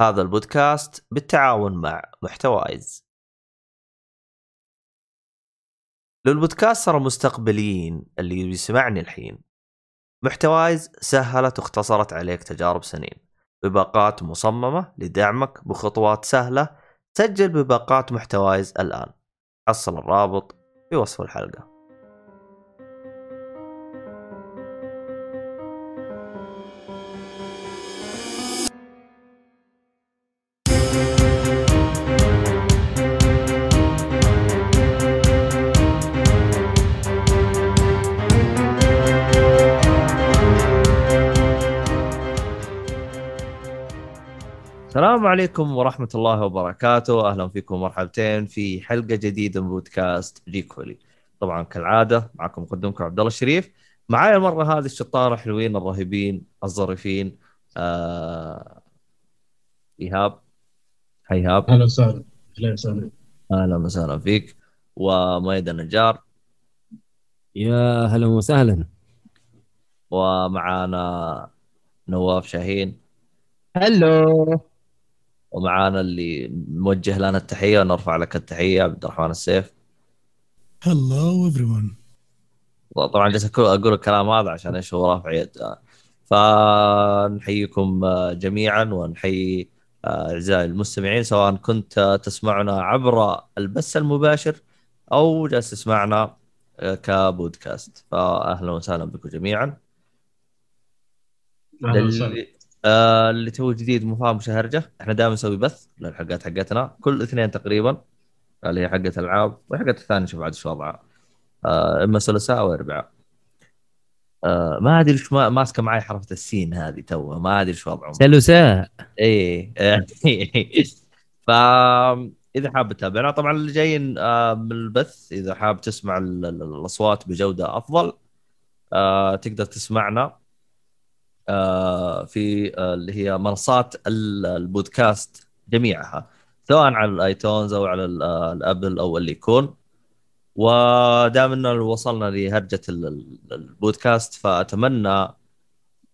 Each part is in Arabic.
هذا البودكاست بالتعاون مع محتوايز للبودكاستر المستقبليين اللي بيسمعني الحين محتوايز سهلت واختصرت عليك تجارب سنين. بباقات مصممة لدعمك بخطوات سهلة سجل بباقات محتوايز الآن. حصل الرابط في وصف الحلقة. السلام عليكم ورحمة الله وبركاته. أهلا فيكم مرحبتين في حلقة جديدة من بودكاست جيكولي طبعا كالعادة معكم مقدمكم عبد الله الشريف. معايا المرة هذه الشطارة الحلوين الرهيبين الظريفين. آه... إيهاب. هاي إيهاب. أهلا وسهلا. أهلا وسهلا. أهلا وسهلا فيك. وميد النجار. يا هلا وسهلا. ومعانا نواف شاهين. هلو. ومعانا اللي موجه لنا التحية ونرفع لك التحية عبد الرحمن السيف. Hello everyone. طبعا جالس أقول- أقول الكلام هذا عشان إيش هو رافع يد. فنحييكم آه، جميعا ونحيي آه، أعزائي المستمعين سواء كنت آه، تسمعنا عبر البث المباشر أو جالس تسمعنا كبودكاست. فاهلا وسهلا بكم جميعا. أهلا وسهلا. آه اللي تو جديد مو فاهم إيش الهرجة إحنا دائما نسوي بث للحلقات حقتنا. كل اثنين تقريبا اللي هي حقة ألعاب وحقه الثانية شوف عاد شو وضعها. آه إما ثلاثاء أو أربعاء. آه ما أدري إيش ما- ماسكة معي حرفة السين هذه تو ما أدري إيش وضعهم. سلوساء إيه ف إذا حاب تتابعنا طبعا اللي جايين آه، من البث إذا حاب تسمع ال- ال- الأصوات بجودة أفضل آه، تقدر تسمعنا. في آه، اللي هي منصات ال- البودكاست جميعها سواء على ال iTunes أو على آه، ال Apple أو اللي يكون. ودام إنه وصلنا لهرجة ال- ال- البودكاست فأتمنى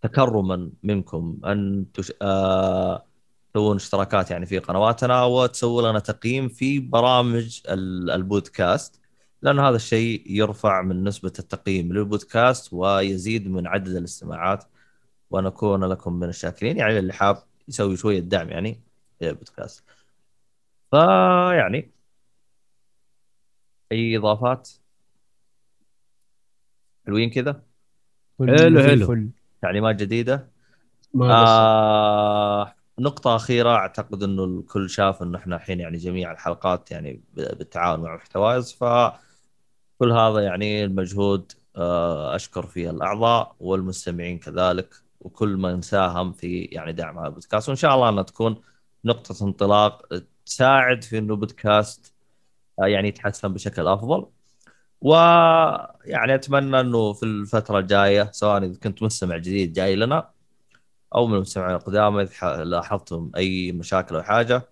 تكرما منكم أن تش... آه... تسوون اشتراكات يعني في قنواتنا وتسووا لنا تقييم في برامج ال- البودكاست لأن هذا الشيء يرفع من نسبة التقييم للبودكاست ويزيد من عدد الاستماعات ونكون لكم من الشاكرين. يعني اللي حاب يسوي شوية دعم يعني للبودكاست فيعني أي إضافات؟ حلوين كذا؟ حلو حلو. تعليمات جديدة. آه نقطة أخيرة أعتقد إنه الكل شاف إنه إحنا الحين يعني جميع الحلقات يعني بالتعاون مع محتوايز. فكل هذا يعني المجهود آه أشكر فيه الأعضاء والمستمعين كذلك. وكل من ساهم في يعني دعم هذا البودكاست. وإن شاء الله أنها تكون نقطة انطلاق تساعد في إنه بودكاست آه يعني يتحسن بشكل أفضل. ويعني أتمنى إنه في الفترة الجاية سواء إذا كنت مستمع جديد جاي لنا أو من المستمعين القدامى إذا لاحظتم أي مشاكل أو حاجة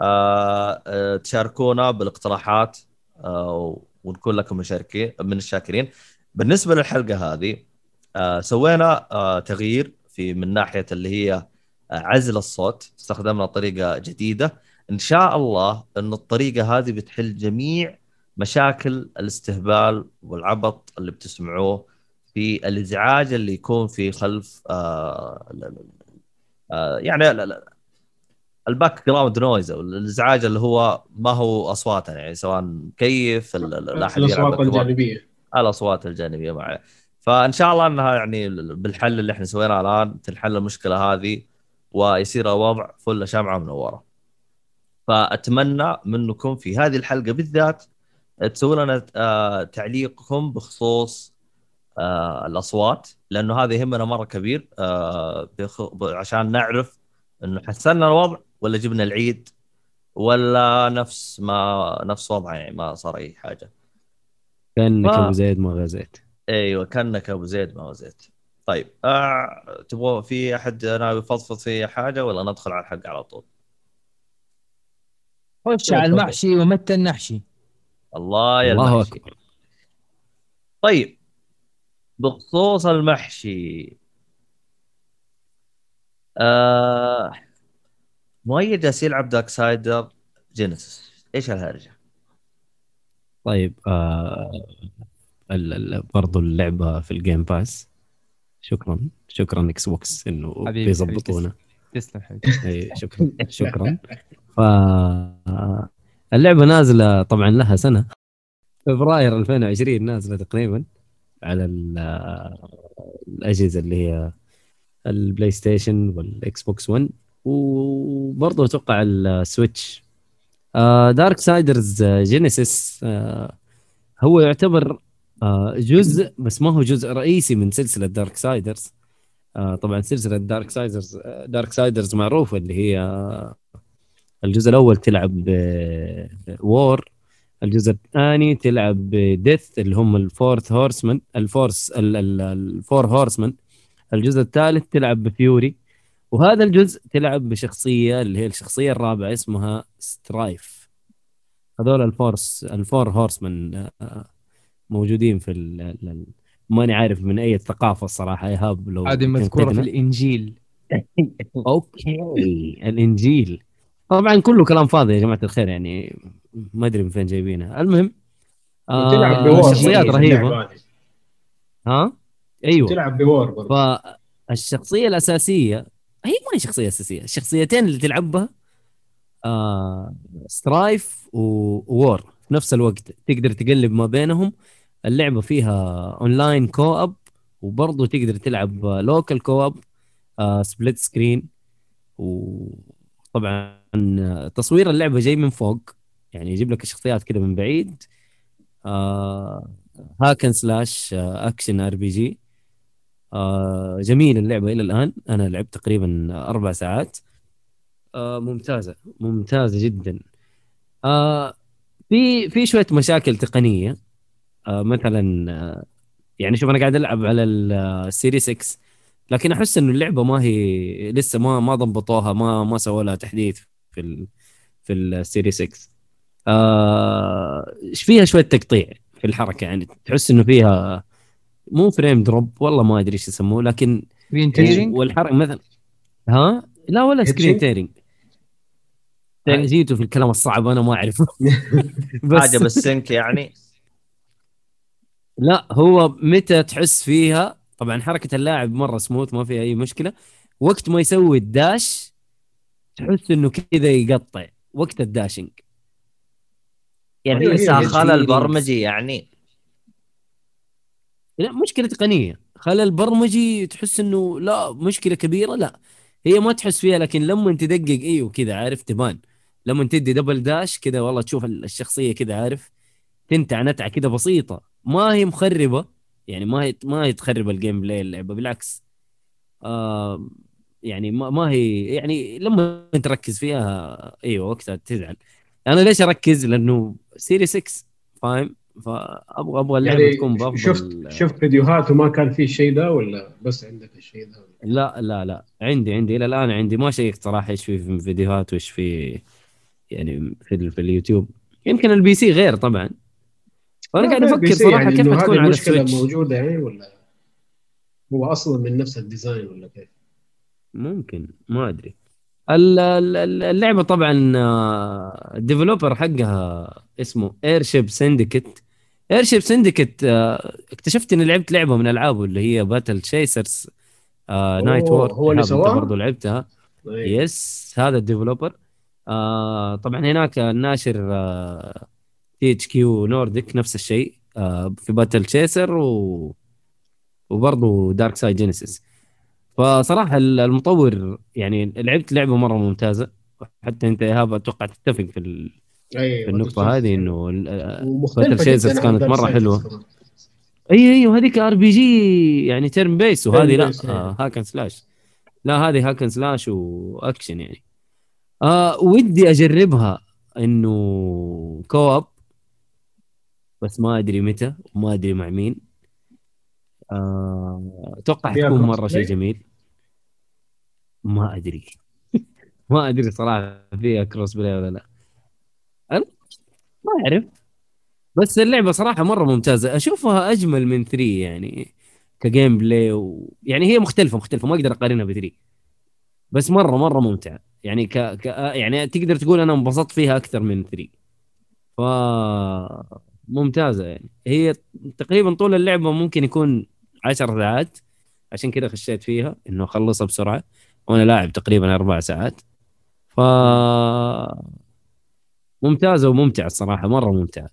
آه، آه، تشاركونا بالاقتراحات ونكون لكم مشاركين من الشاكرين. بالنسبة للحلقة هذه سوينا آه، تغيير في من ناحية اللي هي آه، عزل الصوت استخدمنا طريقة جديدة. إن شاء الله إن الطريقة هذه بتحل جميع مشاكل الاستهبال والعبط اللي بتسمعوه في الإزعاج اللي يكون في خلف آه آه يعني ال background noise أو الإزعاج اللي هو ما هو اصوات يعني سواء مكيف لا أحد الأصوات. الجانبية. الأصوات الجانبية معي. فإن شاء الله إنها يعني بالحل اللي إحنا سويناه الآن تنحل المشكلة هذه ويصير الوضع فل شمعة منوره فأتمنى منكم في هذه الحلقة بالذات تسووا لنا آه، تعليقكم بخصوص آه، الأصوات لأنه هذا يهمنا مرة كبير آه، عشان نعرف إنه حسنا الوضع ولا جبنا العيد ولا نفس ما نفس وضعه يعني ما صار أي حاجة. كأنك أبو زيد ما غزيت أيوه كأنك أبو زيد ما هو زيد. طيب آه تبغى في أحد ناوي يفضفض في حاجة ولا ندخل على الحق على طول؟ خش على المحشي ومتى النحشي. الله يا الله المحشي. طيب بخصوص المحشي آه مؤيد جالس يلعب دارك سايدر Genesis. إيش هالهرجه؟ طيب آه برضو اللعبة في ال Game Pass شكرا. شكرا Xbox انه بيظبطونا. تسلم حبيبي. اي شكرا شكرا. ف اللعبة نازلة طبعا لها سنة. فبراير 2020 نازلة تقريبا على ال- الأجهزة اللي هي ال PlayStation وال Xbox 1 وبرضه أتوقع ال Switch Darksiders Genesis هو يعتبر جزء بس ما هو جزء رئيسي من سلسلة Darksiders طبعا سلسلة Darksiders Darksiders معروفة اللي هي آه، الجزء الأول تلعب War الجزء الثاني تلعب Death اللي هم ال Four Horsemen ال Four ال- ال- ال Four Horsemen الجزء الثالث تلعب ب Fury وهذا الجزء تلعب بشخصية اللي هي الشخصية الرابعة اسمها Strife هذول ال Four ال Four Horsemen آه، موجودين في ال- ماني عارف من أي ثقافة الصراحة ايهاب لو هذه مذكورة في. الإنجيل. أوكي الإنجيل. طبعا كله كلام فاضي يا جماعة الخير يعني ما أدري من فين جايبينها المهم آه شخصيات رهيبة. ها؟ أيوه. تلعب برضه. فالشخصية الأساسية هي ما هي شخصية أساسية الشخصيتين اللي تلعب بها آه Strife و War. في نفس الوقت تقدر تقلب ما بينهم اللعبة فيها online co-op وبرضه تقدر تلعب local co-op split screen وطبعا آه، تصوير اللعبة جاي من فوق. يعني يجيب لك الشخصيات كده من بعيد. hack and slash action RPG جميل اللعبة إلى الآن. أنا لعبت تقريبا أربع ساعات. آه ممتازة ممتازة جدا. آه في في شوية مشاكل تقنية. مثلا آه يعني شوف أنا قاعد ألعب على ال Series X لكن أحس إنه اللعبة ما هي لسه ما ما ضبطوها ما ما سووا لها تحديث في ال في ال Series X آه فيها شوية تقطيع في الحركة؟ يعني تحس إنه فيها مو frame drop والله ما أدري إيش يسموه لكن screen tearing والحركة مثلا ها؟ لا ولا screen؟ tearing جيتوا في الكلام الصعب أنا ما أعرفه. بس حاجة بال sync يعني. لا هو متى تحس فيها؟ طبعا حركة اللاعب مرة سموث ما فيها أي مشكلة. وقت ما يسوي ال dash تحس إنه كذا يقطع وقت ال dashing يعني هي خلل. برمجي يعني لا مشكلة تقنية. خلل برمجي تحس إنه لا مشكلة كبيرة لا. هي ما تحس فيها لكن لما تدقق إيوه كذا عارف تبان. لما تدي double dash كذا والله تشوف الشخصية كذا عارف. تنتع نتعة كذا بسيطة. ما هي مخربة يعني ما هي ما هي تخرب ال gameplay اللعبة بالعكس. آه يعني ما, ما هي يعني لما تركز فيها أيوه وقتها تزعل. أنا ليش أركز؟ لأنه Series X فاهم؟ فابغى أبغى اللعبة يعني تكون بأفضل شفت شفت فيديوهات وما كان في الشيء ده ولا بس عندك الشيء ده لا لا لا. عندي عندي. إلى الآن عندي. ما شيكت صراحة إيش في في الفيديوهات وإيش في يعني في, في اليوتيوب. يمكن ال PC غير طبعا. فانا قاعد أفكر صراحة يعني كيف هذه على المشكلة ال Switch موجودة يعني ولا هو أصلا من نفس ال design ولا كيف؟ ممكن ما أدري ال- ال- ال- اللعبة طبعا آه، ال developer حقها اسمه Airship Syndicate Airship Syndicate اكتشفت إني لعبت لعبة من العابه اللي هي Battle Chasers Nightwar هو اللي سواها؟ برضه لعبتها. yes هذا ال developer آه طبعا هناك الناشر THQ Nordic نفس الشيء آه في Battle Chaser و وبرضه Darksiders Genesis فصراحة ال- المطور يعني لعبت لعبة مرة ممتازة حتى أنت إيهاب أتوقع تتفق في ال- أيوه في النقطة هذه إنه ال- آه، عن كانت حلوة. كمان. أي أيوه هذيك RPG يعني turn base وهذه لا based، آه أيوة. hack and slash لا هذه hack and slash وaction يعني آه ودي أجربها إنه co-op بس ما أدري متى وما أدري مع مين. آه، أتوقع حتكون cross مرة شيء؟ جميل. ما أدري. ما أدري صراحة فيها cross play ولا لا. أنا ما أعرف. بس اللعبة صراحة مرة ممتازة. أشوفها أجمل من 3 يعني ك gameplay و... يعني هي مختلفة مختلفة. ما أقدر أقارنها ب 3 بس مرة مرة ممتعة. يعني ك... ك يعني تقدر تقول أنا انبسطت فيها أكثر من 3 ف ممتازة يعني. هي تقريبا طول اللعبة ممكن يكون 10 ساعات. عشان كذا خشيت فيها إنه أخلصها بسرعة. وأنا لاعب تقريبا أربع ساعات. ف ممتازة وممتعة الصراحة مرة ممتعة.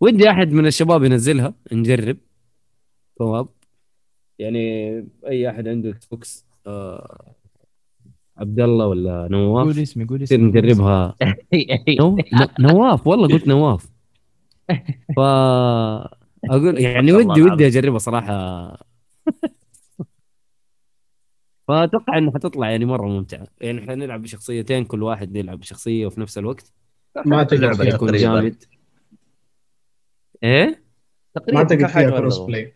ودي أحد من الشباب ينزلها نجرب. كواب يعني أي أحد عنده Xbox آه عبد الله ولا نواف؟ قول اسمي قول اسمي نجربها. نواف والله قلت نواف. ف أقول يعني ودي. ودي اجربها صراحة. فأتوقع انها حتطلع يعني مرة ممتعه يعني إحنا نلعب بشخصيتين كل واحد يلعب بشخصية وفي نفس الوقت. ما تقدر يكون. جامد. إيه؟ ما تقدر فيها cross play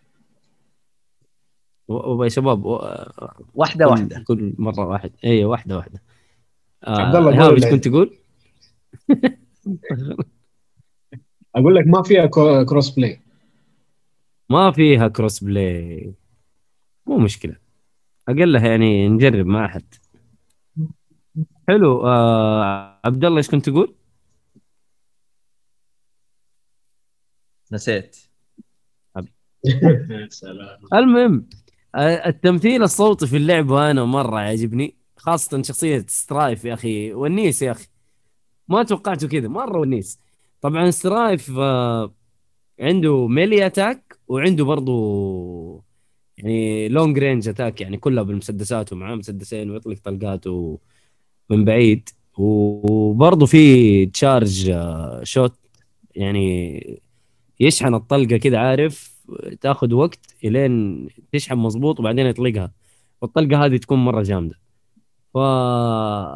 و- يا شباب و- واحدة كل- واحدة. كل مرة واحد. أيوه واحدة واحدة. آه عبد الله إيش كنت تقول؟ أقول لك ما فيها cross play ما فيها cross play مو مشكلة. أقلها يعني نجرب مع أحد. حلو. آه عبد الله إيش كنت تقول؟ نسيت. سلام المهم آه، التمثيل الصوتي في اللعبه أنا مرة يعجبني خاصة شخصية Strife يا أخي. ونيس يا أخي. ما توقعته كذا. مرة ونيس. طبعا Strife آه، عنده melee attack وعنده برضو يعني long range attack يعني كلها بالمسدسات ومعاه مسدسين ويطلق طلقاته من بعيد. وبرضه في charge آه، shot يعني يشحن الطلقة كده عارف؟ تاخذ وقت إلين تشحن مظبوط وبعدين يطلقها. والطلقة هذه تكون مرة جامدة. ف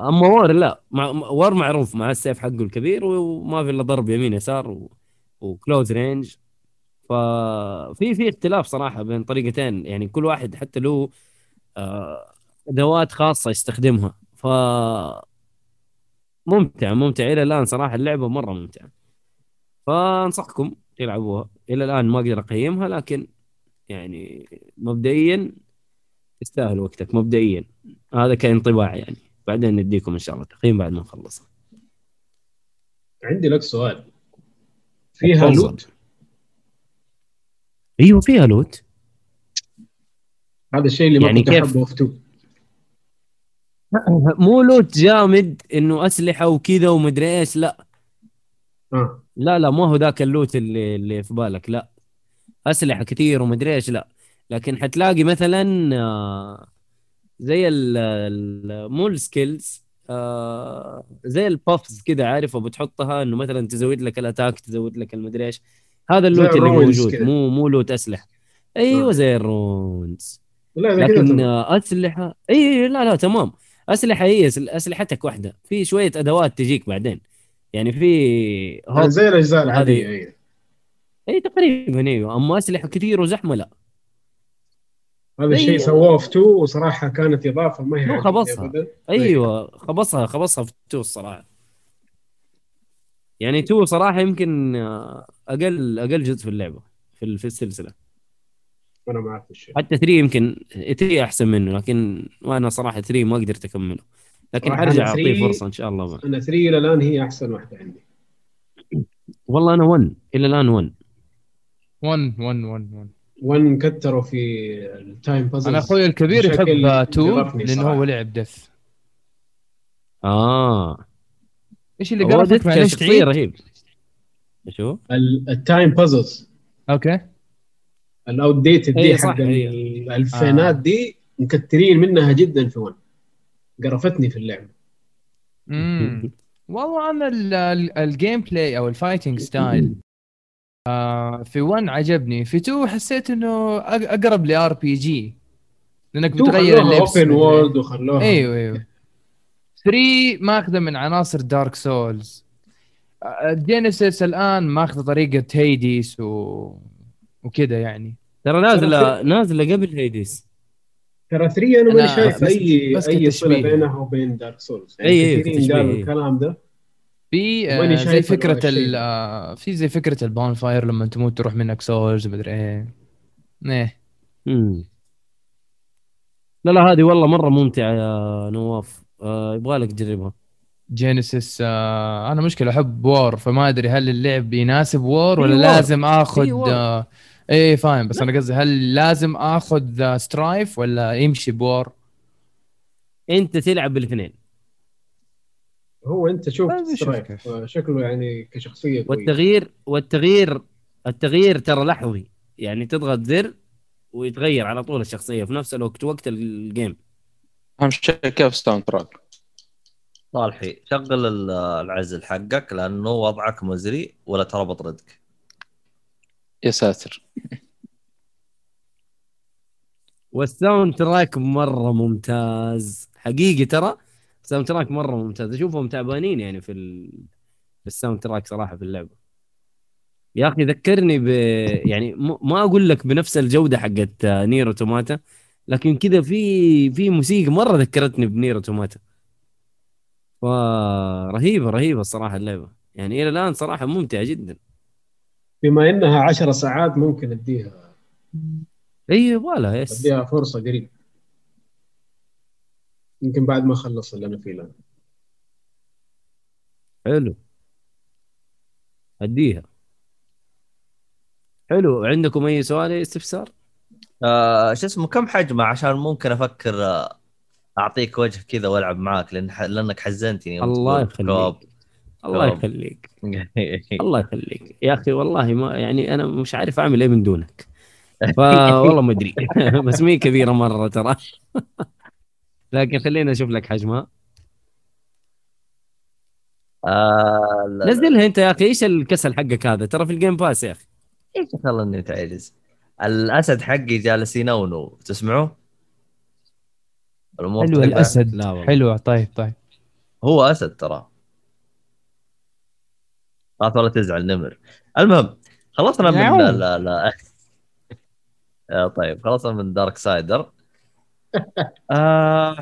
أما War لا مع... War معروف مع السيف حقه الكبير وما في إلا ضرب يمين يسار و... و close range ففي في اختلاف صراحة بين طريقتين يعني كل واحد حتى له آه، أدوات خاصة يستخدمها. ف ممتع ممتع. إلى الآن صراحة اللعبة مرة ممتعة. فأنصحكم تلعبوها. إلى الآن ما أقدر أقيمها لكن يعني مبدئيا تستاهل وقتك مبدئيا. هذا كانطباع يعني. بعدين نديكم إن شاء الله تقييم بعد ما نخلصها عندي لك سؤال. فيها. لوت؟ أيوه فيها لوت. هذا الشيء اللي ما يعني كنت كيف؟ أحبه في مو loot جامد إنه أسلحة وكذا ومدري إيش لا. آه. لا لا ما هو ذاك ال loot اللي اللي في بالك لا. أسلحة كثير ومدري إيش لا. لكن حتلاقي مثلا آه، زي ال مو ال skills آه، زي ال buffs كذا عارف؟ وبتحطها إنه مثلا تزود لك ال attack تزود لك المدري إيش. هذا ال loot اللي موجود. كذا. مو مو loot أسلحة. أيوه آه. زي ال runes. لا لكن. آه، أسلحة إي لا لا تمام. أسلحة هي أسلحتك واحدة. في شوية أدوات تجيك بعدين. يعني في هوب زي الأجزاء هذه- العادية اي إي تقريبا أيوه. أما أسلحة كثير وزحمة لا. هذا الشيء سووه في two وصراحة كانت إضافة ما هي خبصها. أيوه خبصها خبصها في two الصراحة. يعني two صراحة يمكن أقل أقل جزء في اللعبة في في السلسلة. أنا معك الشيء. حتى 3 يمكن 3 أحسن منه لكن وأنا صراحة 3 ما قدرت أكمله. لكن حرجع أنا أعطيه 3 فرصة إن شاء الله. أنا 3 إلى الآن هي أحسن واحدة عندي. والله أنا 1 إلى الآن 1 1 1 1 1 1 كتروا في التايم بازل أنا أخوي الكبير يحب 2 قرفني لأنه صراحة. هو لعب دث آه. إيش اللي قرفك معلش شخصيه تعيد؟ رهيب. شو؟ ال time puzzles okay. ال outdated إيه دي صح، حق إيه. الألفينات آه. دي مكترين منها جدا في 1 قرفتني في اللعبه امم والله أنا ال- ال- ال gameplay أو ال fighting style آه في 1 عجبني. في 2 حسيت إنه أقرب ل RPG لأنك بتغير اللبس open. world وخلوها. أيوه أيوه. 3 ماخذة من عناصر Dark Souls Genesis الآن ماخذة طريقة Hades و... وكذا يعني. ترى نازله نازلة قبل Hades ترى 3 أنا أنا ماني شايف اي أي صلة. بينها وبين Dark Souls أي- أي، كثيرين قالوا. الكلام ده. في آه، زي فكرة. ال آه، في زي فكرة ال bonfire لما تموت تروح منك souls مدري إيه إيه مم. لا لا هذه والله مرة ممتعة يا نواف آه يبغى لك تجربها Genesis آه أنا مشكلة أحب War فما أدري هل اللعب يناسب War ولا. لازم آخذ. آه إيه فاهم بس أنا قصدي هل لازم آخذ آه Strife ولا يمشي ب War أنت تلعب بالاثنين هو انت شوف. شكله يعني كشخصية كويس والتغيير والتغيير التغيير ترى لحظي. يعني تضغط زر ويتغير على طول الشخصية في نفس الوقت وقت ال game أهم شيء كيف ساوند تراك صالحي شغل ال- العزل حقك لأنه وضعك مزري ولا ترى بطردك؟ يا ساتر. وال soundtrack مرة ممتاز. حقيقي ترى ال soundtrack مرة ممتاز. أشوفهم تعبانين يعني في ال... في ال soundtrack صراحة في اللعبة. يا أخي ذكرني ب يعني. ما أقول لك بنفس الجودة حقت نير اوتوماتا لكن كذا في في موسيقى مرة ذكرتني بنير اوتوماتا. فرهيبه رهيبه الصراحة اللعبة. يعني إلى الآن صراحة ممتعة جدا. بما إنها 10 ساعات ممكن أديها. اي يبغى لها yes. أديها فرصة قريب يمكن بعد ما اخلص اللي أنا فيه الان حلو. أديها. حلو. عندكم أي سؤال أي استفسار؟ آه شو اسمه كم حجمه عشان ممكن أفكر آه، أعطيك وجه كذا وألعب معاك لأن ح... لأنك حزنتني يوم الله تقول كوب. يخليك الله كوب. يخليك. الله يخليك. يا أخي والله ما يعني أنا مش عارف أعمل إيه من دونك. فوالله ما أدري. بس مي كبيره مرة ترى. لكن خلينا أشوف لك حجمها آه لا- لا. نزلها أنت يا أخي إيش الكسل حقك هذا ترى في الجيم باس يا أخي إيش خلني تعجز الأسد حقي جالس ينونو تسمعوه؟ الأمور حلو. الأسد لا والله. حلو طيب طيب هو أسد ترى خلاص ولا تزعل نمر المهم خلصنا من. لا لا, لا. طيب خلصنا من دارك سايدر آه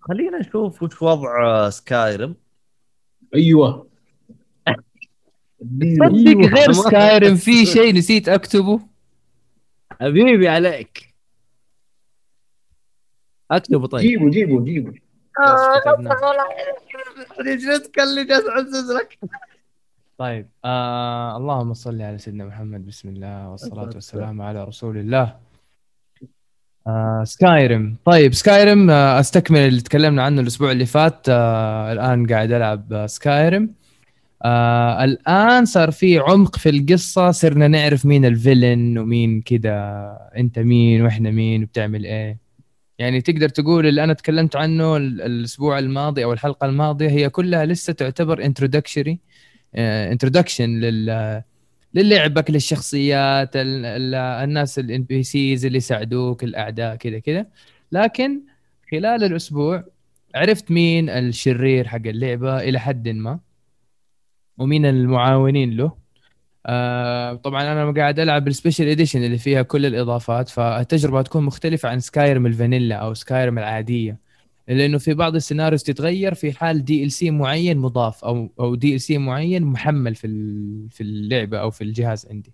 خلينا نشوف وش وضع سكايرم. أيوه. تصدق أيوة. غير سكايرم في شيء نسيت أكتبه؟ حبيبي عليك. أكتبه طيب. جيبوا جيبوا بس كتبناه. رجلتك اللي جالس اعزز لك طيب آه اللهم صل على سيدنا محمد. بسم الله والصلاة والسلام على رسول الله. آه سكايرم طيب سكايرم آه أستكمل اللي تكلمنا عنه الأسبوع اللي فات. آه الآن قاعد ألعب آه سكايرم آه الآن صار في عمق في القصة صرنا نعرف مين ال villain ومين كذا أنت مين وإحنا مين وبتعمل إيه. يعني تقدر تقول اللي أنا تكلمت عنه ال- الأسبوع الماضي أو الحلقة الماضية هي كلها لسه تعتبر introductory introduction لل للعبك للشخصيات ال- ال- الناس ال NPCs اللي يساعدوك الأعداء كذا كذا. لكن خلال الأسبوع عرفت مين الشرير حق اللعبة إلى حد ما ومين المعاونين له. آه طبعا أنا قاعد ألعب ال special edition اللي فيها كل الإضافات فالتجربة تكون مختلفة عن سكايرم الفانيلا أو سكايرم العادية. لأنه في بعض ال scenarios تتغير في حال DLC معين مضاف أو أو DLC معين محمل في في اللعبة أو في الجهاز عندي.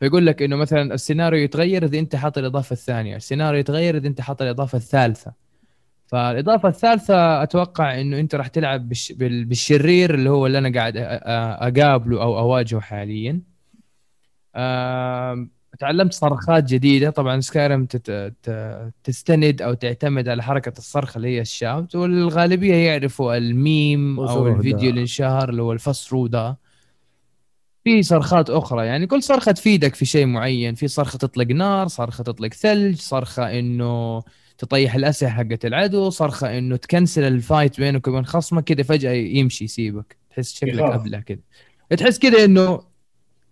فيقول لك إنه مثلا السيناريو يتغير إذا أنت حاط الإضافة الثانية. السيناريو يتغير إذا أنت حاط الإضافة الثالثة. فالإضافة الثالثة أتوقع إنه أنت راح تلعب بالش... بال- بالشرير اللي هو اللي أنا قاعد أقابله أو أواجهه حاليا. تعلمت صرخات جديدة. طبعا سكايرم تستند أو تعتمد على حركة الصرخه اللي هي ال shout والغالبية يعرفوا الميم أو الفيديو. اللي انشهر اللي هو الفص رو ده في صرخات أخرى يعني كل صرخة تفيدك في شيء معين. في صرخة تطلق نار صرخة تطلق ثلج صرخة إنه تطيح الأسلحة حقت العدو صرخة إنه تكنسل ال fight بينك وبين خصمك كذا فجأة يمشي يسيبك. تحس شكلك. أبلة كذا. تحس كذا إنه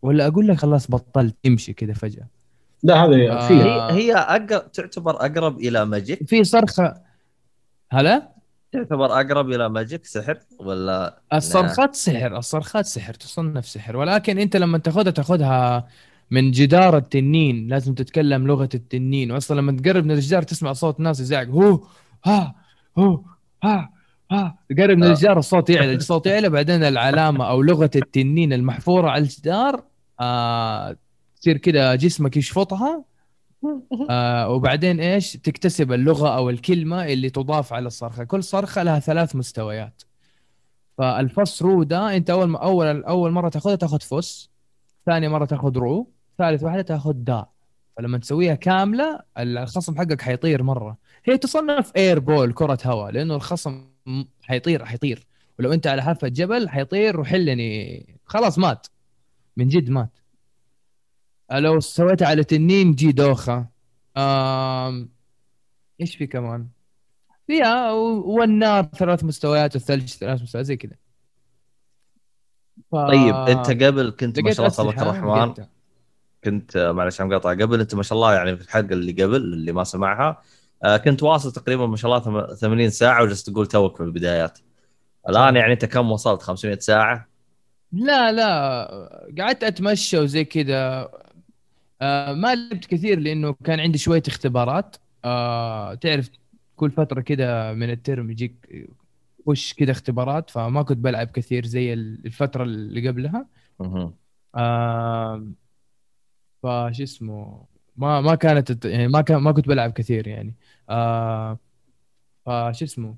ولا أقول لك خلاص بطلت يمشي كذا فجأة؟ لا هذا آه. فيها هي هي أقرب تعتبر أقرب إلى magic في صرخة. هلا؟ تعتبر أقرب إلى magic سحر ولا؟ الصرخات سحر الصرخات سحر تصنف سحر. ولكن أنت لما تاخذها تاخذها من جدار التنين. لازم تتكلم لغة التنين. واصلا لما تقرب من الجدار تسمع صوت ناس يزعق. هو ها هو ها ها. تقرب من آه. الجدار الصوت يعلى. الصوت يعلى بعدين العلامة أو لغة التنين المحفورة على الجدار آه تصير كده جسمك يشفطها. آه وبعدين إيش؟ تكتسب اللغة أو الكلمة اللي تضاف على الصرخة. كل صرخة لها ثلاث مستويات. فالفص رو ده أنت أول ما أول أول مرة تاخذها تاخذ فص ثاني مرة تاخذ رو ثالث واحدة تاخذ دا. فلما تسويها كاملة الخصم حقك حيطير مرة. هي تصنف air ball كرة هواء لأنه الخصم حيطير حيطير. ولو أنت على حافه جبل حيطير وحلني. خلاص مات. من جد مات. لو سويتها على تنين جي دوخة. آم... إيش في كمان؟ فيها والنار ثلاث مستويات والثلج ثلاث مستويات زي كذا. ف... طيب أنت قبل كنت ما شاء الله تبارك الرحمن. كنت آه، معلش أنا مقاطع قبل أنت ما شاء الله يعني في الحلقة اللي قبل اللي ما سمعها آه، كنت واصل تقريبا ما شاء الله ثم- 80 ساعة وجلست تقول توك في البدايات. الآن يعني أنت كم وصلت؟ 500 ساعة؟ لا لا قعدت أتمشى وزي كذا. آه ما لعبت كثير لأنه كان عندي شوية اختبارات. آه تعرف كل فترة كذا من الترم يجيك وش كذا اختبارات فما كنت بلعب كثير زي الفترة اللي قبلها. آه فش اسمه ما ما كانت يعني ما كان ما كنت بلعب كثير يعني. آه فش اسمه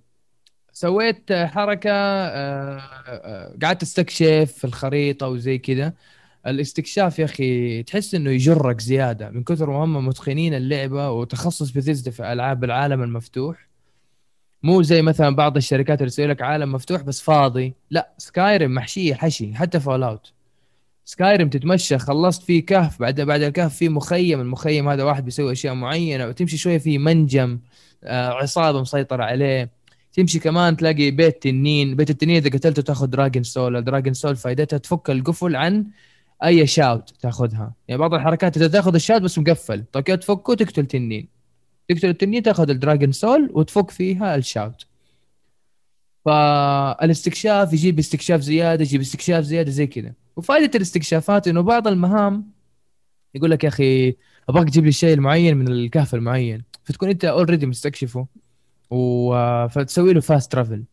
سويت حركة آه آه قعدت استكشف في الخريطة وزي كذا. الاستكشاف يا أخي تحس إنه يجرك زيادة من كثر ما هم متقنين اللعبة وتخصص بثيزدا في ألعاب العالم المفتوح. مو زي مثلا بعض الشركات اللي تسوي لك عالم مفتوح بس فاضي. لا سكايرم محشية حشي حتى فول اوت سكايرم تتمشى خلصت فيه كهف بعد بعد الكهف في مخيم المخيم هذا واحد بيسوي أشياء معينة وتمشي شوية في منجم آه، عصابة مسيطرة عليه. تمشي كمان تلاقي بيت تنين بيت التنين إذا قتلته تاخذ dragon soul ال dragon soul فائدتها تفك القفل عن أي shout تاخذها. يعني بعض الحركات إذا تاخذ ال shout بس مقفل طيب تفكه تقتل تنين تقتل التنين تاخذ ال dragon soul وتفك فيها ال shout فالاستكشاف يجيب استكشاف زيادة يجيب استكشاف زيادة زي كذا وفائده الاستكشافات إنه بعض المهام يقول لك يا أخي أبغاك تجيب لي الشيء المعين من الكهف المعين فتكون أنت already مستكشفه. و... فتسوي له fast travel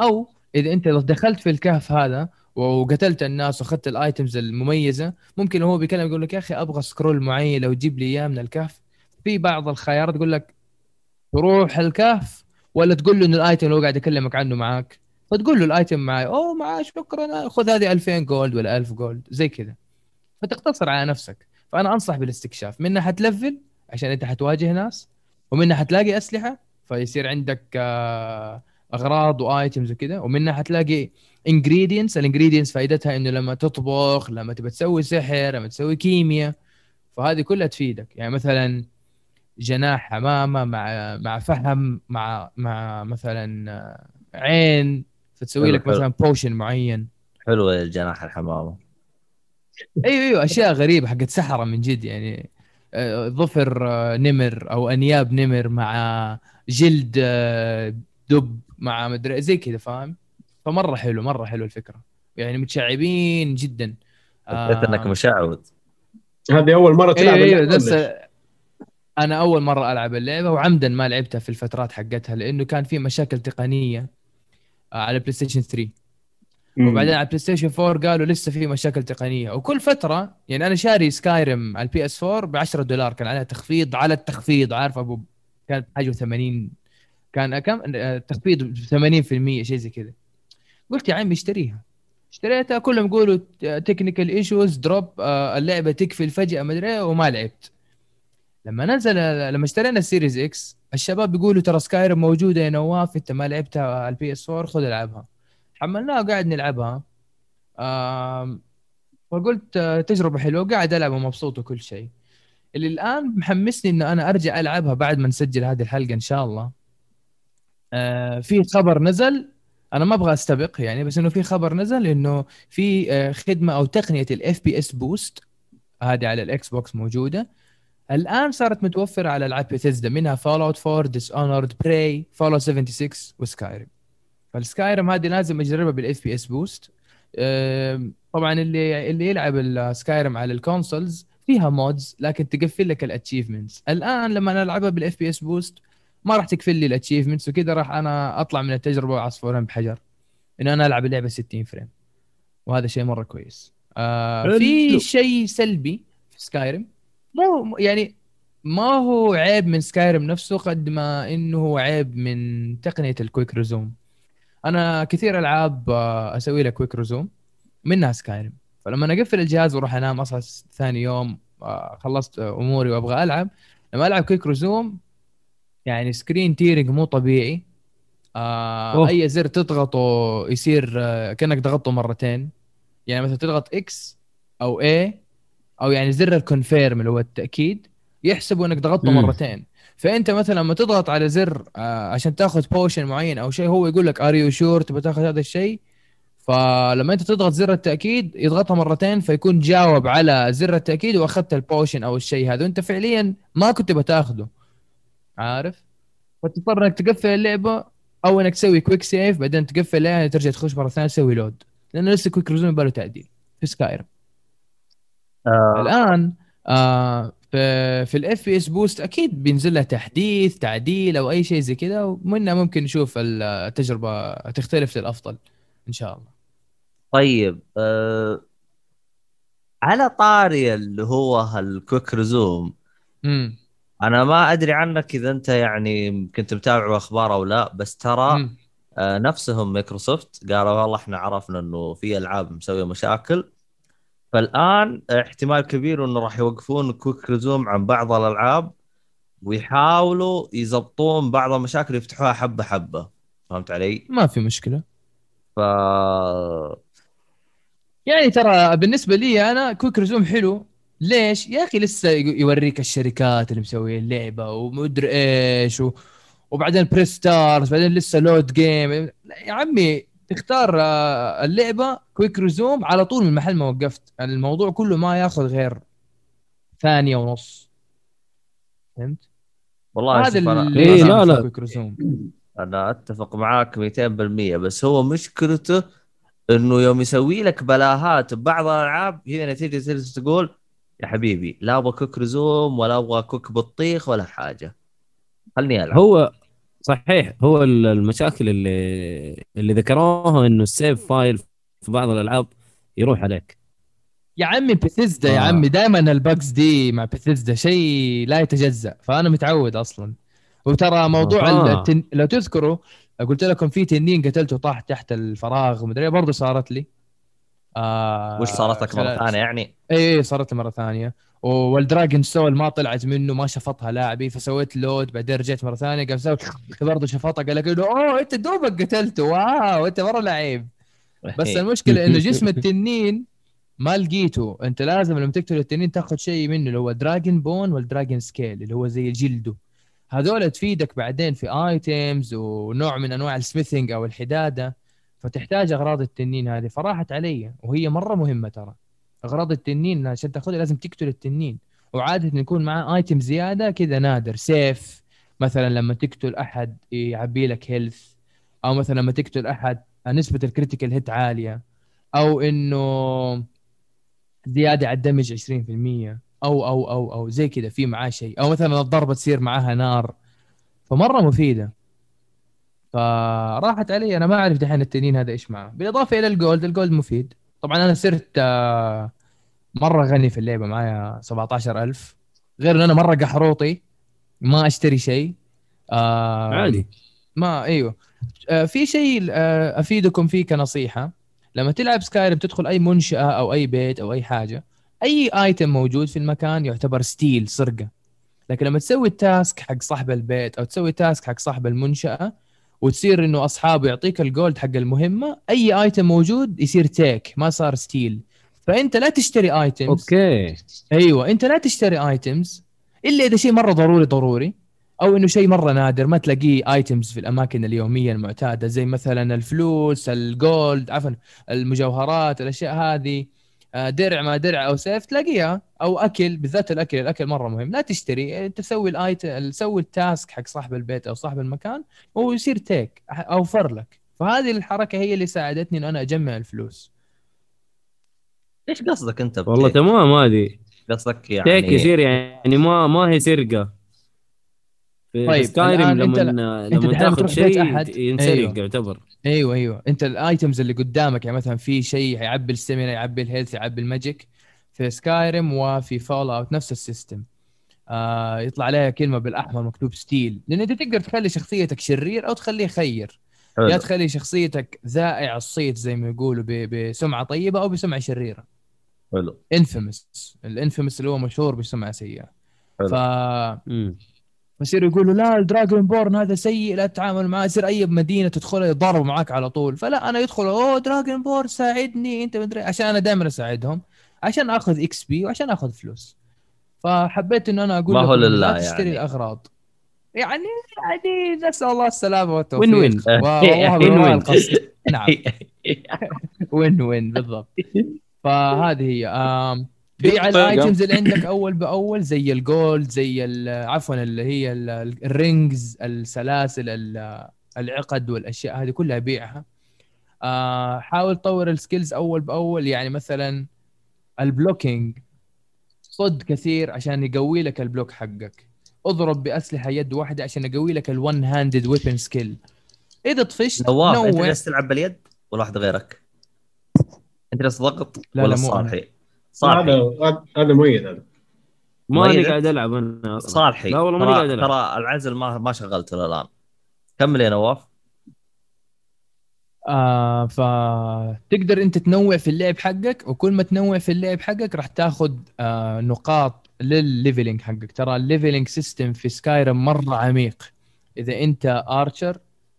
أو إذا أنت لو دخلت في الكهف هذا وقتلت الناس وأخذت ال items المميزة ممكن هو بيكلم يقول لك يا أخي أبغى scroll معين لو تجيب لي إياه من الكهف. في بعض الخيارات تقول لك تروح الكهف ولا تقول له إن ال item اللي هو قاعد يكلمك عنه معاك. فتقول له ال item معي أوه معاه شكرا خذ هذه 2000 gold ولا 1000 gold زي كذا. فتقتصر على نفسك. فأنا أنصح بالإستكشاف. منها حتلفل عشان أنت حتواجه ناس ومنها حتلاقي أسلحة فيصير عندك آه، أغراض و items وكذا ومنها حتلاقي ingredients ال ingredients فائدتها إنه لما تطبخ لما تبى تسوي سحر لما تسوي كيمياء فهذه كلها تفيدك. يعني مثلا جناح حمامة مع مع فحم مع مع مثلا آه، عين. فتسوي حلو، لك حلو. مثلا بوشن معين. حلوة الجناح الحمامة. أيوه أيوه أشياء غريبة حقت سحرة من جد يعني. آه، ظفر نمر أو أنياب نمر مع جلد آه، دب مع مدري زي كذا فاهم؟ فمرة حلو مرة حلو الفكرة. يعني متشعبين جدا. حسيت إنك آه، مشعوذ. هذه أول مرة تلعب أيوه أيوه اللعبة بس؟ أنا أول مرة ألعب اللعبة وعمدا ما لعبتها في الفترات حقتها لأنه كان في مشاكل تقنية آه، على بلاي ستيشن 3 وبعدين على بلاي ستيشن 4 قالوا لسه في مشاكل تقنية. وكل فترة يعني أنا شاري سكايرم على البي اس 4 ب 10 دولار كان عليها تخفيض على التخفيض عارف أبو كانت حاجة 80 كان كم؟ تخفيض 80% شيء زي كذا. قلت يا عمي اشتريها. اشتريتها كلهم يقولوا technical issues drop اللعبة تقفل فجاه ما أدري وما لعبت. لما نزل لما اشترينا ال Series X الشباب بيقولوا ترى سكايرم موجودة يا نواف انت ما لعبتها على البي اس 4 خذ العبها. حملناها وقاعد نلعبها. فقلت آه، تجربة حلوة قاعد ألعب ومبسوط وكل شيء. اللي الآن محمسني إنه أنا أرجع ألعبها بعد ما نسجل هذه الحلقة إن شاء الله. آه، في خبر نزل. أنا ما أبغى أستبق يعني بس إنه في خبر نزل إنه في آه، خدمة أو تقنية ال FPS Boost هذه على ال Xbox موجودة. الآن صارت متوفرة على العاب بيثيزدا منها Fallout 4 Dishonored Prey Fallout 76 وسكايرم فالسكايرم هذه لازم أجربها بال FPS Boost طبعا اللي اللي يلعب السكايرم على ال consoles فيها mods لكن تقفل لك ال achievements الآن لما أنا العبها بال FPS Boost ما راح تقفل لي ال achievements وكذا راح أنا أطلع من التجربة عصفورين بحجر. انه أنا ألعب اللعبة 60 frame. وهذا شيء مرة كويس. آه. في شيء سلبي في سكايرم مو يعني ما هو عيب من سكايرم نفسه قد ما إنه هو عيب من تقنية ال quick resume أنا كثير ألعاب آه، أسوي لها quick resume منها سكايرم فلما أقفل الجهاز وأروح أنام أصحى ثاني يوم آه، خلصت أموري وأبغى ألعب لما ألعب quick resume يعني screen tearing مو طبيعي آه أوه. أي زر تضغطه يصير آه كأنك ضغطه مرتين يعني مثلا تضغط X أو A أو يعني زر ال confirm اللي هو التأكيد يحسبوا إنك ضغطته. مرتين فأنت مثلا لما تضغط على زر آه عشان تأخذ potion معين أو شيء هو يقول لك are you sure تبغى تأخذ هذا الشيء فلما انت تضغط زر التأكيد يضغطها مرتين فيكون جاوب على زر التأكيد وأخذت ال potion أو الشيء هذا. وأنت فعليا ما كنت بتاخذه عارف؟ فتضطر إنك تقفل اللعبة أو إنك تسوي quick save بعدين تقفل يعني ترجع تخش مرة ثانية تسوي load لأنه لسه quick resume باله تعديل في سكايرم آه. الآن آه في في ال FPS Boost أكيد بينزل لها تحديث تعديل أو أي شيء زي كذا ومنها ممكن نشوف التجربة تختلف للأفضل. إن شاء الله. طيب آه على طاري اللي هو ال quick resume امم أنا ما أدري عنك إذا أنت يعني كنت متابع أخبار أو لا بس ترى مم. آه نفسهم مايكروسوفت قالوا والله إحنا عرفنا إنه في ألعاب مسوية مشاكل. فالآن احتمال كبير إنه راح يوقفون quick resume عن بعض الألعاب ويحاولوا يضبطون بعض المشاكل يفتحوها حبة حبة. فهمت علي؟ ما في مشكلة. ف يعني ترى بالنسبة لي أنا quick resume حلو ليش؟ يا أخي لسه يوريك الشركات اللي مسويه اللعبه ومدري إيش و... وبعدين press start بعدين لسه load game يا عمي تختار آه، اللعبة quick resume على طول من محل ما وقفت الموضوع كله ما ياخذ غير ثانية ونص فهمت؟ والله هذا اللي إيه، لا، لا. أنا أتفق معاك 200% بس هو مشكلته إنه يوم يسوي لك بلاهات ببعض الألعاب هنا تجلس تقول يا حبيبي لا أبغى quick resume ولا أبغى quick بطيخ ولا حاجة. خلني ألعب. هو صحيح هو ال- المشاكل اللي اللي ذكروها إنه ال save file في بعض الألعاب يروح عليك. يا عمي بثيزدا يا آه. عمي دائما ال bugs دي مع بثيزدا شيء لا يتجزأ فأنا متعود أصلا. وترى موضوع آه. التن... لو تذكروا قلت لكم في تنين قتلته طاح تحت الفراغ ومدري برضه صارت لي. آه وش صارت لك مره ثانية يعني؟ اي اي صارت لي مرة ثانية. وال dragon soul ما طلعت منه ما شفطها لاعبي فسويت load بعدين رجعت مرة ثانية قام سوي برضه شفطها قال لك oh أنت دوبك قتلته wow أنت مرة لعيب. بس المشكلة إنه جسم التنين ما لقيته. أنت لازم لما تقتل التنين تاخذ شيء منه اللي هو dragon bone وال dragon scale اللي هو زي جلده. هذول تفيدك بعدين في items ونوع من أنواع ال smithing أو الحدادة فتحتاج أغراض التنين هذه. فراحت علي وهي مرة مهمة ترى. أغراض التنين عشان تاخذها لازم تقتل التنين. وعادة يكون معاه item زيادة كذا نادر. سيف مثلا لما تقتل أحد يعبي لك health أو مثلا لما تقتل أحد نسبة ال critical hit عالية أو إنه زيادة على ال damage 20% أو أو أو أو زي كذا في معاه شيء. أو مثلا الضربة تصير معاها نار. فمرة مفيدة. فراحت علي. أنا ما أعرف دحين التنين هذا إيش معاه. بالإضافة إلى ال gold ال gold مفيد. طبعا أنا صرت آه، مرة غني في اللعبة معايا 17000 غير ان أنا مرة قحروطي. ما أشتري شيء. آه، عادي. ما أيوه. آه، في شيء آه، أفيدكم فيه كنصيحة. لما تلعب سكايرم تدخل أي منشأة أو أي بيت أو أي حاجة أي item موجود في المكان يعتبر steal سرقه لكن لما تسوي ال task حق صاحب البيت أو تسوي task حق صاحب المنشأة وتصير إنه أصحابه يعطيك ال gold حق المهمة أي item موجود يصير take ما صار steal فأنت لا تشتري items okay. أيوه أنت لا تشتري items إلا إذا شيء مرة ضروري ضروري. أو إنه شيء مرة نادر ما تلاقيه items في الأماكن اليومية المعتادة زي مثلا الفلوس ال gold عفوا المجوهرات الأشياء هذه. درع ما درع أو سيف تلاقيها أو أكل بالذات الأكل الأكل مرة مهم. لا تشتري انت تسوي ال ايت تسوي ال task حق صاحب البيت أو صاحب المكان ويصير take أوفر لك. فهذه الحركة هي اللي ساعدتني إن أنا أجمع الفلوس. إيش قصدك أنت والله؟ تمام هذه. قصدك يعني؟ هيك يصير يعني ما ما هي سرقة. في طيب، سكايريم لما أنت- لما تاخذ شيء. ينسرق أيوه. يعتبر أيوه أيوه أنت ال items اللي قدامك يعني مثلا في شيء يعبي ال stamina يعبي ال health يعبي ال magic في سكايرم وفي فول اوت نفس ال system آه يطلع عليها كلمة بالأحمر مكتوب steal لأن أنت تقدر تخلي شخصيتك شرير أو تخليه خير حلو. يا تخلي شخصيتك ذائع الصيت زي ما يقولوا بسمعة طيبة أو بسمعة شريرة حلو infamous ال infamous اللي هو مشهور بسمعة سيئة حلو. ف مم. فيصيروا يقولوا لا ال Dragonborn هذا سيء لا تتعامل معاه. يصير أي مدينة تدخلها يضرب معاك على طول. فلا أنا يدخل oh Dragonborn ساعدني أنت مدري عشان أنا دائما أساعدهم عشان آخذ XP وعشان آخذ فلوس. فحبيت انه أنا أقول ما هو لله لا تشتري يعني. الأغراض. يعني يعني نسأل الله السلامة والتوفيق. وين وين. وين؟ وين. نعم. وين وين بالضبط. فهذه هي. بيع ال items اللي عندك أول بأول زي ال gold زي ال- عفوا اللي هي ال- rings السلاسل ال- العقد والأشياء هذه كلها بيعها. آه، حاول تطور ال skills أول بأول. يعني مثلا ال blocking صد كثير عشان يقوي لك ال block حقك. اضرب بأسلحة يد واحدة عشان يقوي لك ال one handed weapon skill إذا طفشت نواف أنت جالس تلعب باليد ولا واحد غيرك؟ أنت جالس ضغط لا، ولا لا، مو أنا. صالحي؟ هذا هذا- مؤيد هذا ماني؟ قاعد ألعب أنا صالحي. لا والله ماني قاعد ترى, ألعب. ترى العزل ما ما شغلته الان كمل يا نواف. آه فتقدر أنت تنوع في اللعب حقك وكل ما تنوع في اللعب حقك راح تاخذ آه نقاط للل leveling حقك. ترى ال leveling system في سكايرم مرة عميق. إذا أنت archer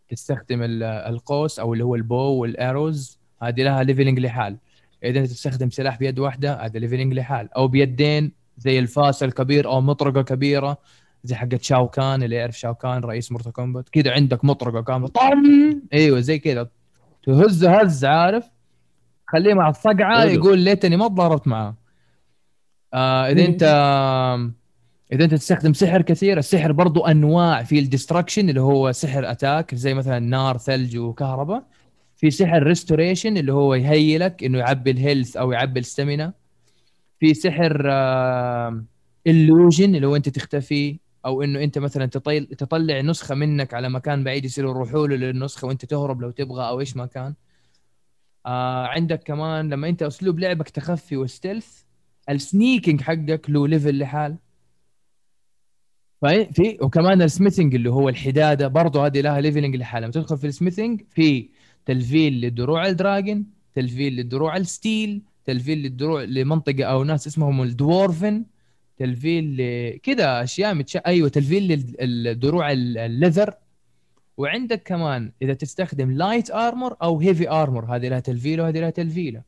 تستخدم ال- القوس أو اللي هو ال bow وال arrows هذه لها leveling لحال. إذا انت تستخدم سلاح بيد واحدة هذا leveling لحال. أو بيدين زي الفاس الكبير أو مطرقة كبيرة زي حقت شاو كان اللي يعرف شاو كان رئيس مورتال كومبات. كذا عندك مطرقة كاملة. طم! أيوه زي كذا. تهز هز عارف؟ خليه مع الصقعة. يقول ليتني ما تضاربت معاه آه إذا أنت إذا أنت تستخدم سحر كثير السحر برضو أنواع. في ال destruction اللي هو سحر attack زي مثلا نار ثلج وكهرباء. في سحر restoration اللي هو يheal ك إنه يعبي ال health أو يعبي ال stamina في سحر illusion اللي هو أنت تختفي أو إنه أنت مثلا تطلع نسخة منك على مكان بعيد يصيروا يروحوا له للنسخة وأنت تهرب لو تبغى أو إيش ما كان. آه عندك كمان لما أنت أسلوب لعبك تخفي و stealth ال sneaking حقك له level لحال. في وكمان ال smithing اللي هو الحدادة برضه هذه لها leveling لحالها. لما تدخل في ال smithing في تلفيل لدروع ال dragon تلفيل للدروع ال steel تلفيل للدروع لمنطقة أو ناس اسمهم ال Dwarven تلفيل ل- كذا أشياء متش... أيوه تلفيل للدروع ال- leather وعندك كمان إذا تستخدم light armor أو heavy armor هذه لها تلفيله وهذه لها تلفيله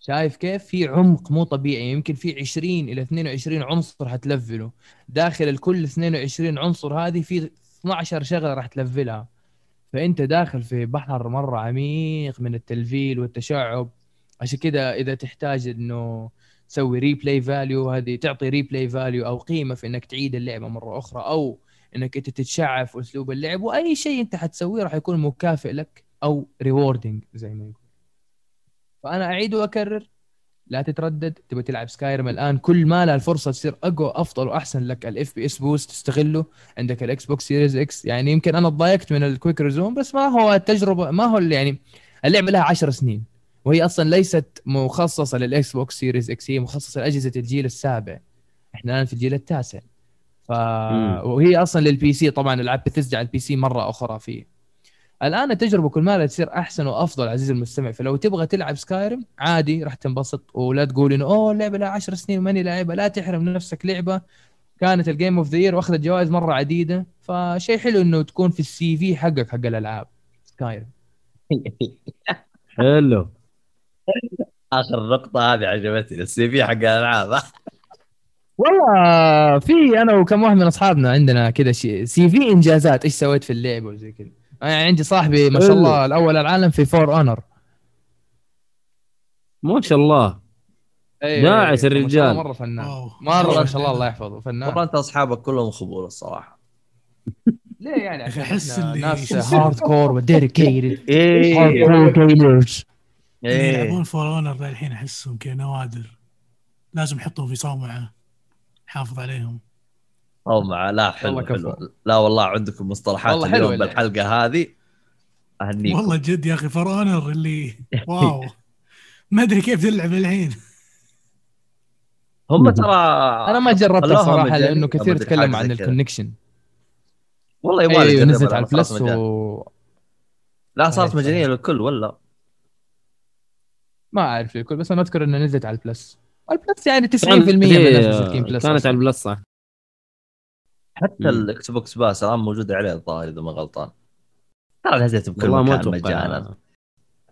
شايف كيف؟ في عمق مو طبيعي يمكن في 20 إلى 22 عنصر حتلفله. داخل الكل 22 عنصر هذه في 12 شغلة راح تلفلها. فأنت داخل في بحر مرة عميق من التلفيل والتشعب. عشان كذا إذا تحتاج إنه تسوي replay value هذه تعطي replay value أو قيمة في إنك تعيد اللعبة مرة أخرى أو إنك أنت تتشعب في أسلوب اللعب. وأي شيء أنت حتسويه راح يكون مكافئ لك أو rewarding زي ما يقول. فأنا أعيد وأكرر. لا تتردد تبغى تلعب سكايرم الآن. كل ما لها الفرصة تصير أقوى أفضل وأحسن لك. ال FPS boost تستغله. عندك الاكس بوكس سيريز إكس يعني يمكن أنا تضايقت من ال quick resume بس ما هو التجربه ما هو اللي يعني اللعبة لها 10 سنين. وهي أصلا ليست مخصصة للاكس بوكس سيريز إكس هي مخصصة لأجهزة الجيل السابع. إحنا الآن في الجيل التاسع. ف. وهي أصلا لل PC طبعا العاب بتسجع على ال PC مرة أخرى فيه. الآن التجربة كل ما تصير أحسن وأفضل عزيزي المستمع فلو تبغى تلعب سكايرم عادي راح تنبسط ولا تقول إنه أوه اللعبة لها 10 سنين ماني لاعبها لا تحرم نفسك لعبة كانت ال game of the year وأخذت جوائز مرة عديدة فشيء حلو إنه تكون في ال CV حقك حق الألعاب سكايرم حلو. آخر نقطة هذه عجبتني ال CV حق الألعاب. والله في أنا وكم واحد من أصحابنا عندنا كذا شيء CV إنجازات إيش سويت في اللعبة وزي كذا. أنا عندي صاحبي ما شاء. الله الأول العالم في فور أونر. ما شاء الله. داعس الرجال. مرة فنان. مرة ما شاء الله الله يحفظه والله فنان أنت أصحابك كلهم خبول الصراحة. ليه يعني؟ عشان اللي- ناس hardcore و dedicated إيه. hardcore gamers اللي يلعبون فور أونر الحين أحسهم كذا نوادر. لازم يحطهم في صومعة. حافظ عليهم. أو مع لا حلو. حلو. لا والله عندكم مصطلحات والله حلوة اليوم. بالحلقة هذه. اهنيكم والله جد يا أخي فور اونر اللي واو. ما أدري كيف تلعب الحين. هم ترى أنا ما جربتها خلوها صراحة لأنه كثير حاجة عن. ال connection والله يبغى أيوه نزلت على البلس و... لا صارت صحيح، مجانيه. للكل ولا؟ ما أعرف الكل بس أنا أذكر انها نزلت على البلس البلس يعني 90% كانت من الناس مشتركين بلس كانت. على البلس صح. حتى. الاكس بوكس باس الان موجودة عليه الظاهر إذا ما غلطان. ترى نزلت بكل مكان مجانا.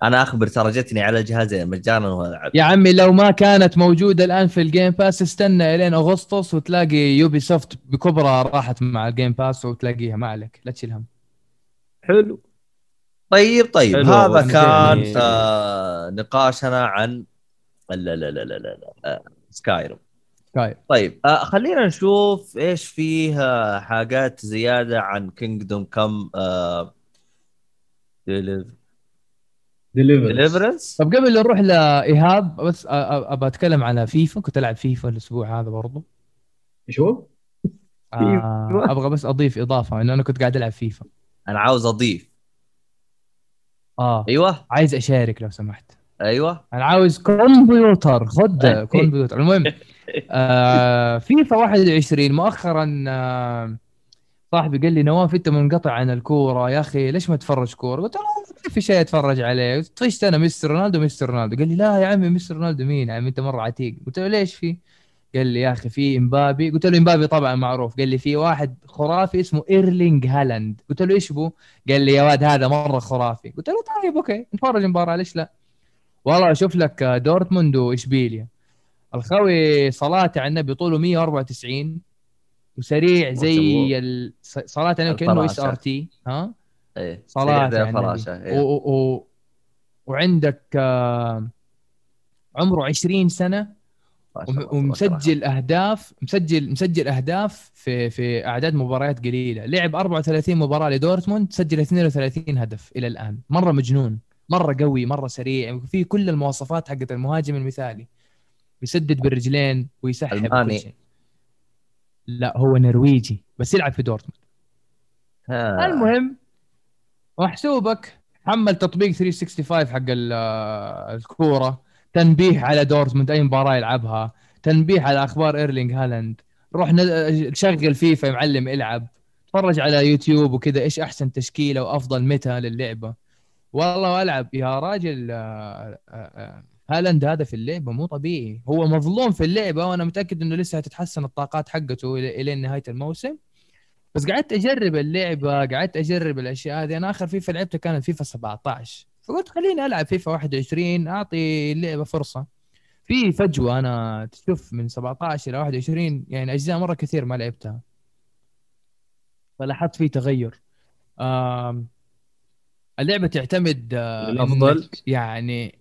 أنا أخبر ترى جتني على جهازين مجانا والعب يا عمي لو ما كانت موجودة الآن في الجيم باس استنى إلين أغسطس وتلاقي يوبي سوفت بكبرها راحت مع الجيم باس وتلاقيها. ما عليك لا تشيل هم. حلو. طيب طيب. حلو، هذا كان يعني- آه نقاشنا عن لا لا لا لا لا, لا. سكايرم طيب. طيب آه خلينا نشوف إيش فيه آه، حاجات زيادة عن كينجدوم كم آه ديليفرنس ديليفرنس طب قبل لا نروح لإيهاب بس أ- أ- ابى أتكلم على فيفا. كنت ألعب فيفا الأسبوع هذا برضو. إيش هو؟ آه أبغى بس أضيف إضافة انه أنا كنت قاعد ألعب فيفا. أنا عاوز أضيف. آه أيوه. عايز أشارك لو سمحت. أيوه. أنا عاوز كمبيوتر. خد إيه. كمبيوتر. المهم آه فيفا 21 مؤخرا آه صاحبي قال لي نواف أنت منقطع عن الكورة. يا أخي ليش ما تتفرج كورة؟ قلت له ما في شيء أتفرج عليه. طفشت أنا مستر رونالدو مستر رونالدو. قال لي لا يا عمي مستر رونالدو مين يا عمي؟ أنت مرة عتيق. قلت له ليش في؟ قال لي يا أخي في إمبابي. قلت له إمبابي طبعا معروف. قال لي في واحد خرافي اسمه إيرلينج هالاند. قلت له إيش بو؟ قال لي يا واد هذا مرة خرافي. قلت له طيب أوكي نتفرج مباراة ليش لا؟ والله أشوف لك دورتموند وإشبيليا الخوي صلاته على النبي طوله 194 وسريع زي ال- صلاة على النبي كأنه SRT ها إيه صلاة. الفراشة و... إيه. و... و... وعندك آه، عمره 20 سنة. ومسجل أهداف مسجل مسجل أهداف في في أعداد مباريات قليلة لعب 34 مباراة لدورتموند سجل 32 هدف إلى الآن مرة مجنون مرة قوي مرة سريع. في كل المواصفات حقت المهاجم المثالي. يسدد بالرجلين ويسحب شي. لا هو نرويجي بس يلعب في دورتموند. ها. المهم محسوبك. حمل تطبيق 365 حق آه، الكورة. تنبيه على دورتموند أي مباراة يلعبها. تنبيه على أخبار ايرلينج هالاند. روح ن- شغل فيفا يا معلم العب. تفرج على يوتيوب وكذا إيش أحسن تشكيلة وأفضل متى للعبة. والله ألعب. يا راجل آه، آه، آه، هالاند هذا في اللعبة مو طبيعي. هو مظلوم في اللعبة وأنا متأكد إنه لسه هتتحسن الطاقات حقته إلى نهاية الموسم. بس قعدت أجرب اللعبة قعدت أجرب الأشياء هذه. أنا آخر فيفا لعبتها كانت فيفا 17 فقلت خليني ألعب فيفا 21 أعطي اللعبة فرصة. في فجوة أنا تشوف من 17 إلى 21 يعني أجزاء مرة كثير ما لعبتها. فلاحظت في تغير. اللعبة تعتمد آه، الأفضل؟ إنك يعني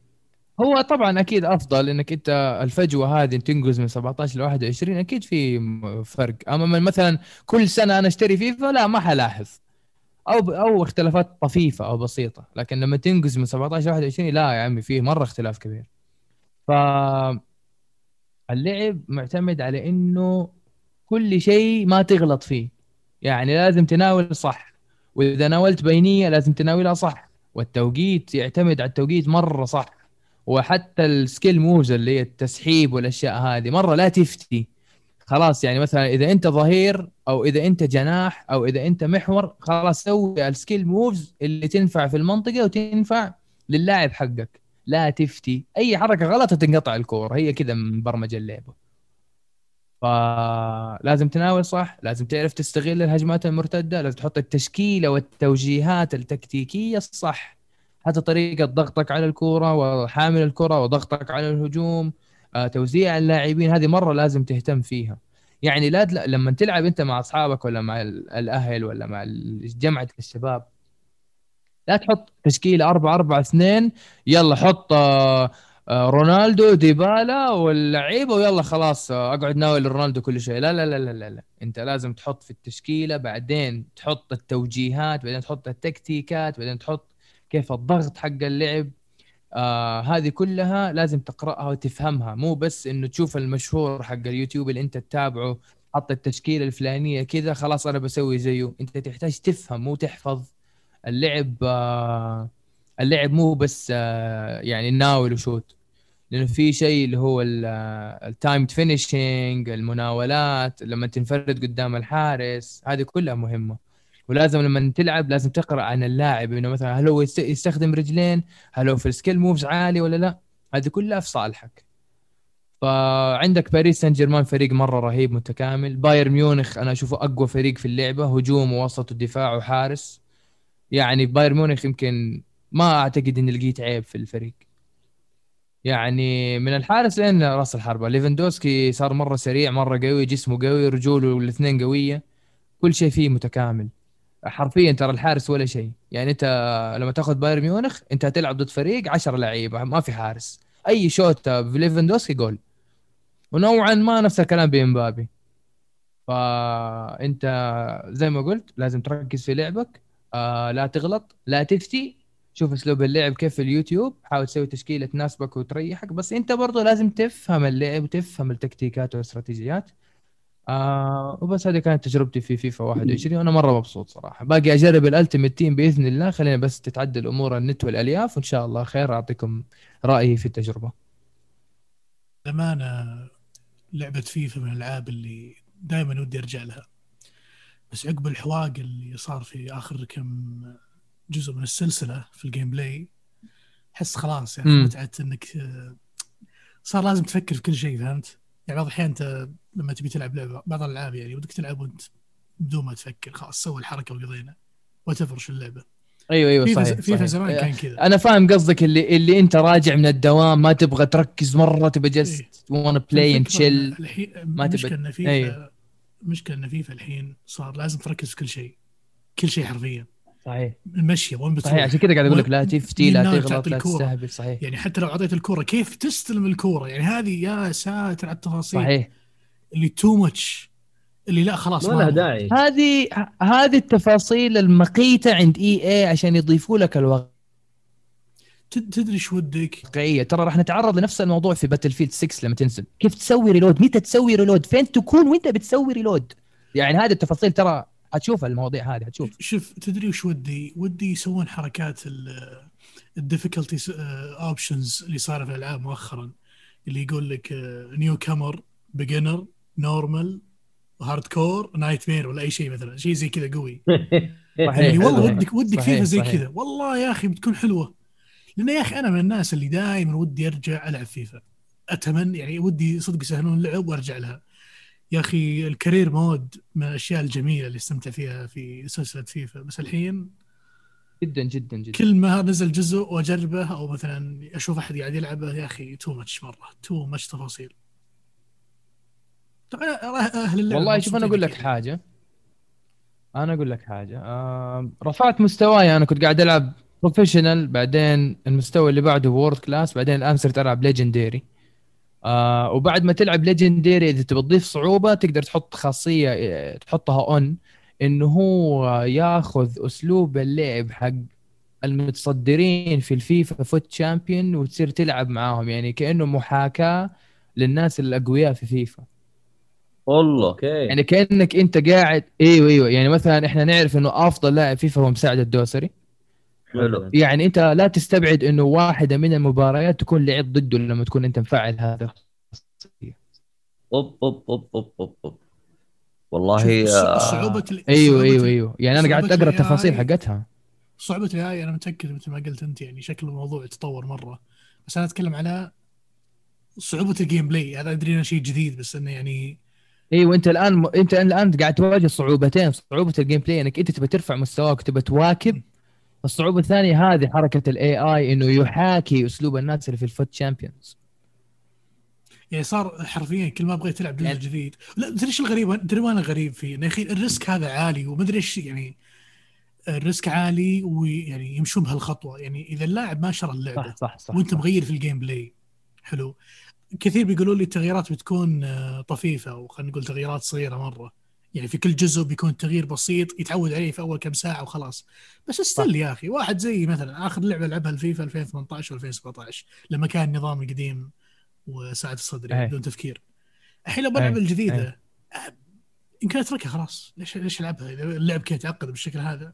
هو طبعا أكيد أفضل إنك أنت الفجوة هذه تنقز من 17 ل 21 أكيد في فرق. أما من مثلا كل سنة أنا أشتري فيفا لا ما حلاحظ. أو أو اختلافات طفيفة أو بسيطة. لكن لما تنقز من 17 ل 21 لا يا عمي فيه مرة اختلاف كبير. ف اللعب معتمد على إنه كل شيء ما تغلط فيه. يعني لازم تناول صح. وإذا ناولت بينية لازم تناولها صح والتوقيت يعتمد على التوقيت مرة صح. وحتى ال skill moves اللي هي التسحيب والأشياء هذه مرة لا تفتي. خلاص يعني مثلا إذا أنت ظهير أو إذا أنت جناح أو إذا أنت محور خلاص سوي ال skill moves اللي تنفع في المنطقة وتنفع للاعب حقك. لا تفتي. أي حركة غلط تنقطع الكوره هي كذا مبرمج اللعبة. فلازم تناول صح؟ لازم تعرف تستغل الهجمات المرتدة لازم تحط التشكيلة والتوجيهات التكتيكية الصح حتى طريقة ضغطك على الكورة وحامل الكرة وضغطك على الهجوم آه، توزيع اللاعبين هذه مرة لازم تهتم فيها. يعني لا تل... لما تلعب أنت مع أصحابك ولا مع ال- الأهل ولا مع جمعة الشباب لا تحط تشكيلة 4 4 2 يلا حط آه، رونالدو ديبالا واللعيبة ويلا خلاص آه، أقعد ناول رونالدو كل شيء. لا لا لا لا لا, لا. أنت لازم تحط في التشكيلة بعدين تحط التوجيهات بعدين تحط التكتيكات بعدين تحط كيف الضغط حق اللعب. آه هذه كلها لازم تقرأها وتفهمها. مو بس إنه تشوف المشهور حق اليوتيوب اللي أنت تتابعه حط التشكيلة الفلانية كذا خلاص أنا بسوي زيه. أنت تحتاج تفهم مو تحفظ. اللعب آه اللعب مو بس آه يعني ناول و shoot. لأنه في شيء اللي هو ال timed finishing المناولات لما تنفرد قدام الحارس هذه كلها مهمة. ولازم لما تلعب لازم تقرأ عن اللاعب إنه مثلا هل هو يست- يستخدم رجلين؟ هل هو في ال skill moves عالي ولا لا؟ هذه كلها في صالحك. فعندك باريس سان جيرمان فريق مرة رهيب متكامل. بايرن ميونخ أنا أشوفه أقوى فريق في اللعبة هجوم ووسط ودفاع وحارس. يعني بايرن ميونخ يمكن ما أعتقد إني لقيت عيب في الفريق. يعني من الحارس لين راس الحربة ليفندوسكي صار مرة سريع مرة قوي جسمه قوي رجوله الاثنين قوية. كل شيء فيه متكامل. حرفيا ترى الحارس ولا شيء. يعني أنت لما تاخذ بايرن ميونخ أنت هتلعب ضد فريق 10 لعيبة ما في حارس. أي في ليفندوسكي جول. ونوعا ما نفس الكلام بإمبابي. فأنت زي ما قلت لازم تركز في لعبك. آه لا تغلط لا تفتي. شوف أسلوب اللعب كيف في اليوتيوب حاول تسوي تشكيلة تناسبك وتريحك بس أنت برضه لازم تفهم اللعب وتفهم التكتيكات والإستراتيجيات. آه وبس هذه كانت تجربتي في فيفا 21 وأنا مرة مبسوط صراحة. باقي أجرب ال Ultimate Team بإذن الله. خلينا بس تتعدل أمور النت والألياف وإن شاء الله خير أعطيكم رأيي في التجربة. للأمانة لعبة فيفا من الألعاب اللي دائما ودي أرجع لها. بس عقب الحواق اللي صار في آخر كم جزء من السلسلة في ال gameplay أحس خلاص يعني مم. متعة إنك آه، صار لازم تفكر في كل شيء فهمت؟ يعني بعض الأحيان أنت لما تبي تلعب لعبة بعض الألعاب يعني ودك تلعب وأنت بدون ما تفكر خلاص سوي الحركة وقضينا وتفر شو اللعبة أيوه أيوه فيفا صحيح, فيفا. زمان آه، كان كذا أنا فاهم قصدك اللي اللي أنت راجع من الدوام ما تبغى تركز مرة تبغى إيه. just one play and chill ما مشكلة تبى- إن فيفا أيوه. مشكلة إن فيفا الحين صار لازم تركز في كل شيء كل شيء حرفيا صحيح. المشي وين بتروح؟ صحيح عشان كذا قاعد أقول لك لا تفتي لا تغلط لا؟ تستهبل صحيح. يعني حتى لو أعطيت الكورة كيف تستلم الكورة؟ يعني هذه يا ساتر على التفاصيل. صحيح. اللي too much اللي لا خلاص ما لها. داعي. هذه هذه التفاصيل المقيتة عند EA عشان يضيفوا لك الواقعيه تد- تدري إيش ودك؟ ترى راح نتعرض لنفس الموضوع في باتل فيلد 6 لما تنزل. كيف تسوي reload متى تسوي ريلود فين تكون وانت بتسوي reload يعني هذه التفاصيل ترى حتشوف المواضيع هذه حتشوف شوف تدري وش ودي؟ ودي يسوون حركات ال difficulty options اللي صار في الألعاب مؤخرا اللي يقول لك newcomer beginner normal hardcore nightmare ولا أي شيء مثلا شيء زي كذا قوي. اللي والله. ودك ودك فيفا زي. كذا؟ والله يا أخي بتكون حلوة. لأن يا أخي أنا من الناس اللي دائما ودي أرجع ألعب فيفا. أتمنى يعني ودي صدق يسهلون اللعب وأرجع لها. يا أخي ال career mode من الأشياء الجميلة اللي استمتع فيها في سلسلة فيفا. بس الحين جدا جدا جدا. كل ما نزل جزء وأجربه أو مثلا أشوف أحد قاعد يلعبه يا أخي too much مرة too much تفاصيل. طبعا أهل اللعبة والله شوف أنا أقول لك. حاجة. أنا أقول لك حاجة. آه رفعت مستواي. أنا كنت قاعد ألعب professional بعدين المستوى اللي بعده world class بعدين الآن صرت ألعب legendary آه وبعد ما تلعب legendary إذا تبي تضيف صعوبة تقدر تحط خاصية آه، تحطها on إنه هو ياخذ أسلوب اللعب حق المتصدرين في الفيفا FUT Champion وتصير تلعب معاهم يعني كأنه محاكاة للناس الأقوياء في فيفا. والله أوكي. يعني كأنك أنت قاعد إيوه إيوه. يعني مثلا إحنا نعرف إنه أفضل لاعب فيفا هو مساعد الدوسري. حلو. يعني انت لا تستبعد انه واحدة من المباريات تكون لعب ضده لما تكون انت مفعل هذا. أوب أوب أوب أوب أوب, أوب. والله آه، أيوه صعوبة أيوه ال- أيوه. يعني أنا قاعد صعوبة أقرأ ال التفاصيل حقتها. صعوبة ال AI أنا متأكد مثل ما قلت أنت يعني شكل الموضوع تطور مرة. بس أنا أتكلم على صعوبة ال gameplay. هذا أدري إنه شيء جديد بس إنه يعني أيوه أنت الآن أنت الآن قاعد تواجه صعوبتين. صعوبة ال gameplay إنك أنت تبى ترفع مستواك وتبى تواكب الصعوبة الثانية هذه حركة ال AI إنه يحاكي أسلوب الناس اللي في ال FUT Champions يعني صار حرفيا كل ما بغيت تلعب جزء يعني- جديد. لا تدري إيش الغريب؟ تدري وين الغريب فيه؟ انه يا أخي ال risk هذا عالي وما أدري إيش يعني ال risk عالي ويعني يمشون بهالخطوة. يعني إذا اللاعب ما شرى اللعبة صح صح صح وأنت مغير في ال gameplay حلو. كثير بيقولوا لي التغييرات بتكون آه، طفيفة وخلينا نقول تغييرات صغيرة مرة. يعني في كل جزء بيكون تغيير بسيط يتعود عليه في أول كم ساعة وخلاص. بس استل يا أخي واحد زي مثلا آخر لعبة لعبها الفيفا 2018 و2017 لما كان النظام القديم وساعة الصدر يعني أي. بدون تفكير. الحين لو بلعب أي. الجديدة يمكن اتركها خلاص. ليش ليش ألعبها؟ إذا اللعب كذا تعقد بالشكل هذا.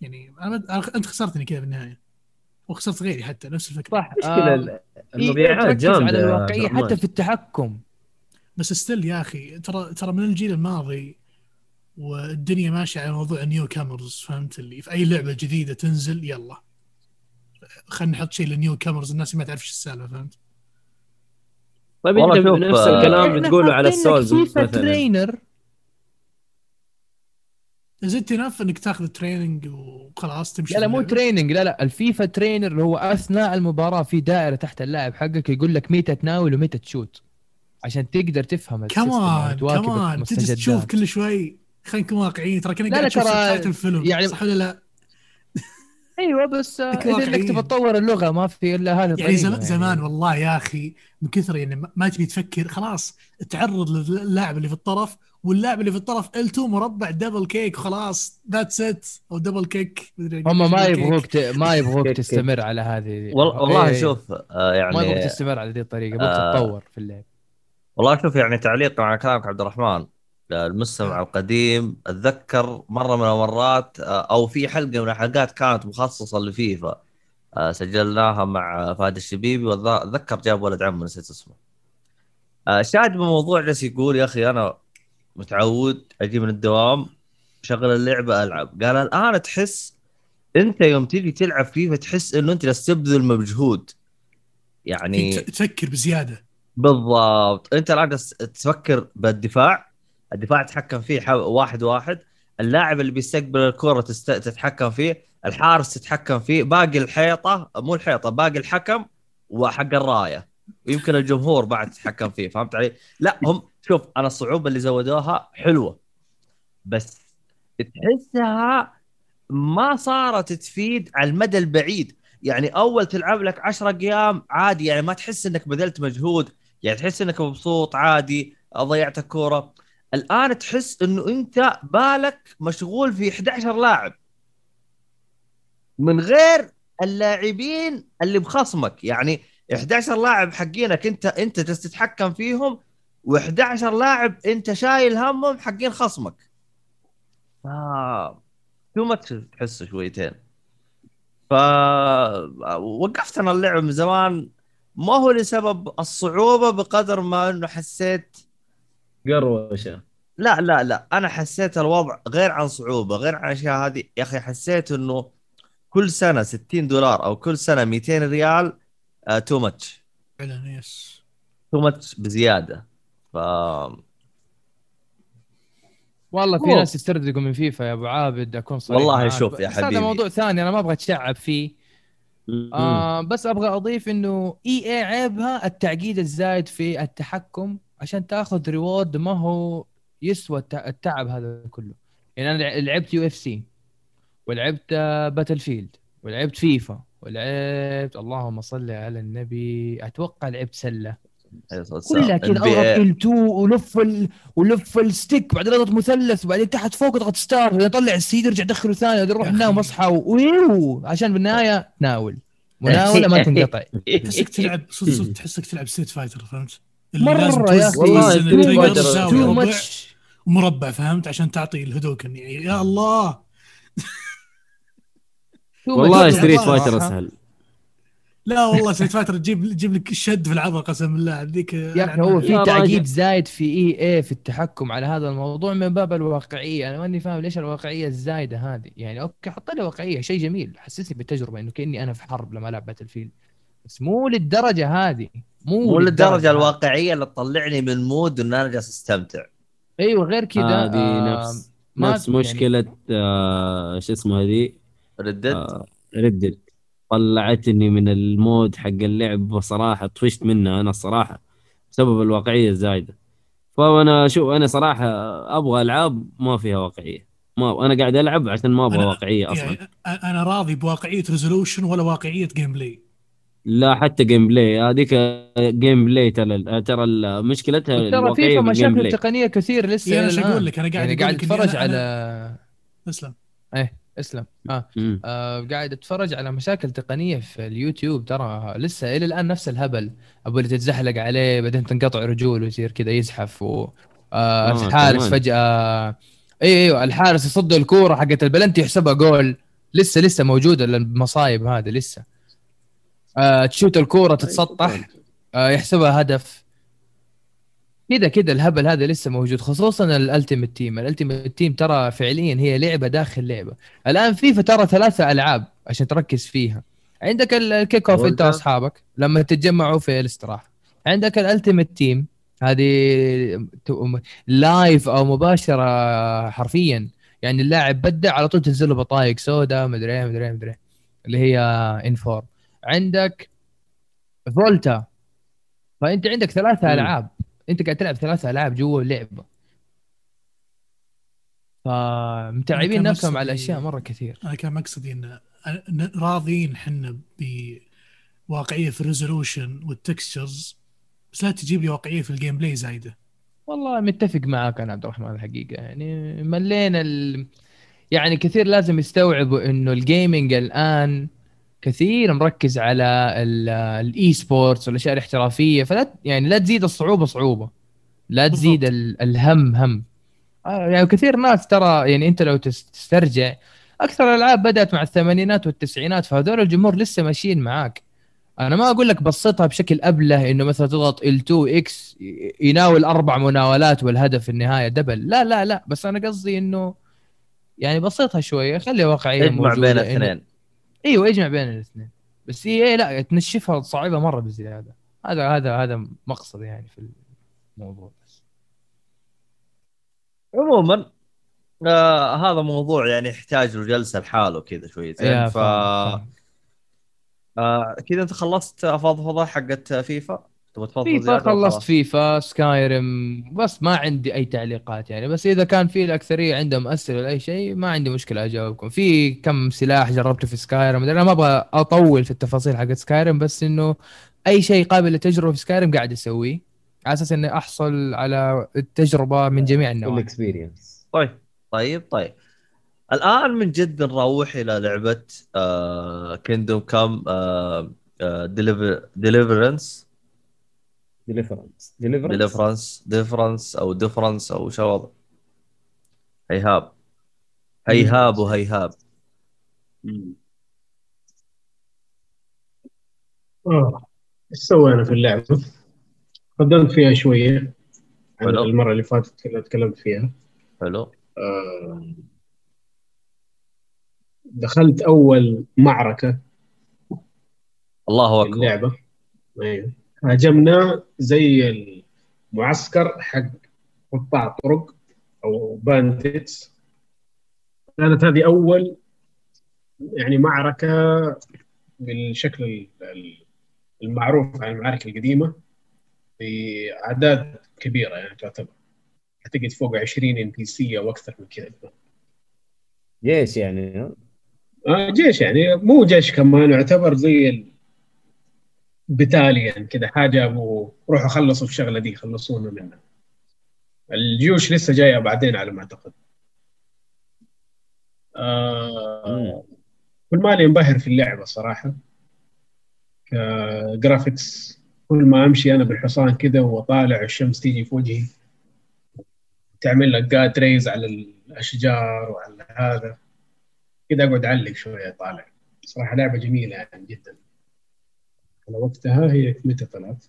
يعني أنا أنت خسرتني كذا في النهاية. وخسرت غيري حتى نفس الفكرة. صح. مشكلة آه، ال- المبيعات تركز جامدة على الواقعية. حتى في التحكم. بس still يا أخي ترى ترى من الجيل الماضي والدنيا ماشية على موضوع newcomers فهمت اللي؟ في أي لعبة جديدة تنزل يلا. خلينا نحط شيء لل newcomers الناس ما تعرف إيش السالفة فهمت؟ طيب أنت نفس آه، الكلام بتقوله على ال Souls مثلا. trainer زدت نف إنك تاخذ تريننج وخلاص تمشي لا لا مو. تريننج لا لا الفيفا ترينر اللي هو أثناء المباراة في دائرة تحت اللاعب حقك يقول لك متى تناول ومتى تشوت. عشان تقدر تفهم السيستم كمان كمان تجلس. تشوف كل شوي. خلينا نكون واقعيين ترى كنا قاعد ترى سبتايتل الفيلم يعني- صح ولا لا؟ أيوه بس آه، إذا إنك. تبغى تطور اللغة ما في إلا هذه يعني الطريقة زمان زمان والله يا أخي من كثر يعني ما- ما تبي تفكر خلاص تعرض للاعب اللي في الطرف واللاعب اللي في الطرف L2 مربع double kick خلاص that's it أو double kick هم ما يبغوك ت... ما يبغوك تستمر على هذه. وال- والله إيه، شوف يعني ما يبغوك تستمر على ذي الطريقة يبغوك آه، تتطور في اللعب. والله شوف يعني تعليقا على كلامك عبد الرحمن آه، المستمع القديم أتذكر مرة من المرات آه، أو في حلقة من الحلقات كانت مخصصة لفيفا آه، سجلناها مع فهد الشبيبي واتذكر جاب ولد عمه نسيت اسمه. شاهد بموضوع جالس يقول يا أخي أنا متعود أجي من الدوام شغل اللعبة ألعب. قال الآن تحس أنت يوم تيجي تلعب فيفا تحس إنه أنت جالس تبذل مجهود. يعني تفكر بزيادة. بالضبط. انت الان تفكر بالدفاع. الدفاع تتحكم فيه واحد واحد. اللاعب اللي بيستقبل الكرة تست... تتحكم فيه. الحارس تتحكم فيه. باقي الحيطة مو الحيطة باقي الحكم وحق الراية. ويمكن الجمهور بعد تتحكم فيه فهمت علي؟ لا هم شوف أنا الصعوبة اللي زودوها حلوة. بس تحسها ما صارت تفيد على المدى البعيد. يعني أول تلعب لك 10 أيام عادي يعني ما تحس إنك بذلت مجهود. يعني تحس إنك مبسوط عادي ضيعت الكورة. الآن تحس إنه أنت بالك مشغول في 11 لاعب. من غير اللاعبين اللي بخصمك. يعني 11 لاعب حقينك أنت أنت تتحكم فيهم و11 لاعب أنت شايل همهم حقين خصمك. آه. تو ماتش تحسه شويتين. ف وقفت أنا اللعب من زمان. ما هو لسبب الصعوبة بقدر ما إنه حسيت؟ قروشة. لا لا لا. أنا حسيت الوضع غير عن صعوبة غير عن الاشياء هذه. يا أخي حسيت إنه كل سنة 60 دولار أو كل سنة 200 ريال تو ماتش فعلا يس تو ماتش بزيادة. ف والله في ناس يسترزقوا من فيفا يا أبو عابد أكون صريح والله. شوف يا بس هذا حبيبي. موضوع ثاني أنا ما أبغى أتشعب فيه. آه. آه بس أبغى أضيف إنه EA عيبها التعقيد الزايد في التحكم عشان تاخذ reward ما هو يسوى الت- التعب هذا كله. يعني أنا لعبت يو إف سي ولعبت باتل فيلد ولعبت فيفا ولعبت اللهم صل على النبي. أتوقع لعبت سلة. كلها كذا. اضغط L2 ولف ال... ولف ال stick بعدين اضغط مثلث وبعدين تحت فوق اضغط start. بعدين أطلع السيد ارجع ادخله ثاني بعدين أروح. انام اصحى ويو. عشان بالنهاية تناول مناوله ما تنقطع. تحسك تلعب صدق صدق تحسك تلعب ستريت فايتر فهمت؟ لازم يا أخي. والله too much ومربع فهمت؟ عشان تعطي الهدوكن يعني يا الله. والله. ستريت فايتر. أسهل. لا والله ستريت فايتر تجيب تجيب لك الشد في العضله قسم بالله. هذيك يا أخي هو في. تعقيد زايد في EA في التحكم على هذا الموضوع من باب الواقعية. أنا ماني فاهم ليش الواقعية الزايدة هذه. يعني okay حط لي واقعية شيء جميل. حسسني بالتجربة إنه كأني أنا في حرب لما العب باتل فيلد بس مو للدرجة هذه. مو مو للدرجة. الواقعية اللي تطلعني من mood إن أنا جالس أستمتع. أيوه غير كذا هذه آه، نفس نفس يعني- مشكلة آه شو اسمه هذه؟ Red آه Red Dead طلعتني من ال mood حق اللعب بصراحه طفشت منها أنا الصراحة بسبب الواقعية الزايدة. فأنا شوف أنا صراحة أبغى ألعاب ما فيها واقعية. ما أنا قاعد ألعب عشان ما أبغى أنا- واقعية أصلا. يعني أنا راضي بواقعية resolution ولا واقعية gameplay لا حتى gameplay هذيك gameplay ترى ترى مشكلتها ترى فيفا مشاكل تقنية كثير لسه شو الآن. أقول لك؟ أنا قاعد يعني قاعد اتفرج على اسلم إيه. اسلم. آه. مم. آه قاعد أتفرج على مشاكل تقنية في اليوتيوب ترى لسه إلى الآن نفس الهبل. أبو اللي تتزحلق عليه بعدين تنقطع رجوله ويصير كذا يزحف و آه آه، الحارس. فجاه اي أيوه الحارس يصد الكورة حقت البلنتي يحسبها جول. لسه لسه موجودة المصايب هذه لسه. آه تشوت الكورة تتسطح. آه يحسبها هدف. كذا كذا الهبل هذا لسه موجود خصوصا ال Ultimate Team ال Ultimate Team ترى فعليا هي لعبة داخل لعبة. الآن فيفا ترى ثلاثة ألعاب عشان تركز فيها. عندك ال- ال Kick Off أنت. وأصحابك لما تتجمعوا في الاستراحة. عندك ال Ultimate Team هذه live أو مباشرة حرفيا. يعني اللاعب بدع على طول تنزل له بطايق سودا مدري إيه مدري إيه مدري إيه اللي هي in-form عندك فولتا فأنت عندك ثلاثة مم. ألعاب. انت قاعد تلعب ثلاثة ألعاب جوا اللعبة. فمتعبين نفسهم على أشياء مرة كثير. أنا كان مقصدي ان راضيين حنا بواقعيه في ال resolution وال textures بس لا تجيب لي واقعية في ال gameplay زايدة. والله متفق معاك أنا عبد الرحمن الحقيقة. يعني ملينا ال... يعني كثير لازم يستوعبوا إنه ال gaming الآن كثير مركز على ال- ال esports والأشياء الاحترافية فلا يعني لا تزيد الصعوبة صعوبة. لا تزيد الهم هم. آه، يعني كثير ناس ترى يعني أنت لو تس- تسترجع أكثر الألعاب بدأت مع الثمانينات والتسعينات فهذول الجمهور لسه ماشيين معاك. أنا ما أقول لك بسطها بشكل ابله إنه مثلا تضغط L2 X يناول أربع مناولات والهدف في النهاية double. لا لا لا. بس أنا قصدي إنه يعني بسطها شوية خلي واقعية اجمع بين الاثنين. إيوه اجمع بين الاثنين. بس هي إيه لا تنشفها صعبه مرة بزيادة. هذا هذا هذا مقصد يعني في الموضوع بس. عموما آه هذا موضوع يعني يحتاج له جلسه لحاله كذا شويتين ف. آه كذا أنت خلصت فضفضه حقت فيفا؟ تبغى تفضفض فيفا خلصت خلاص؟ فيفا سكايرم بس ما عندي أي تعليقات يعني. بس إذا كان في الأكثرية عندهم أسئلة ولا أي شيء ما عندي مشكلة أجاوبكم. في كم سلاح جربته في سكايرم؟ أنا ما أبغى أطول في التفاصيل حقت سكايرم بس إنه أي شيء قابل للتجربة في سكايرم قاعد أسويه. على أساس إني أحصل على التجربة من جميع النواحي. experience طيب طيب طيب. الآن من جد نروح إلى لعبة Kingdom Come ديليفرنس ديليفرنس ديليفرنس ديفرنس أو ديفرنس أو شو وضع؟ هيهاب. هيهاب وهيهاب. آه. إيش سوينا في اللعبه؟ قدمت فيها شوية عن حلو. المرة اللي فاتت اللي تكلمت فيها. حلو. آه، دخلت أول معركة الله أكبر. اللعبة. أيوه. هاجمنا زي المعسكر حق قطاع طرق أو بانديتس كانت هذه أول يعني معركة بالشكل ال- ال- المعروف عن المعارك القديمة باعداد كبيرة يعني تعتبر. أعتقد فوق 20 NPC أو أكثر من كذا. جيش يعني؟ آه جيش يعني مو جيش كمان يعتبر زي battalion كذا حاجة أبو روحوا خلصوا الشغله دي خلصونا منها. الجيوش لسه جاية بعدين على ما أعتقد. آه كل ما لي انبهر في اللعبة صراحة. ك graphics كل ما أمشي أنا بالحصان كذا وأطالع الشمس تيجي في وجهي تعمل لك جاد ريز على الأشجار وعلى هذا. كذا أقعد أعلق شوية طالع صراحة لعبة جميلة يعني جدا. على وقتها هي متى طلعت؟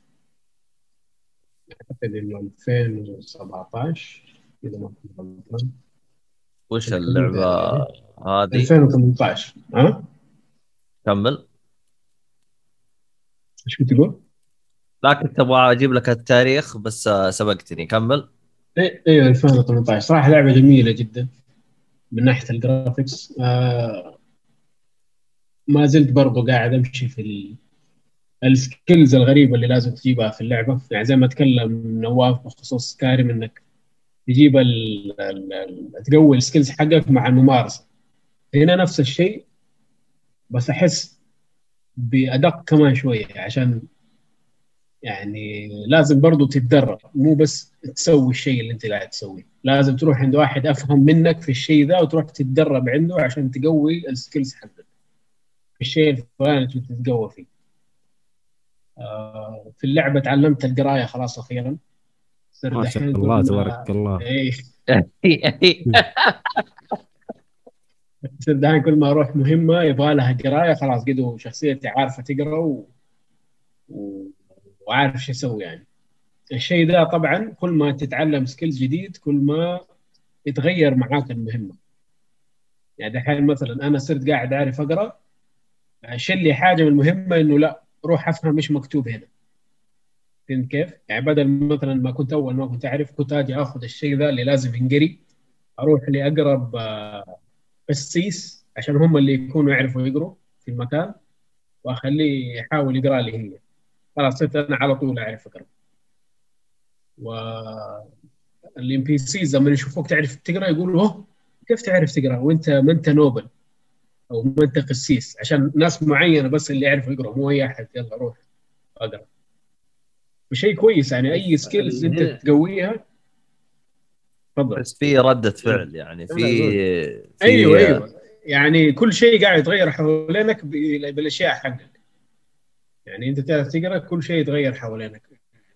أعتقد إنه 2017 إذا ما كنت غلطان وش اللعبة هذه 2018 ها؟ كمل إيش كنت تقول؟ لكن تبغى أجيب لك التاريخ بس سبقتني كمل أيوه 2018 صراحة لعبة جميلة جدا من ناحية ال graphics آه ما زلت برضو قاعد أمشي في. ال skills الغريبة اللي لازم تجيبها في اللعبة. يعني زي ما تكلم نواف بخصوص Skyrim إنك تجيب. تقوي ال skills حقك مع الممارسة. هنا نفس الشيء بس أحس بأدق كمان شوية عشان يعني لازم برضو تتدرب. مو بس تسوي الشيء اللي أنت قاعد تسويه. لازم تروح عند واحد أفهم منك في الشيء ذا وتروح تتدرب عنده عشان تقوي ال skills حقك. في الشيء الفلاني اللي تتقوى فيه. في اللعبة تعلمت القراية خلاص أخيرا. صرت ما شاء الله تبارك الله. تصير دحين كل ما أروح مهمة يبغى لها قراية خلاص قده شخصيتي عارفة تقرأ و... و... وعارف شو أسوي يعني. الشيء ده طبعا كل ما تتعلم skills جديد كل ما يتغير معاك المهمة. يعني دحين مثلا أنا صرت قاعد أعرف أقرأ شل لي حاجة من المهمة إنه لا روح أفهم إيش مكتوب هنا. فهمت كيف؟ يعني بدل مثلا ما كنت أول ما كنت أعرف كنت أجي آخذ الشيء ذا اللي لازم ينقري أروح لأقرب آه، قسيس عشان هم اللي يكونوا يعرفوا يقروا في المكان وأخليه يحاول يقرأ لي هي. خلاص صرت أنا على طول أعرف أقرأ. و ال NPCs لما يشوفوك تعرف تقرأ يقولوا أوه كيف تعرف تقرأ؟ وأنت ما أنت noble؟ أو ما انت قسيس عشان ناس معينة بس اللي يعرفوا يقرأ مو أي أحد. يلا روح أقرأ. وشيء كويس يعني أي skills أنت تقويها تفضل. بس في ردة فعل يعني في, في أيوه أيوه. يعني كل شيء قاعد يتغير حوالينك بالأشياء حقك. يعني أنت تعرف تقرأ كل شيء يتغير حوالينك.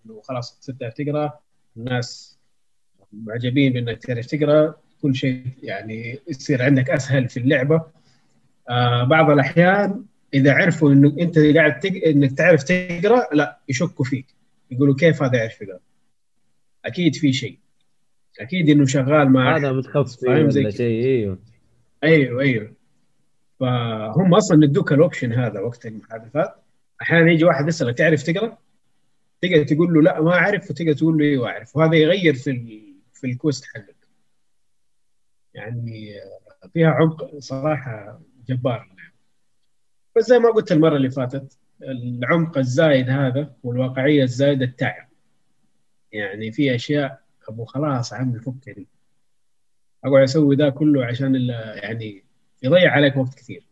إنه خلاص صرت تعرف تقرأ الناس معجبين بأنك تعرف تقرأ كل شيء يعني يصير عندك أسهل في اللعبة. آه بعض الأحيان إذا عرفوا إنه أنت قاعد تق... إنك تعرف تقرأ لا يشكوا فيك. يقولوا كيف هذا يعرف يقرأ؟ أكيد في شيء. أكيد إنه شغال مع هذا متخفي فاهم زي. شيء؟ إيوه. أيوه أيوه. فهم أصلا ادوك ال option هذا وقت المحادثات. أحيانا يجي واحد يسألك تعرف تقرأ؟ تقدر تقول له لا ما أعرف وتقدر تقول له إيوه أعرف. وهذا يغير في ال... في ال quest حقك. يعني آه، فيها عمق صراحة جبار بس زي ما قلت المرة اللي فاتت العمق الزايد هذا والواقعية الزايدة التعب. يعني في أشياء أبو خلاص عمي فكني أقعد أسوي ذا كله عشان ال- يعني يضيع عليك وقت كثير.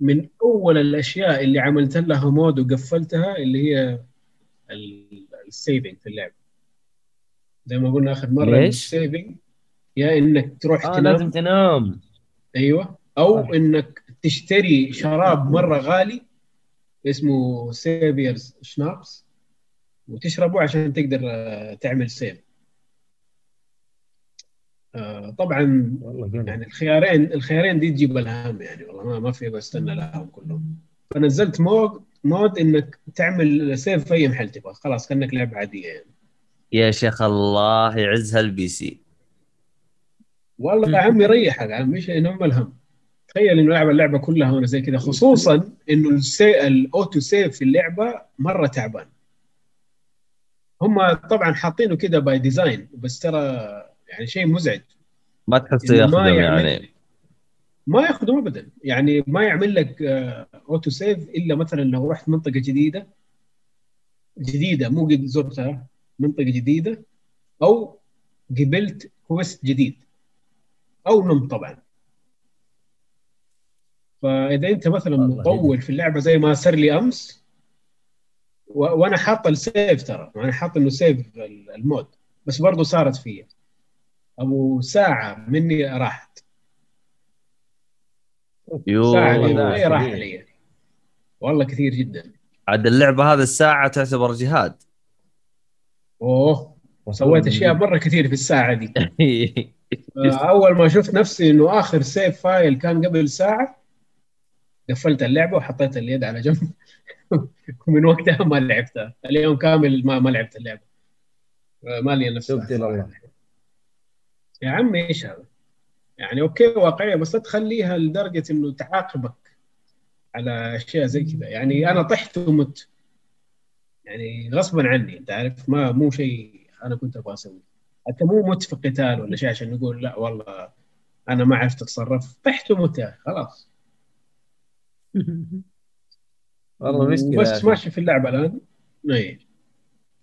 من أول الأشياء اللي عملت لها mod وقفلتها اللي هي ال- ال saving في اللعبه زي ما قلنا آخر مرة ليش؟ ال saving يا إنك تروح آه تنام. لازم تنام. أيوه. أو إنك تشتري شراب مرة غالي اسمه Saviour Schnapps وتشربه عشان تقدر آه، تعمل save آه، طبعا. يعني الخيارين الخيارين دي تجيب الهم يعني والله ما ما في بستنى لهم كلهم. فنزلت mod mod إنك تعمل save في أي محل تبغى. خلاص كأنك لعبة عادية يعني. يا شيخ الله يعزها ال PC. والله يا عمي ريحك عم إيش إنهم الهم. تخيل إنه لعب اللعبة كلها وأنا زي كذا خصوصا إنه ال sa... ال auto save في اللعبة مرة تعبان. هم طبعا حاطينه كده by design بس ترى يعني شيء مزعج. ما تحس يعمل- يعني. ما ياخذهم ابدا. يعني ما يعمل لك آه، auto save إلا مثلا لو رحت منطقة جديدة جديدة مو قد زرتها منطقة جديدة أو قبلت quest جديد. أو نمت طبعا. فإذا أنت مثلا مطول في اللعبة زي ما صار لي أمس و... وأنا حاط ال save ترى أنا حاط إنه save ال- ال mod بس برضه صارت فيا. أبو ساعة مني راحت. يو ساعة والله لي ده راح. علي والله كثير جدا. عاد اللعبة هذه الساعة تعتبر جهاد. أوه سويت أشياء مرة كثير في الساعة دي. أول ما شفت نفسي إنه آخر save file كان قبل ساعة قفلت اللعبة وحطيت اليد على جنب. ومن وقتها ما لعبتها. اليوم كامل ما ما لعبت اللعبة. ما لي نفس. يا عمي إيش هذا؟ يعني okay واقعية بس لا تخليها لدرجة إنه تعاقبك على أشياء زي كذا. يعني أنا طحت ومت. يعني غصبا عني أنت عارف؟ ما مو شيء أنا كنت أبغى أسويه. حتى مو مت في قتال ولا شيء عشان نقول لا والله أنا ما عرفت أتصرف. طحت ومت يا خلاص. والله مشكله بس. ماشي في اللعبة الآن. إي.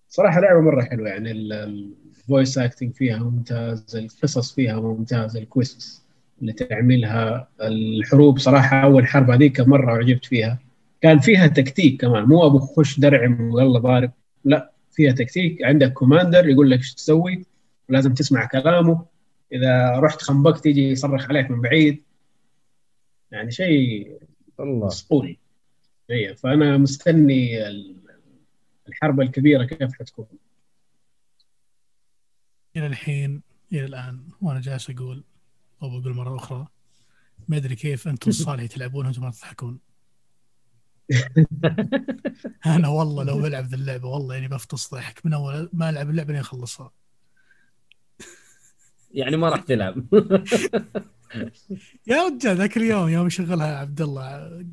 صراحة لعبة مرة حلوة يعني ال voice acting فيها ممتاز القصص فيها ممتاز ال quest اللي تعملها الحروب صراحة أول حرب هذيك مرة عجبت فيها. كان فيها تكتيك كمان مو أبو خش درعم ويلا ضارب لا فيها تكتيك. عندك كوماندر يقول لك إيش تسوي؟ ولازم تسمع كلامه. إذا رحت خنبقت يجي يصرخ عليك من بعيد. يعني شيء والله مسؤول إيه فأنا مستني ال- الحرب الكبيرة كيف حتكون. إلى الحين إلى الآن وأنا جالس أقول أو بقول مرة أخرى ما أدري كيف أنتم الصالح تلعبون وأنتم ما تضحكون. أنا والله لو بلعب ذا اللعبة والله يعني بفطس ضحك. من أول ما ألعب اللعبة لين أخلصها. يعني ما راح تلعب. يا رجال ذاك اليوم يوم شغلها عبد الله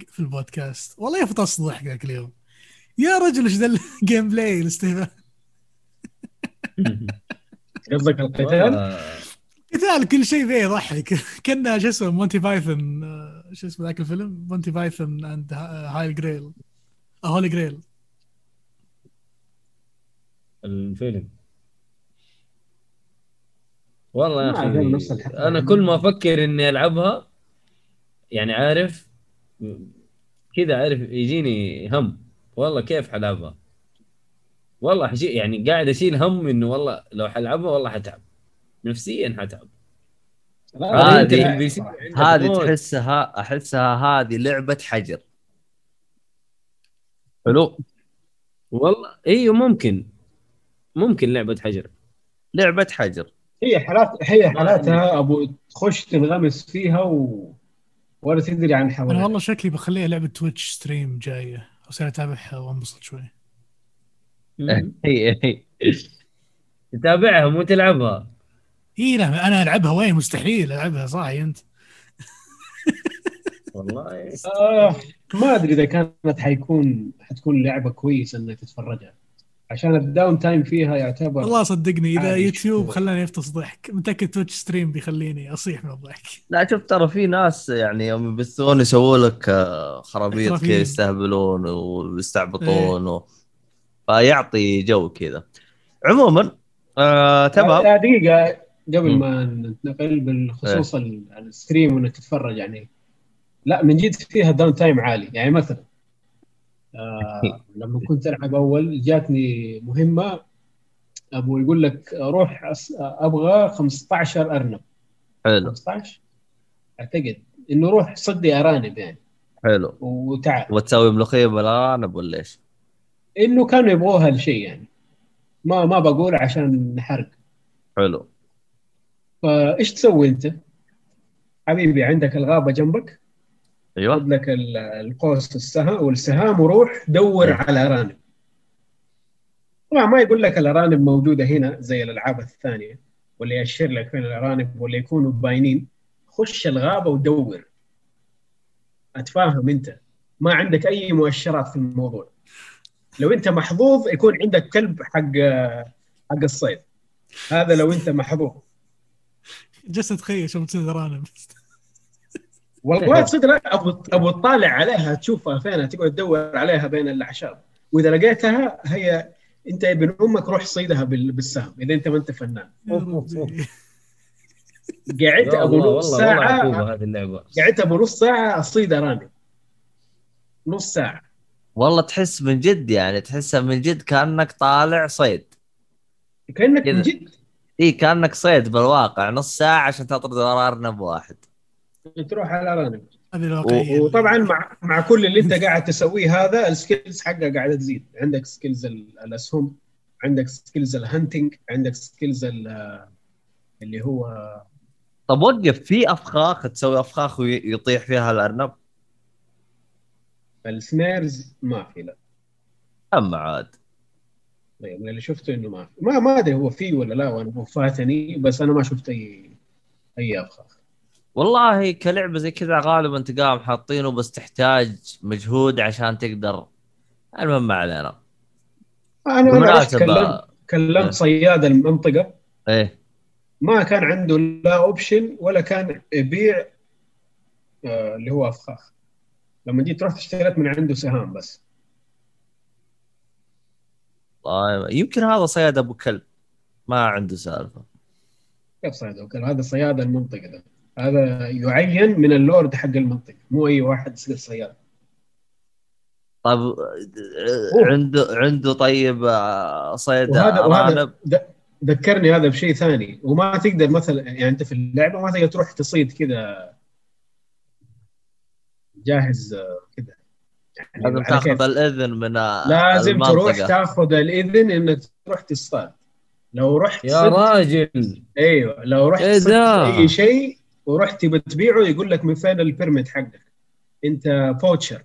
في البودكاست. والله يفطس ضحك ذاك اليوم. يا رجل إيش ذا ال gameplay الاستهبال قصدك القتال؟ قتال كل شيء فيه يضحك. كنا شو اسمه مونتي بايثون شو اسمه ذاك الفيلم؟ مونتي بايثون and the Grail Holy Grail الفيلم. والله يا أخي. أنا كل ما أفكر إني ألعبها يعني عارف كذا عارف يجيني هم. والله كيف حلعبها؟ والله حشي يعني قاعد أشيل هم إنه والله لو حلعبها والله حتعب. نفسيا حتعب. لا، هذه-. تحسها أحسها هذه لعبة حجر. حلو. والله إيوه ممكن. ممكن لعبة حجر. لعبة حجر. هي حالات هي حالاتها أبو تخش تنغمس فيها و... ولا تدري عن أنا حواليك والله شكلي بخليها لعبة تويتش stream جاية. أصير أتابعها وأنبسط شوي. مم. هي هي تتابعها مو تلعبها. إي لا أنا ألعبها وين؟ مستحيل ألعبها صاحي أنت. والله. آه ما أدري إذا كانت حيكون حتكون لعبة كويسة إنك تتفرجها. عشان ال downtime فيها يعتبر والله صدقني إذا. يوتيوب خلاني يفطس ضحك. متأكد تويتش stream بيخليني أصيح من الضحك. لا شوف ترى في ناس يعني يوم يبثون يسووا لك آه، خرابيط كذا. يستهبلون ويستعبطون و... فيعطي جو كذا. عموما آه تمام. آه، دقيقة. قبل. ما ننتقل بالخصوص ال- ال stream وإنك تتفرج يعني. لا من جد فيها downtime عالي. يعني مثلا آه لما كنت ألعب أول جاتني مهمة أبو يقول لك روح أس- أبغى 15 أرنب. حلو. 15 أعتقد إنه روح صدي أرانب يعني. حلو. وتعال. وتسوي ملوخية بالأرانب ولا إيش؟ إنه كانوا يبغوها لشيء يعني. ما ما بقول عشان نحرق حلو. فايش تسوي أنت؟ حبيبي عندك الغابة جنبك؟ أيوه. خذ لك ال- القوس السهم والسهام وروح دور على ارانب طبعا ما يقول لك الأرانب موجودة هنا زي الألعاب الثانية ولا يأشر لك فين الأرانب ولا يكونوا باينين. خش الغابة ودور. أتفاهم أنت؟ ما عندك أي مؤشرات في الموضوع. لو أنت محظوظ يكون عندك كلب حق حق الصيد. هذا لو أنت محظوظ. جالس اتخيل شو بتصير ارانب والله تصدق لا أبو أبو تطالع عليها تشوفها فين تقعد تدور عليها بين الأعشاب. وإذا لقيتها هي أنت ابن أمك روح صيدها بال- بالسهم إذا أنت ما أنت فنان. قعدت أبو نص ساعة قعدت أبو نص ساعة أصيد أرانب. نص ساعة. والله تحس من جد يعني تحسها من جد كأنك طالع صيد. كأنك. من جد. إي كأنك صيد بالواقع نص ساعة عشان تطرد ارنب واحد. تروح على و- وطبعا مع مع كل اللي أنت قاعد تسويه هذا ال skills حقها قاعدة تزيد. عندك skills ال- الأسهم عندك skills ال hunting عندك skills ال- اللي هو طب وقف في أفخاخ تسوي أفخاخ ويطيح فيها الأرنب؟ ال snares ما في لا. أما عاد. طيب اللي شفته إنه ما في. ما ما أدري هو في ولا لا وأنا فاتني بس أنا ما شفت اي أي أفخاخ. والله كلعبة زي كذا غالبا تلقاهم حاطينه بس تحتاج مجهود عشان تقدر. المهم ما علينا. أنا كلمت بالمناسبه إيه. كلمت صياد المنطقة. إيه. ما كان عنده لا option ولا كان يبيع آه اللي هو أفخاخ. لما جيت رحت اشتريت من عنده سهام بس. طيب. يمكن هذا صياد أبو كلب. ما عنده سالفة. كيف صياد وكان هذا صياد المنطقة ده. هذا يعين من اللورد حق المنطقة. مو أي واحد يصير صياد طيب عنده عنده طيب آه، صيد وهذا ذكرني هذا بشيء ثاني. وما تقدر مثلا يعني أنت في اللعبة ما تقدر تروح تصيد كذا جاهز آه، كذا. يعني لازم تاخذ. الإذن من لازم المنطقة. تروح تاخذ الإذن إنك تروح تصطاد. لو رحت يا راجل. أيوه لو رحت إيه؟ أي شيء ورحت بتبيعه يقول لك من فين البيرميت حقك؟ انت poacher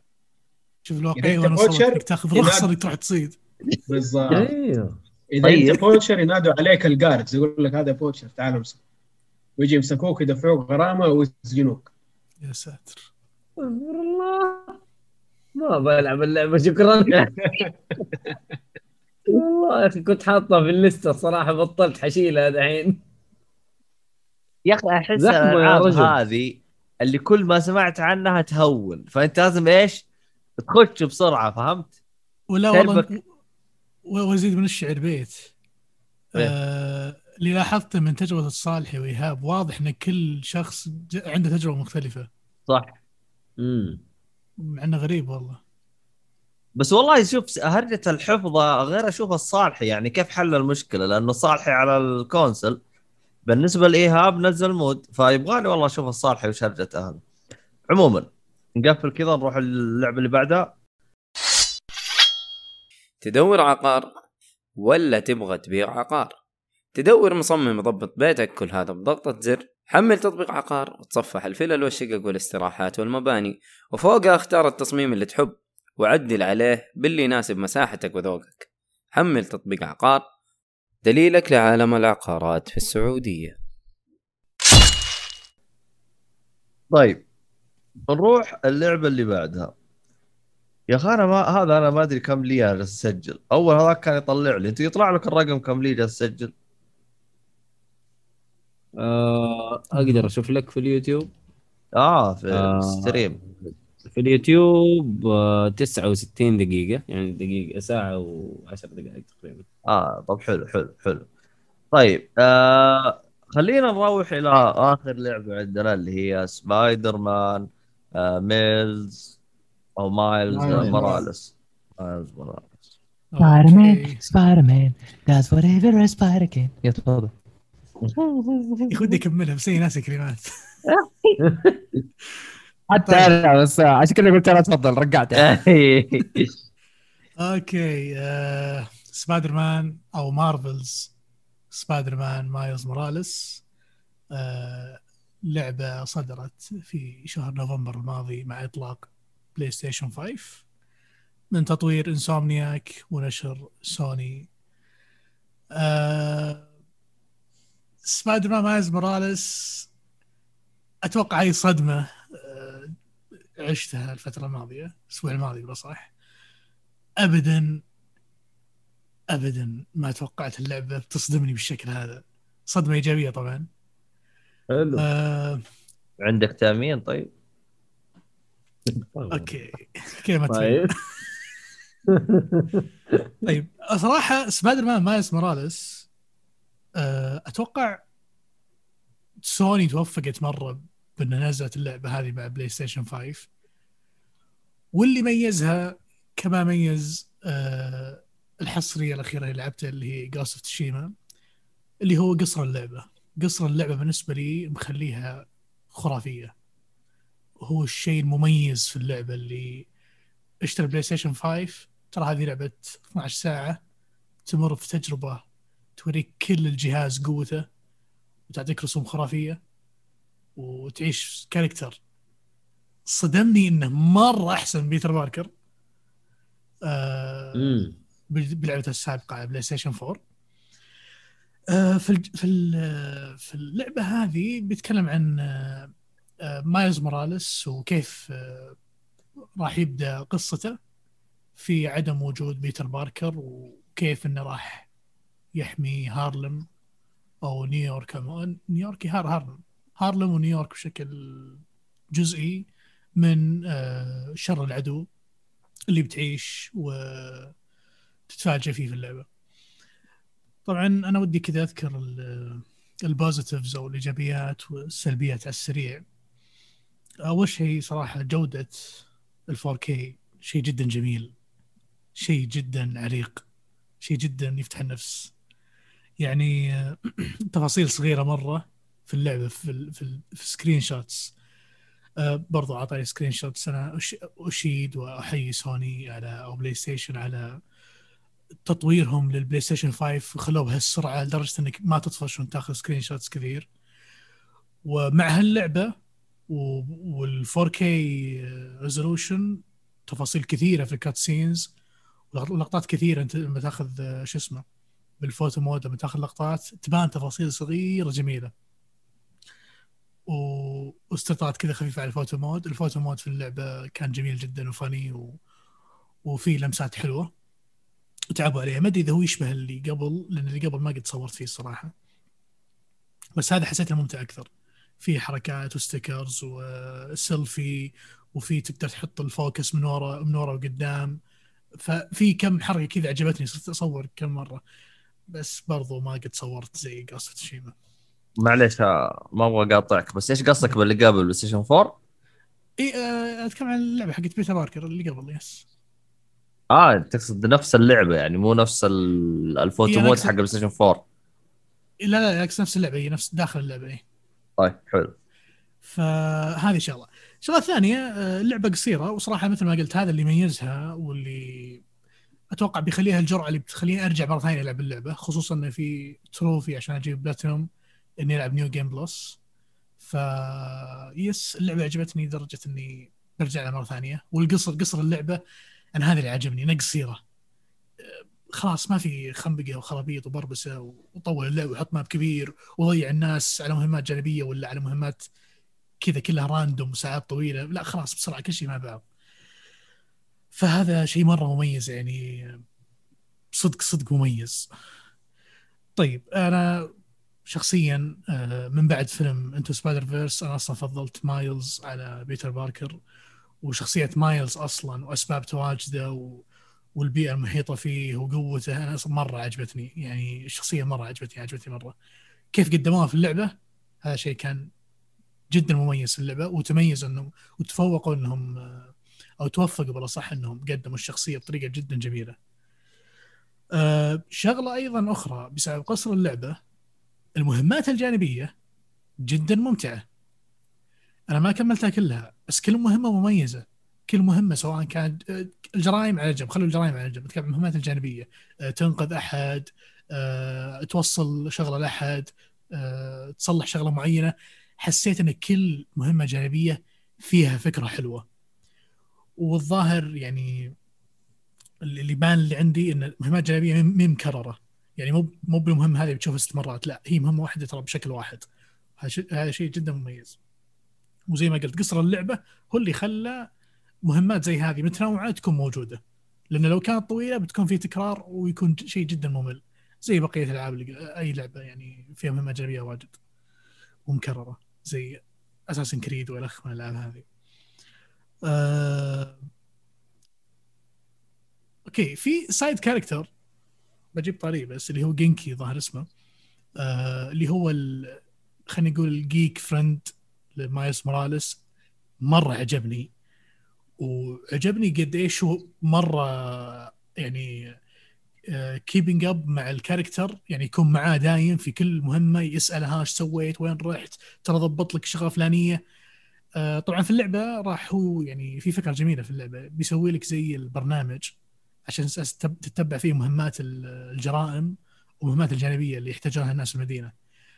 شوف الواقعية صرت poacher، تاخذ رخصه انك تروح تصيد. بالضبط. أيوه إذا طيب. انت poacher ينادوا عليك ال guards يقول لك هذا poacher تعال امسك. ويجي يمسكوك يدفعوك غرامة ويسجنوك. يا ساتر. استغفر الله. ما بلعب اللعبة شكرا. والله يا أخي كنت حاطها في اللستة الصراحه بطلت حشيلها دحين. يا أخي أحس الألعاب. هذه اللي كل ما سمعت عنها تهون. فأنت لازم إيش؟ تخش بسرعة فهمت؟ ولا والله وازيد من الشعر بيت. إيه. آه اللي لاحظته من تجربة الصالحي وايهاب واضح إن كل شخص ج- عنده تجربة مختلفة. صح. امم مع إنه غريب والله. بس والله شوف هرجة الحفظة غير أشوف الصالحي يعني كيف حل المشكلة؟ لأنه الصالحي على الكونسل. بالنسبة لايهاب نزل مود فيبغالي والله أشوف الصالحي وش هرجته هذا عموما نقفل كذا نروح اللعبة اللي بعدها. تدور عقار ولا تبغى تبيع عقار؟ تدور مصمم يضبط بيتك كل هذا بضغطة زر. حمل تطبيق عقار وتصفح الفلل والشقق والاستراحات والمباني. وفوقها اختار التصميم اللي تحب وعدل عليه باللي يناسب مساحتك وذوقك. حمل تطبيق عقار دليلك لعالم العقارات في السعودية. طيب نروح اللعبة اللي بعدها. يا أخي أنا ما هذا أنا ما أدري كم لي أنا جالس اسجل أول هذاك كان يطلع لي. أنت يطلع لك الرقم كم لي جالس اسجل آه أقدر أشوف لك في اليوتيوب؟ آه في آه. الستريم. في اليوتيوب آه 69 دقيقة يعني دقيقة ساعة و10 دقائق تقريبا. آه طب حلو حلو حلو. طيب آه خلينا نروح إلى آخر لعبة عندنا اللي هي سبايدر مان آه ميلز أو مايلز آه، مايلز. موراليس مايلز موراليس سبايدر مان. سبايدر مان does whatever a spider can. يا تفضل. يا ودي اكملها بس هي ناسي كلمات. حتى طيب. أنا بس عشان كذا قلت أنا تفضل رجعتها أوكي آه سبايدر مان أو مارفلز سبايدر مان مايلز موراليس آه لعبة صدرت في شهر نوفمبر الماضي مع إطلاق بلاي ستيشن 5 من تطوير انسومنياك ونشر سوني آه سبايدر مان مايلز موراليس أتوقع هي صدمة عشتها الفترة الماضية الأسبوع الماضي بالاصح ابدا ابدا ما توقعت اللعبة تصدمني بالشكل هذا. صدمة إيجابية طبعا. حلو. آه، عندك تأمين طيب؟ أوكي. كذا ما تبين. طيب. طيب صراحة سبايدر مان مايلز موراليس آه، أتوقع سوني توفقت مرة بان نزلت اللعبة هذه مع بلاي ستيشن 5 واللي ميزها كما ميز آه، الحصرية الأخيرة اللي لعبتها اللي هي جوست اوف تسوشيما اللي هو قصر اللعبة. قصر اللعبة بالنسبة لي مخليها خرافية. هو الشيء المميز في اللعبة اللي اشتري بلاي ستيشن 5 ترى هذه لعبة 12 ساعة تمر في تجربة توريك كل الجهاز قوته وتعطيك رسوم خرافية. وتعيش character صدمني إنه مرة أحسن من بيتر باركر آه بلعبته السابقة على بلاي ستيشن 4 آه، في في في اللعبة هذه بيتكلم عن آه، آه، مايلز موراليس وكيف آه، راح يبدأ قصته في عدم وجود بيتر باركر وكيف إنه راح يحمي هارلم أو نيويورك. نيويورك هار هارلم. هارلم ونيويورك بشكل جزئي من آه، شر العدو اللي بتعيش وتتفاجئ فيه في اللعبة. طبعا أنا ودي كذا أذكر ال- positives أو الإيجابيات والسلبيات على السريع. أول شيء صراحة جودة ال 4K شيء جدا جميل. شيء جدا عريق. شيء جدا يفتح النفس. يعني آه، تفاصيل صغيرة مرة في اللعبة في ال في, ال في screenshots آه، برضو أعطاني screenshots أنا أشيد وأحيي سوني على أو بلاي ستيشن على تطويرهم للبلاي ستيشن 5 خلوه بهالسرعة لدرجة إنك ما تطفش وأنت تأخذ screenshots كثير. ومع هاللعبة وال 4K resolution تفاصيل كثيرة في ال cutscenes ولقطات كثيرة. أنت لما تأخذ آه، شو اسمه بال photo mode لما تأخذ لقطات تبان تفاصيل صغيرة جميلة. واستطاعت كذا خفيفه على ال photo mode. ال photo mode في اللعبة كان جميل جدا و funny و... وفي لمسات حلوة وتعبوا عليها. ما أدري إذا هو يشبه اللي قبل لأن اللي قبل ما قد صورت فيه الصراحة. بس هذا حسيته ممتع أكثر. في حركات و stickers و selfie وفي تقدر تحط ال focus من ورا من ورا وقدام. ففي كم حركة كذا عجبتني صرت أصور كم مرة. بس برضو ما قد صورت زي قصة شيما معليش آه، ما أبغى أقاطعك بس إيش قصدك باللي قبل بلاي ستيشن 4؟ اي آه، أتكلم عن اللعبة حقت بيتر باركر اللي قبل yes آه تقصد نفس اللعبة يعني مو نفس ال- الفوتو هي mode حق بلاي ستيشن 4 لا لا بالعكس نفس اللعبة هي نفس داخل اللعبة اي طيب حلو. فهذه شغلة. الشغله الثانية آه، اللعبه قصيرة وصراحة مثل ما قلت هذا اللي يميزها واللي أتوقع بيخليها الجرعة اللي بتخليني أرجع مرة ثانية العب اللعبة خصوصا انه في trophy عشان أجيب بلاتينوم إني ألعب New Game Plus ف yes اللعبة عجبتني لدرجة إني برجع لها مرة ثانية. والقصر قصر اللعبة أنا هذا اللي عجبني انها قصيره خلاص ما في خنبقة وخرابيط وبربسة وطول اللعب وحط map كبير وضيع الناس على مهمات جانبية ولا على مهمات كذا كلها random وساعات طويلة. لا خلاص بسرعة كل شيء مع بعض. فهذا شيء مرة مميز يعني صدق صدق مميز. طيب أنا شخصيا آه، من بعد فيلم Into the Spider-Verse أنا أصلا فضلت مايلز على بيتر باركر وشخصية مايلز أصلا وأسباب تواجده و... والبيئة المحيطة فيه وقوته أنا أصلا مرة عجبتني يعني الشخصية مرة عجبتني عجبتني مرة كيف قدموها في اللعبة هذا شيء كان جدا مميز في اللعبة وتميز إنهم وتفوقوا إنهم آه، أو توفقوا بالأصح إنهم قدموا الشخصية بطريقة جدا جميلة. آه، شغلة أيضا أخرى بسبب قصر اللعبة المهمات الجانبية جدا ممتعة. أنا ما كملتها كلها بس كل مهمة مميزة. كل مهمة سواء كانت آه، الجرائم على جنب خلوا الجرائم على جنب. نتكلم المهمات الجانبية. آه، تنقذ أحد آه، توصل شغلة لأحد تصلح شغلة معينة. حسيت إن كل مهمة جانبية فيها فكرة حلوة. والظاهر يعني اللي بان اللي عندي إن المهمات الجانبية مي مكرره يعني مو مو بالمهمه هذه بتشوفها ست مرات لا هي مهمة واحدة ترى بشكل واحد. هذا شيء جدا مميز. وزي ما قلت قصر اللعبة هو اللي خلى مهمات زي هذه متنوعة تكون موجودة. لأن لو كانت طويلة بتكون في تكرار ويكون شيء جدا ممل. زي بقية الالعاب أي لعبة يعني فيها مهمات جانبيه واجد ومكررة زي اساسن كريد والخ من الألعاب هذه. آه... okay في side character بجيب طريق بس اللي هو Ganke ظاهر اسمه. آه... اللي هو. خلينا نقول ال geek friend لمايلز موراليس. مرة عجبني. وعجبني قد إيش هو مرة يعني keeping up مع ال character يعني يكون معاه دايم في كل مهمة يساله إيش سويت وين رحت ترى ضبط لك شغلة فلانية. آه، طبعا في اللعبة راح هو يعني في فكرة جميلة في اللعبة بيسوي لك زي البرنامج. عشان تتبع فيه مهمات ال- الجرائم ومهمات الجانبية اللي يحتاجونها الناس في المدينة.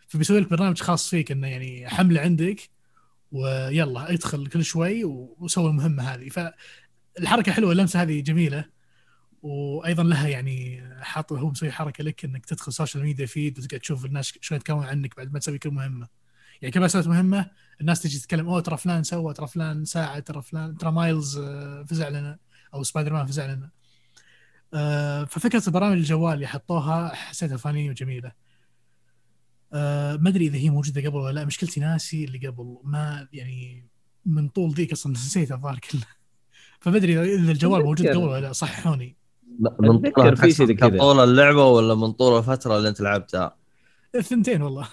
فبيسوي لك برنامج خاص فيك إنه يعني حمله عندك ويلا ادخل كل شوي وسوي المهمة هذه. فالحركة حلوة اللمسة هذه جميلة وأيضا لها يعني حاط هو مسوي حركة لك إنك تدخل social media feed وتقعد تشوف الناس شلون يتكلمون عنك بعد ما تسوي كل مهمة. يعني كل ما سويت مهمة الناس تجي تتكلم أوه ترى فلان سوى ترى فلان ساعد ترى فلان ترى مايلز آه، فزع لنا. أو سبايدر مان فزع لنا. ففكرة البرامج الجوال اللي حطوها حسيتها funny وجميلة. آه، ما أدري إذا هي موجودة قبل ولا لا. مشكلتي ناسي اللي قبل. ما يعني من طول ذيك أصلا نسيت الظاهر كله. فما أدري اذا الجوال موجود. قبل ولا لا. صححوني. من في شيء كذا. طول اللعبة ولا من طول الفترة اللي أنت لعبتها؟ الثنتين والله.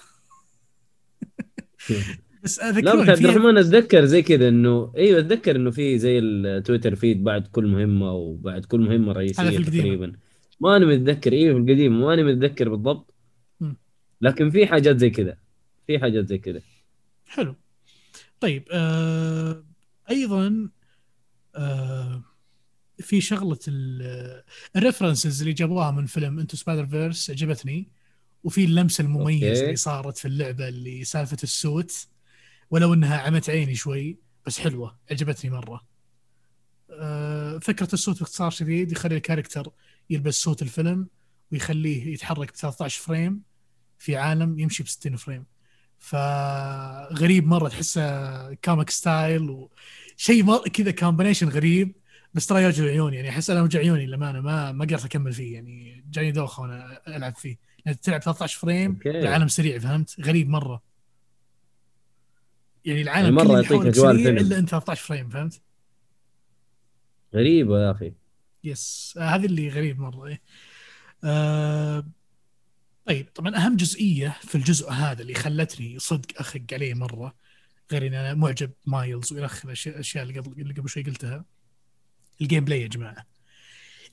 بس لا بس عبد الرحمن أتذكر زي كذا إنه أيوه أتذكر إنه في زي ال Twitter feed بعد كل مهمة وبعد كل مهمة رئيسية. تقريبا. ما أنا متذكر أيوه في القديم. ما أنا متذكر بالضبط. لكن في حاجات زي كذا في حاجات زي كذا حلو. طيب آه أيضا آه في شغلة ال references اللي جابوها من فيلم Into the Spider-Verse عجبتني. وفي اللمسة المميزة. اللي صارت في اللعبة اللي سالفة ال suit. ولو انها عمت عيني شوي بس حلوة عجبتني مرة آه، فكرة ال suit باختصار شديد يخلي ال character يلبس suit الفيلم ويخليه يتحرك ب 13 frame في عالم يمشي ب 60 frame فغريب مرة تحسه comic style وشيء. كذا combination غريب بس ترى يوجع عيوني يعني أحس أنا وجع عيوني للأمانة ما ما قدرت أكمل فيه يعني جاني دوخة وأنا ألعب فيه يعني تلعب 13 frame. العالم سريع فهمت غريب مرة يعني العالم يعني مرة كله يعطيك سريع الفيلم. إلا أنت 13 frame فهمت؟ غريبه يا أخي. yes. آه، هذه اللي غريب مرة إيه. آه طيب طبعا أهم جزئية في الجزء هذا اللي خلتني صدق أخق عليه مرة غير إني أنا معجب مايلز وإلى آخره الاشياء اللي قبل اللي قبل شوي قلتها. ال gameplay يا جماعة.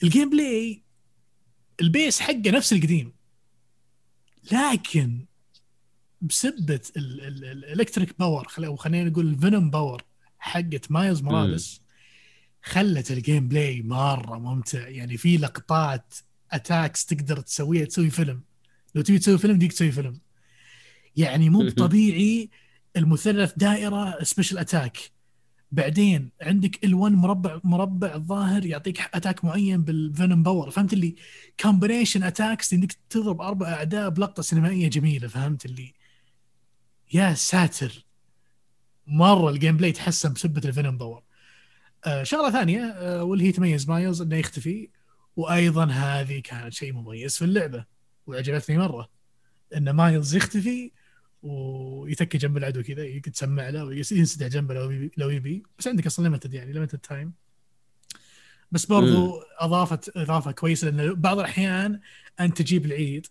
ال gameplay ال base حقه نفس القديم لكن بسبه ال- ال- ال electric power أو خلينا نقول ال Venom power حقت مايلز موراليس خلت ال gameplay مرة ممتع. يعني في لقطات attacks تقدر تسويها تسوي فيلم. لو تبي تسوي فيلم يمديك تسوي فيلم. يعني مو طبيعي المثلث دائرة special attack بعدين عندك L1 مربع مربع الظاهر يعطيك attack معين بال Venom power فهمت اللي؟ combination attacks إنك تضرب أربع أعداء بلقطة سينمائية جميلة. فهمت اللي؟ يا ساتر. مرة ال gameplay تحسن بسبة ال Venom power آه شغلة ثانية آه واللي هي تميز مايلز إنه يختفي وأيضا هذه كانت شيء مميز في اللعبة وعجبتني مرة إن مايلز يختفي ويتكي جنب العدو كذا يتسمع له وينسدح جنبه لو يبي لو يبي. بس عندك أصلا limited يعني limited time بس برضو اضافت إضافة كويسة لأن بعض الأحيان أنت تجيب العيد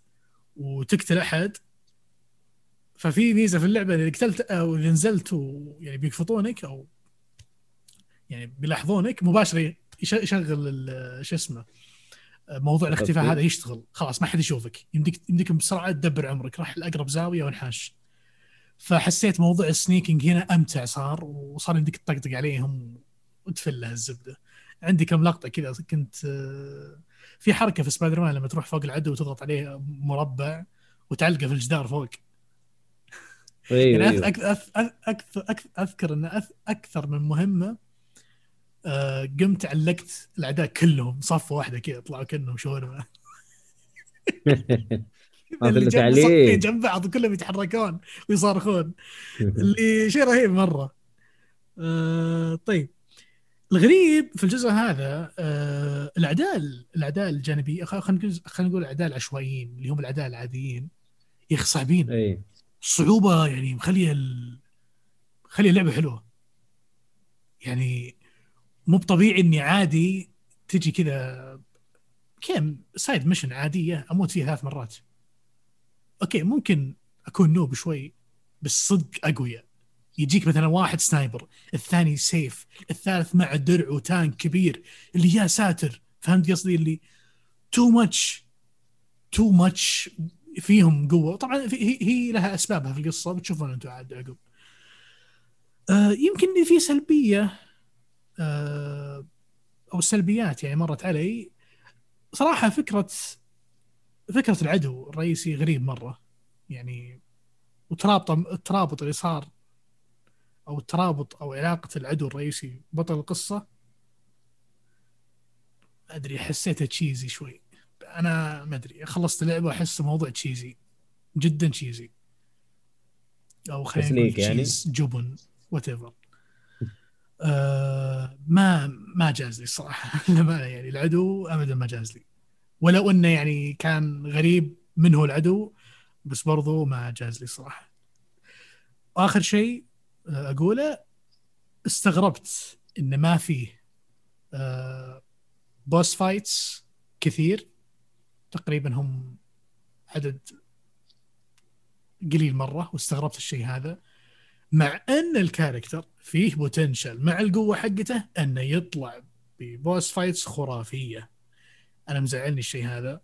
وتقتل أحد ففي ميزة في اللعبة إذا قتلت أو اذا نزلت و- يعني بيقفطونك أو يعني بيلاحظونك مباشرة يش- يشغل شو اسمه موضوع الاختفاء. هذا يشتغل. خلاص ما حد يشوفك. يمديك يمديك بسرعة تدبر عمرك. راح لاقرب زاوية وانحاش. فحسيت موضوع ال sneaking هنا أمتع صار وصار يمديك تطقطق عليهم وتفله الزبدة. عندي كم لقطة كذا كنت في حركة في سبايدر مان لما تروح فوق العدو وتضغط عليه مربع وتعلقه في الجدار فوق. أيوه يعني أذ- أكثر أكثر أذكر إن أكثر من مهمة آه، قمت علقت الأعداء كلهم صفه واحدة كذا طلعوا كأنهم شاورما. اللي جنب جنب بعض كلهم يتحركون ويصارخون. اللي شيء رهيب مرة. آه طيب. الغريب في الجزء هذا آه الأعداء الأعداء الجانبيه خلينا نقول خلينا نقول الأعداء العشوائيين اللي هم الأعداء العاديين يا أخي صعبين الصعوبه يعني مخلية ال... مخلية اللعبة حلوة. يعني مو بطبيعي إني عادي تجي كذا كم side mission عادية أموت فيها ثلاث مرات. أوكي ممكن أكون noob شوي بس صدق أقوياء. يجيك مثلا واحد sniper الثاني سيف الثالث مع درع و tank كبير اللي يا ساتر فهمت قصدي؟ اللي too much too much فيهم قوة. طبعا هي, هي لها أسبابها في القصة بتشوفون أنتم عاد عقب. آه يمكن في سلبية آه أو سلبيات يعني مرت علي. صراحة فكره فكرة العدو الرئيسي غريب مرة. يعني وترابط الترابط اللي صار أو الترابط أو علاقة العدو الرئيسي بطل القصة أدري حسيتها تشيزي شوي. أنا ما أدري خلصت اللعبه وأحس الموضوع تشيزي جدا cheesy أو خلينا نقول يعني؟ جبن whatever آه ما ما جاز لي الصراحة. يعني العدو ابدا ما جاز لي. ولو إنه يعني كان غريب من هو العدو بس برضو ما جاز لي الصراحة. آخر شيء آه، أقوله استغربت إن ما فيه آه boss fights كثير. تقريبا هم عدد قليل مرة واستغربت الشيء هذا. مع أن ال character فيه potential مع القوة حقته أنه يطلع ب boss fights خرافية. أنا مزعلني الشيء هذا.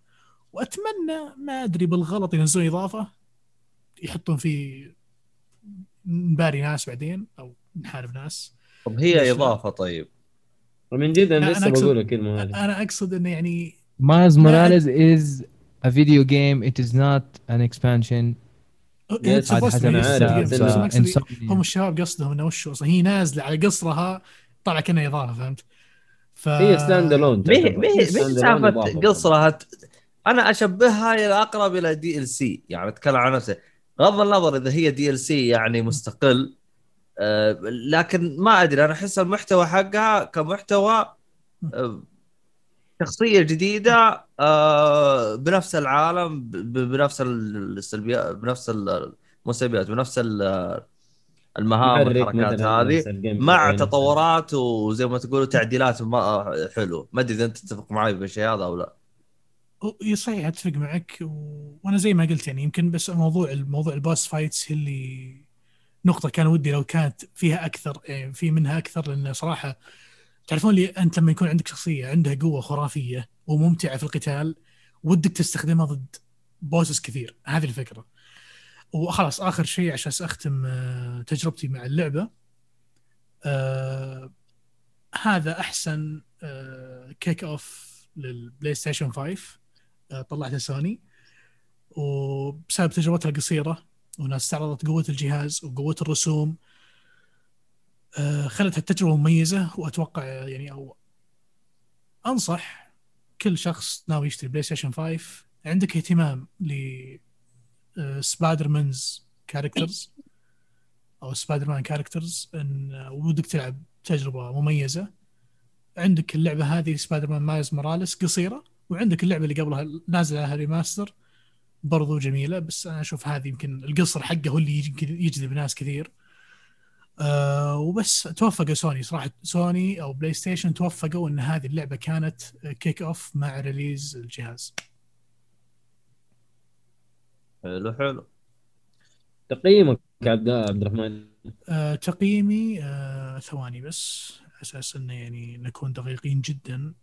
وأتمنى ما أدري بالغلط ينزلون إضافة يحطون فيه نباري ناس بعدين أو نحارب ناس. طب هي؟ إضافة طيب؟ من جد أنا لسه بقول الكلمة هذه. أنا أقصد إنه يعني Miles Morales is a video game. It is not an expansion. هم الشباب قصدهم إنه وش أصلا هي نازلة على قصرها طلع كأنها إضافة فهمت؟ ف هي standalone مي سالفة قصرها. ت- أنا أشبهها إلى أقرب إلى DLC يعني أتكلم عن نفسي. غض النظر إذا هي DLC يعني مستقل آه، لكن ما أدري. أنا أحس المحتوى حقها كمحتوى آه، شخصية جديدة آه، بنفس العالم بنفس السلبيات بنفس السلبيات بنفس ال- المهام والحركات هذه مع تطورات وزي ما تقولوا تعديلات ما حلو ما أدري إذا أنت تتفق معي بالشيء هذا أو لا. صحيح أتفق معك و... وأنا زي ما قلت يعني يمكن بس الموضوع الموضوع ال boss fights هي اللي نقطة كان ودي لو كانت فيها أكثر يعني في منها أكثر لأن صراحة تعرفون لي أنت لما يكون عندك شخصية عندها قوة خرافية وممتعة في القتال ودك تستخدمها ضد bosses كثير. هذه الفكرة. وخلاص آخر شيء عشان أختم آه، تجربتي مع اللعبة. آه هذا أحسن آه kick off للبلاي ستيشن 5 آه طلعته سوني. وبسبب تجربتها القصيرة وناس استعرضت قوة الجهاز وقوة الرسوم خلت التجربة مميزة وأتوقع يعني أو أنصح كل شخص ناوي يشتري بلاي ستيشن 5 عندك اهتمام ل آه، سبايدر مانز characters أو سبايدر مان characters آه، ودك تلعب تجربة مميزة. عندك اللعبة هذه سبايدر مان مايلز موراليس قصيرة وعندك اللعبة اللي قبلها نازلة لها remaster برضو جميلة بس أنا أشوف هذه يمكن القصر حقه هو اللي يج- يجذب ناس كثير. أه وبس توفقوا سوني صراحة سوني أو بلاي ستيشن توفقوا إن هذه اللعبة كانت kick off مع release الجهاز. حلو حلو. تقييمك عبد عبد الرحمن؟ أه تقييمي أه ثواني بس على أساس إنه يعني نكون دقيقين جدا.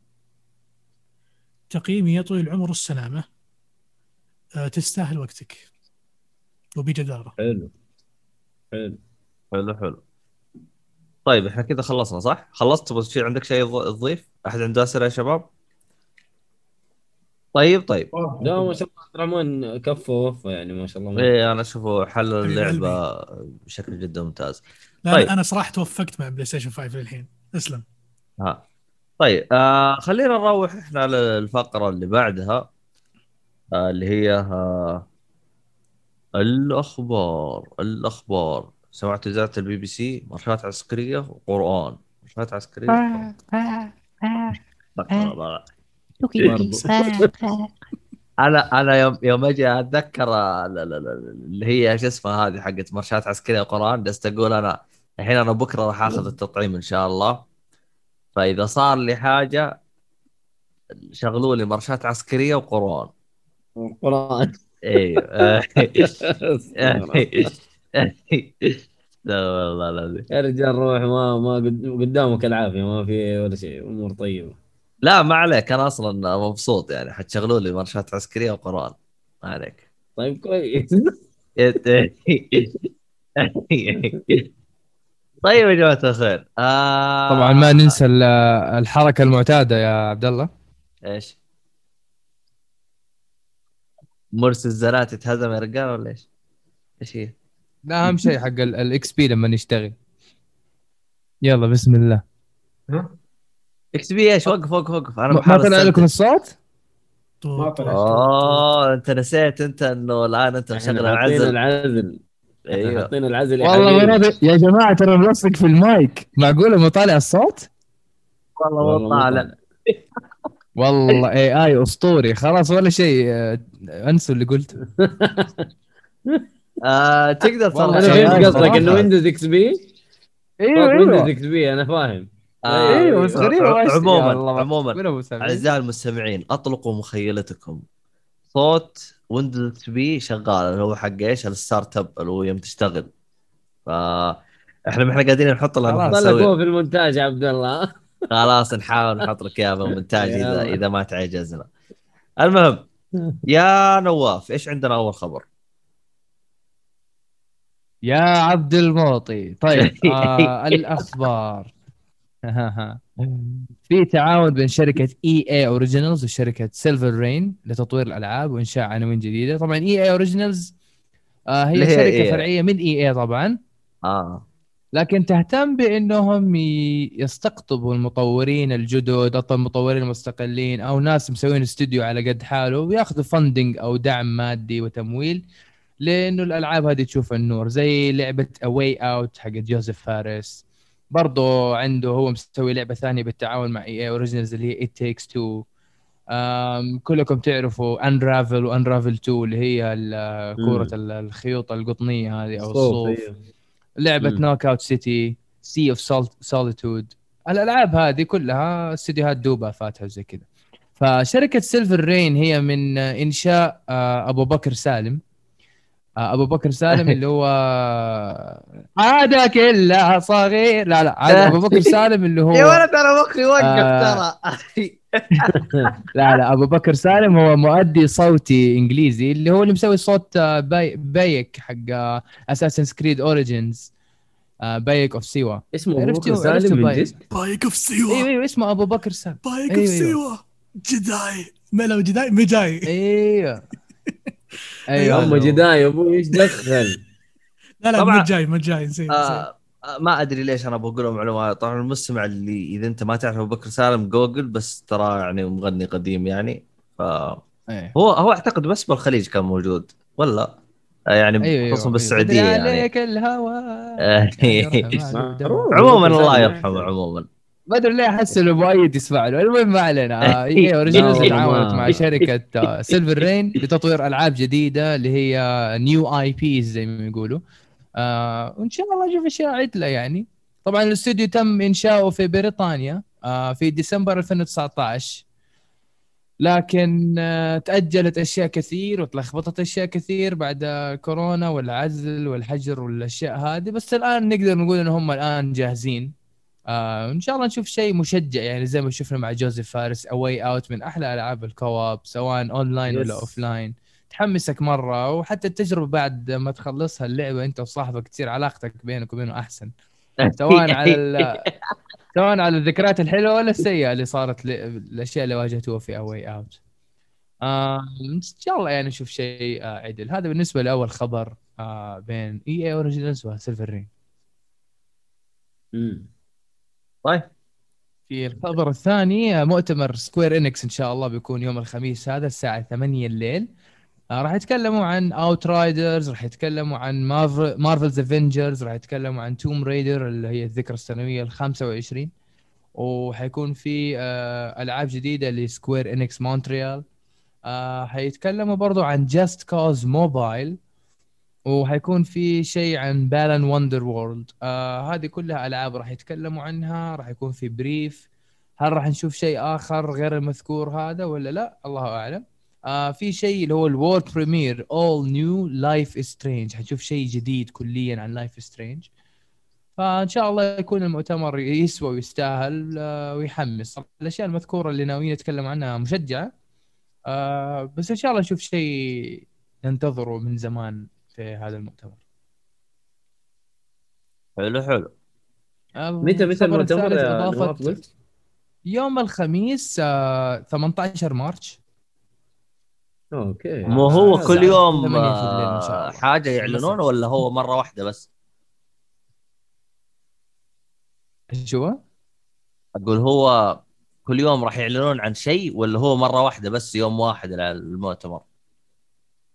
تقييمي يا طويل العمر والسلامه أه تستاهل وقتك. وبجداره حلو. حلو. حلو حلو طيب إحنا كذا خلصنا صح؟ خلصت بس في عندك شيء تض- تضيف؟ أحد عنده أسئلة يا شباب؟ طيب طيب لا ما شاء الله عبد الرحمن كفه ووفى يعني ما شاء الله إيه أنا اشوفه حل اللعبة بشكل جدا ممتاز لا طيب. طيب. أنا صراحة توفقت مع بلاي ستيشن 5 للحين اسلم ها طيب آه خلينا نروح إحنا للفقرة اللي بعدها آه اللي هي آه الأخبار الأخبار سمعت إذاعة البي بي سي مارشات عسكرية وقران مارشات الله. أنا أنا يوم يوم أجي أتذكر ال- ال- ال- اللي هي شو اسمها هذه حقت مارشات عسكرية وقرآن جلست أقول أنا الحين أنا بكرة راح آخذ التطعيم إن شاء الله. فإذا صار لي حاجة شغلوا لي مارشات عسكرية وقرآن. قرآن أيوه لا والله العظيم يا رجال روح ما ما قد- قدامك العافية ما في ولا شيء أمور طيبة لا ما عليك أنا أصلا مبسوط يعني حتشغلوا لي مارشات عسكرية وقرآن ما عليك طيب كويس طيب يا جماعة الخير آه... طبعا ما ننسى ال- الحركة المعتادة يا عبد الله إيش؟ مرسي الزنات يتهزم يا رجال ولا إيش؟ إيش هي؟ لا أهم شيء حق ال XP لما نشتغل. يلا بسم الله. XP إيش؟ وقف وقف وقف. أنا ما طلع. لكم الصوت؟ ما طلع. أوه أنت نسيت أنت إنه الآن أنت مشغل إحنا حاطين العزل. العزل. إحنا أيوه. حاطين العزل يا والله يا جماعة ترى ملصق في المايك. معقولة ما طالع الصوت؟ والله مو طالع. والله AI أسطوري. خلاص ولا شيء. آه، أنسوا اللي قلته. آه تقدر ترى أنا فهمت قصدك. إنه ويندوز XP أيوه ويندوز XP أنا فاهم آه، أيوه بس غريبة. عموما عموما؟ أعزائي المستمعين أطلقوا مخيلتكم صوت ويندوز XP شغال اللي هو حق إيش؟ ال startup اللي هو يوم تشتغل ف إحنا ما إحنا قاعدين نحط لها نسوي في المونتاج يا عبد الله خلاص نحاول نحط لك اياها بالمونتاج إذا يلا. إذا ما تعجزنا المهم يا نواف إيش عندنا أول خبر؟ يا عبد المعطي. طيب آه الأخبار. في تعاون بين شركة EA Originals وشركة Silver Rain لتطوير الألعاب وإنشاء عناوين جديدة. طبعا EA Originals آه اللي هي شركة EA. فرعية من EA طبعا. آه. لكن تهتم بأنهم يستقطبوا المطورين الجدد أو المطورين المستقلين أو ناس مسوين استوديو على قد حاله وياخذوا funding أو دعم مادي وتمويل لأنه الألعاب هذه تشوف النور زي لعبة A Way Out حق جوزيف فارس. برضه عنده هو مسوي لعبة ثانية بالتعاون مع EA Originals اللي هي It Takes Two كلكم تعرفوا Unravel و Unravel 2 اللي هي كورة ال- الخيوط القطنية هذه أو الصوف. إيه. لعبة. Knockout City Sea of Solitude الألعاب هذه كلها استديوهات دوبا فاتها وزي كذا. فشركة Silver Rain هي من إنشاء آه، أبو بكر سالم. أبو بكر سالم اللي هو عاد كلها صغير. لا لا أبو بكر سالم اللي هو يا ولد أنا مخي وقف آه. ترى. لا لا أبو بكر سالم هو مؤدي صوتي إنجليزي اللي هو اللي مسوي صوت آه، باي بايك حق Assassin's Creed Origins بايك of سيوا اسمه أبو بكر سالم من بايك. جد؟ بايك of أيوه سيوا أيوه اسمه أبو بكر سالم. بايك of. سيوا جداي. ما لو جداي؟ مجاي. أيوه أيوه ام جداي يا أبوي إيش دخل لا لا طبعاً. مجاي مجاي نسيت نسيت. آه آه، ما أدري ليش أنا بقول معلومة طبعا المستمع اللي إذا أنت ما تعرف أبو بكر سالم جوجل بس ترى يعني مغني قديم يعني ف إيه. هو هو أعتقد بس بالخليج كان موجود ولا آه، يعني أيوه خصوصا أيوه بالسعودية بدري يعني عليك الهوى. عموما الله. يرحمه عموما ما أدري ليه أحس إنه مؤيد يسمع له. المهم ما علينا. EA Originals لا والله تعاونت مع شركة Silver Rain لتطوير ألعاب جديدة اللي هي new IPs زي ما يقولوا. آه وإن شاء الله نشوف أشياء عدلة يعني. طبعا الاستوديو تم إنشاؤه في بريطانيا آه في ديسمبر 2019 لكن آه تأجلت أشياء كثير وتلخبطت أشياء كثير بعد كورونا والعزل والحجر والأشياء هذه. بس الآن نقدر نقول إن هم الآن جاهزين. آه إن شاء الله نشوف شيء مشجع يعني زي ما شفنا مع جوزيف فارس A Way Out من أحلى ألعاب ال co-op سواء اونلاين ولا Yes. offline تحمسك مرة وحتى التجربة بعد ما تخلصها اللعبة أنت وصاحبك تصير علاقتك بينك وبينه أحسن. سواء على سواء على الذكريات الحلوة ولا السيئة اللي صارت ل- الأشياء اللي واجهتوها في A Way Out آه إن شاء الله يعني نشوف شيء آه عدل. هذا بالنسبة لأول خبر آه بين EA Originals و Silver Rain. طيب. في الخبر الثاني آه، مؤتمر Square Enix إن شاء الله بيكون يوم الخميس هذا الساعة 8 الليل. آه، راح يتكلموا عن Outriders راح يتكلموا عن Marvel's Avengers راح يتكلموا عن Tomb Raider اللي هي الذكرى السنوية ال 25 وحيكون في آه، ألعاب جديدة ل Square Enix مونتريال. حيتكلموا برضو عن Just Cause Mobile وحيكون في شيء عن Balan Wonderworld هذه كلها ألعاب راح يتكلموا عنها راح يكون في بريف هل راح نشوف شيء آخر غير المذكور هذا ولا لا؟ الله أعلم. آه في شيء اللي هو ال world premiere all new Life is Strange حنشوف شيء جديد كليا عن Life is Strange فإن شاء الله يكون المؤتمر يسوى ويستاهل آه ويحمس. الأشياء المذكورة اللي ناويين نتكلم عنها مشجعة. آه بس إن شاء الله نشوف شيء ننتظره من زمان. في هذا المؤتمر حلو حلو متى متى المؤتمر قلت؟ يوم الخميس آه 18 March okay مو هو الساعة كل يوم 8 في الليل إن شاء آه،. حاجة يعلنون ولا هو مرة واحدة بس؟ شو هو؟ أقول هو كل يوم راح يعلنون عن شيء ولا هو مرة واحدة بس يوم واحد على المؤتمر؟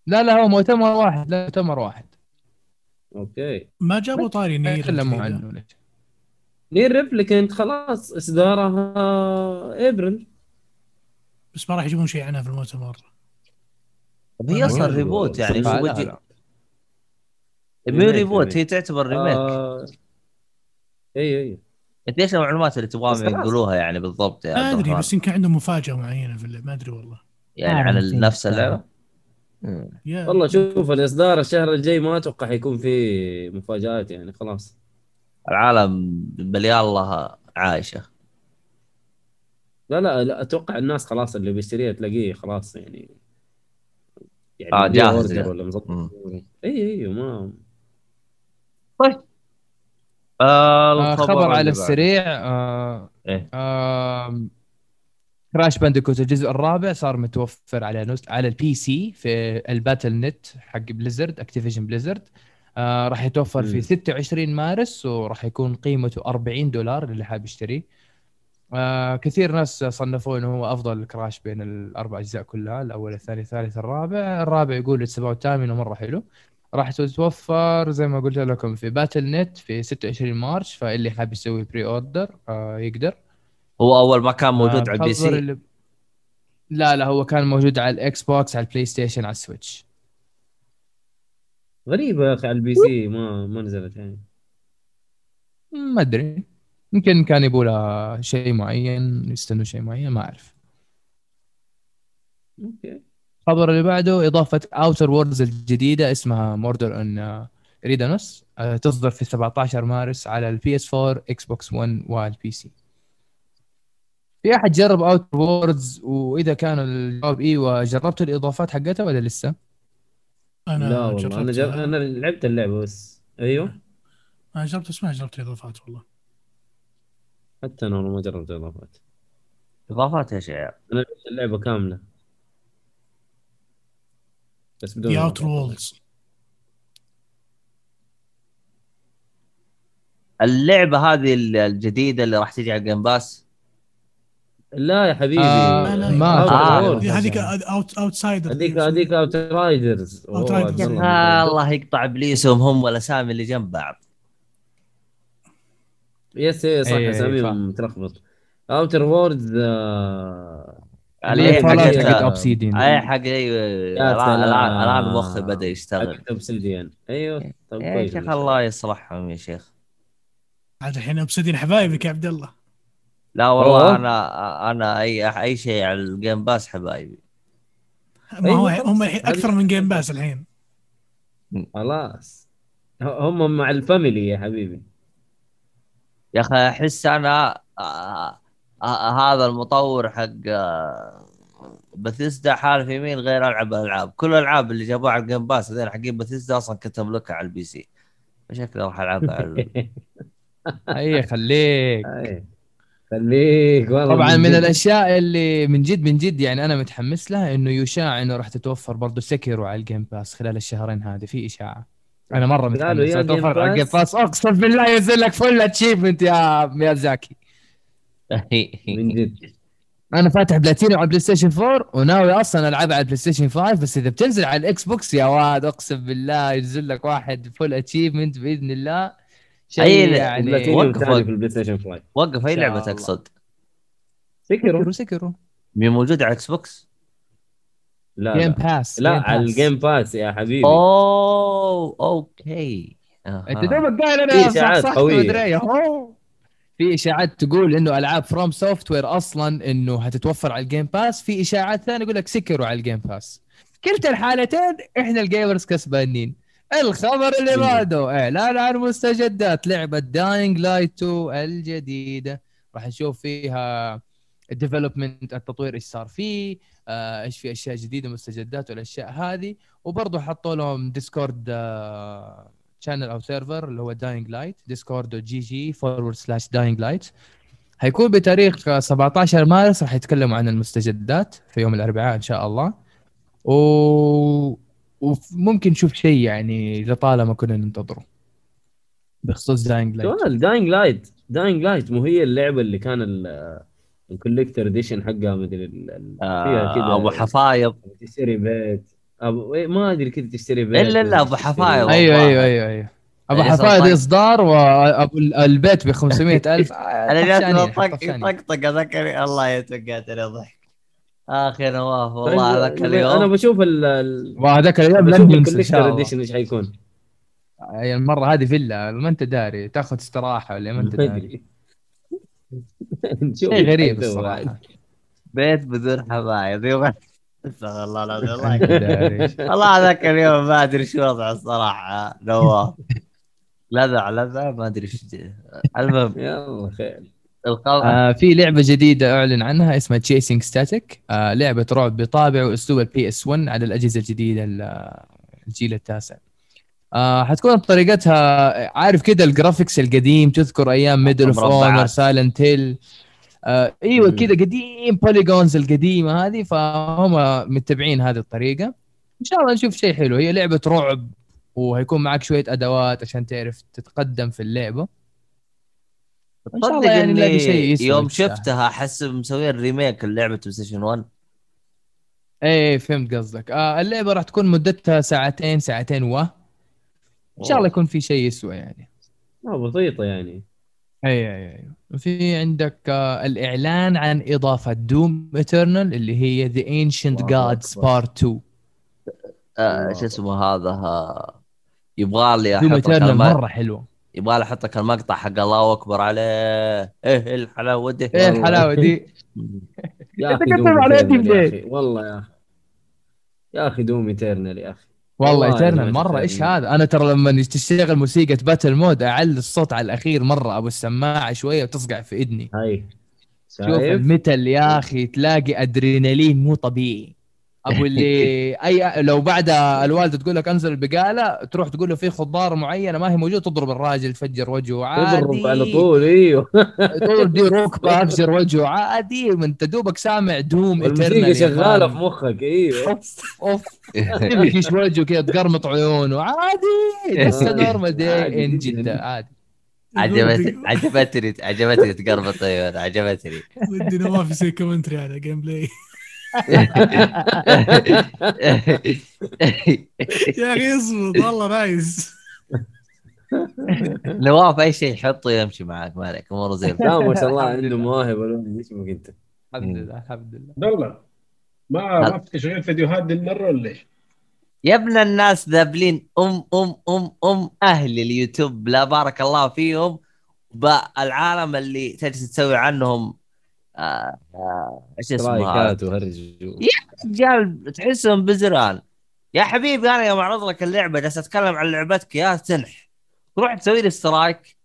لا لا هو مؤتمر واحد لا مؤتمر واحد okay ما جابوا طاري NieR تكلموا. عنه ليش؟ NieR Replicant خلاص إصدارها إبريل بس ما راح يجيبون شيء عنها في المؤتمر هي أصلا. reboot يعني لا، هو لا، لا. مو reboot. هي تعتبر remake آه... اي اي انت إيش المعلومات اللي تبغاهم. يقولوها يعني بالضبط يا ما أدري؟ بس يمكن عندهم مفاجأة معينة في. ما أدري والله يعني عن أعرف نفس إيه. اللعبه؟ والله شوف الإصدار الشهر الجاي ما أتوقع حيكون في مفاجآت يعني خلاص العالم بلي الله عايشة لا لا لا أتوقع الناس خلاص اللي بيشتريها تلاقيه خلاص يعني يعني آه، مديه جاهز. ولا مظبط. إي إي ما آه آه الخبر خبر اللي على. السريع آه إيه. آه Crash Bandicoot الجزء الرابع صار متوفر على نس... على ال PC في ال Battle.net حق Blizzard Activision Blizzard آه راح يتوفر في مم. 26 مارس وراح يكون قيمته 40 دولار اللي حاب يشتريه آه كثير ناس صنفوه إنه هو أفضل Crash بين الأربع أجزاء كلها الأول الثاني الثالث الرابع. الرابع يقول السبعة والثامن مرة حلو. راح تتوفر زي ما قلت لكم في Battle.net في 26 March فاللي حاب يسوي pre-order آه يقدر. هو أول ما كان موجود آه، على ال PC. اللي- لا لا هو كان موجود على ال Xbox على ال PlayStation على ال Switch. غريبه يا أخي على ال PC ما ما نزلت يعني. ما أدري. يمكن كان يبوا لها شيء معين يستنوا شيء معين ما أعرف. okay. الخبر اللي بعده إضافة Outer Worlds الجديدة اسمها Murder on Eridanos تصدر في 17 مارس على ال PS 4 Xbox 1 وال PC في أحد جرب Outer Worlds وإذا كان الجواب أيوه جربتوا الإضافات حقتها ولا لسه؟ أنا لا والله أنا جر... جربتها. أنا لعبت اللعبة بس أيوه أنا جربت بس ما جربت الاضافات والله حتى أنا والله ما جربت إضافات إضافات يا عيال؟ أنا لعبت اللعبة كاملة بس بدون. اوتر Worlds اللعبة هذه الجديدة اللي راح تجي على ال Game Pass لا يا حبيبي. آه، لا، ما Outer آه. هذيك out Outsider هذيك هذيك Outriders. آه الله يقطع إبليسهم هم والاسامي اللي جنب بعض. يس يس صح إيه، إيه، اساميهم فاهم. متلخبط. اوتر ووردز آه... اللي حقت- فالات حقت اوبسيديان أي حق أيوه. يا الان مخي بدأ يشتغل. اوبسيديان أيوه طيب يا كويس شيخ الله يصلحهم يا شيخ. عاد الحين اوبسيدين حبايبك يا عبد الله. لا والله أوه. أنا أنا أي أي شيء على الجيم باس حبايبي. ما هو أيوة، هم الحين أكثر من جيم باس الحين. خلاص. هم مع ال family يا حبيبي. يا أخي أحس أنا آه آه هذا المطور حق آه بثيسدا حال في يمين غير ألعب الالعاب كل الالعاب اللي جابوها على ال Game Pass هذول حقين بثيسدا أصلا كنت أملكها على ال PC شكلي راح العبها على أي خليك. أي. خليك والله طبعا من جد. الأشياء اللي من جد من جد يعني أنا متحمس لها إنه يشاع إنه راح تتوفر برضه Sekiro على ال Game Pass خلال الشهرين هذه في إشاعة. أنا مرة متحمس. Game على ال Game Pass. أقسم بالله ينزل لك full achievement يا ميازاكي من جد. أنا فاتح بلاتينو على ال PlayStation 4 وناوي أصلا ألعبها على ال PlayStation 5 بس إذا بتنزل على ال Xbox يا واد أقسم بالله ينزل لك واحد full achievement بإذن الله. شيء أي- يعني وقف وقف. في ال PlayStation 5 وقف أي لعبة. تقصد؟ Sekiro Sekiro Sekiro مين موجوده على Xbox لا Game لا, Pass لا على ال Game Pass يا حبيبي. أوه okay. أنت دوبك قايل في أنا صح صح أهو. في إشاعات تقول إنه ألعاب FromSoftware أصلا إنه هتتوفر على ال Game Pass في إشاعات ثانية يقول لك Sekiro على ال Game Pass كلتا الحالتين إحنا ال gamers كسبانين. الخبر اللي. بعده إعلان عن مستجدات لعبة Dying Light 2 الجديدة. راح نشوف فيها ال development التطوير إيش صار فيه آه، إيش في أشياء جديدة مستجدات والأشياء هذه. وبرضه حطوا لهم Discord channel أو server اللي هو Dying Light Discord gg forward slash Dying Light هيكون بتاريخ آه، 17 مارس راح يتكلموا عن المستجدات في يوم الأربعاء إن شاء الله. و... وممكن نشوف شيء يعني لطالما كنا ننتظره. بخصوص Dying لايت سؤال داينج لايت داينج لايت مو هي اللعبة اللي كان ال- الكوليكتر اديشن حقها مدري فيها آه كذا أبو حفايض تشتري بيت. أبو إيه ما أدري كذا تشتري بيت إلا إلا أبو تشتري- حفايض. أيوه. أيوه أيوه أيوه. أبو يعني حفايض إصدار وابو ال- البيت ب 500000 أنا جاتني طق طفشانين. طقطق ذكري. الله يتوقعتني ضحك. اخ يا نواف طيب، والله ذاك أنا اليوم. بشوف ال ال- وهذاك اليوم بشوف لن ينسى ان شاء الكوليكتر الله اديشن إيش حيكون. يعني المرة هذه فيلا ما أنت داري. تأخذ استراحة ولا ما أنت داري. شيء غريب الصراحة. بيت بدون حبايب. يبغى استغفر الله العظيم. والله ذاك اليوم ما أدري شو وضعه الصراحة. نواف. لذع لذع ما أدري إيش المهم. يلا خير. الخبر آه في لعبة جديدة أعلن عنها اسمها Chasing Static آه لعبة رعب بطابع وأسلوب ال PS 1 على الأجهزة الجديدة ال- الجيل التاسع. آه حتكون بطريقتها عارف كده ال graphics القديم تذكر أيام Medal of Honor. Silent Hill آه أيوه. كذا قديم polygons القديمة هذه فهم متبعين هذه الطريقة. إن شاء الله نشوف شيء حلو. هي لعبة رعب وهيكون معك شوية أدوات عشان تعرف تتقدم في اللعبة. إن شاء الله تصدق يعني نلاقي إني شيء يوم. شفتها أحس مسوين remake لعبه بلاي ستيشن 1 إيه فهمت قصدك. آه اللعبة راح تكون مدتها ساعتين ساعتين و. إن شاء الله يكون في شيء يسوى يعني. آه، بسيطة يعني. اي اي اي في عندك آه الإعلان عن إضافة Doom Eternal اللي هي The Ancient Gods. Part 2 آه شو اسمه هذا؟ آه، يبغى لي Doom أحط مرة حلوة. يبغى لي أحط لك المقطع حق الله أكبر عليه. إيه الحلاوة دي؟ إيه الحلاوة دي؟ يا أخي على يدي ليه؟ والله يا أخي. يا أخي Doom Eternal يا أخي. والله Eternal مرة. إيش Eternal. هذا؟ أنا ترى لما تشتغل موسيقى battle mode اعلي الصوت على الأخير مرة. أبو السماعة شوية وتصقع في إذني. هاي. شوف ال metal يا أخي تلاقي أدرينالين مو طبيعي. أبو اللي أي لو بعد الوالده تقول لك أنزل البقالة تروح تقول له في خضار معينه ما هي موجودة تضرب الراجل تفجر وجهه عادي. تضرب على طول إيوه. تقول دي ركبه ابشر وجهه عادي. أنت دوبك سامع دوم يا شغالة في. مخك إيوه. أوف أوف. تمشي وجهه كذا تقرمط عيونه. عادي لسه نورمال دي ان جداً. عادي. عجبت عجبتني عجبتني تقربط أيوه عجبتني. ودي نواف يسوي كومنتري على جيم بلاي يا أخي اصبر والله نايس. نواف أي شيء يحطه يمشي معك ما عليك أموره زي لا ما شاء الله عنده مواهب الولد اسمك أنت؟ الحمد لله الحمد لله. عبد الله ما ما في تشغيل فيديوهات دي المرة ولا إيش؟ يا ابن الناس ذابلين أم أم أم أم أهل اليوتيوب لا بارك الله فيهم بالعالم اللي تجلس تسوي عنهم إيش اسمه رجال تحسهم بزران. يا حبيبي أنا يوم اعرض لك اللعبة جالس أتكلم عن لعبتك يا تنح. تروح تسوي لي سترايك.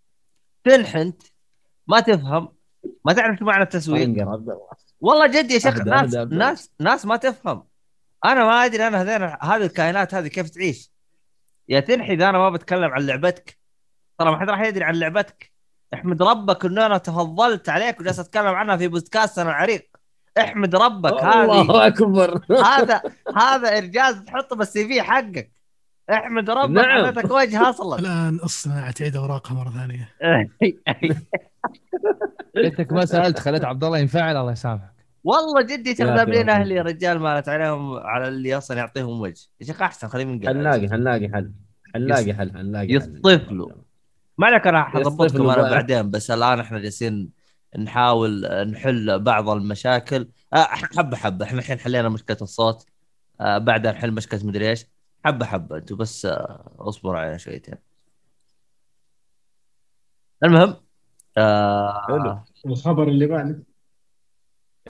تنح أنت. ما تفهم. ما تعرف شو معنى التسويق. والله جد يا شيخ ناس. ناس ناس ما تفهم. أنا ما أدري أنا هذين هذه الكائنات هذه كيف تعيش. يا تنحي إذا أنا ما بتكلم عن لعبتك. ترى ما حد راح يدري عن لعبتك. احمد ربك إنه أنا تفضلت عليك وجالس أتكلم عنها في بودكاست أنا العريق. احمد ربك هذه الله أكبر. هذا هذا إنجاز تحطه بالسي في حقك. احمد ربك نعم. اعطيتك وجه أصلا. الآن الصناعه تعيد أوراقها مرة ثانية. ليتك ما سألت خليت عبد الله ينفعل الله يسامحك. والله جدي بين والله. أهلي يا رجال مالت عليهم على اللي أصلا يعطيهم وجه. يا شيخ أحسن خليه من حنلاقي حنلاقي حل. حنلاقي حل حنلاقي حل. يصطفلوا. ما عليك أنا حضبطكم أنا. بعدين بس الآن إحنا جالسين نحاول نحل بعض المشاكل. آه، حبه حبه إحنا الحين حلينا مشكلة الصوت. آه، بعدها نحل مشكلة مدري إيش. حبه حبه أنتم بس آه، اصبروا علينا شويتين. المهم آه. الخبر اللي بعده.